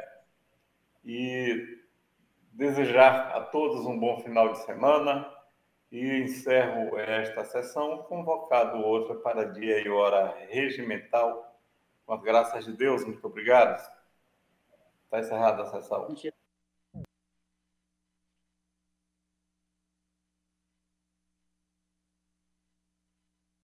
e desejar a todos um bom final de semana, e encerro esta sessão convocado outra para dia e hora regimental. Com as graças de Deus, muito obrigado. Está encerrada a sessão.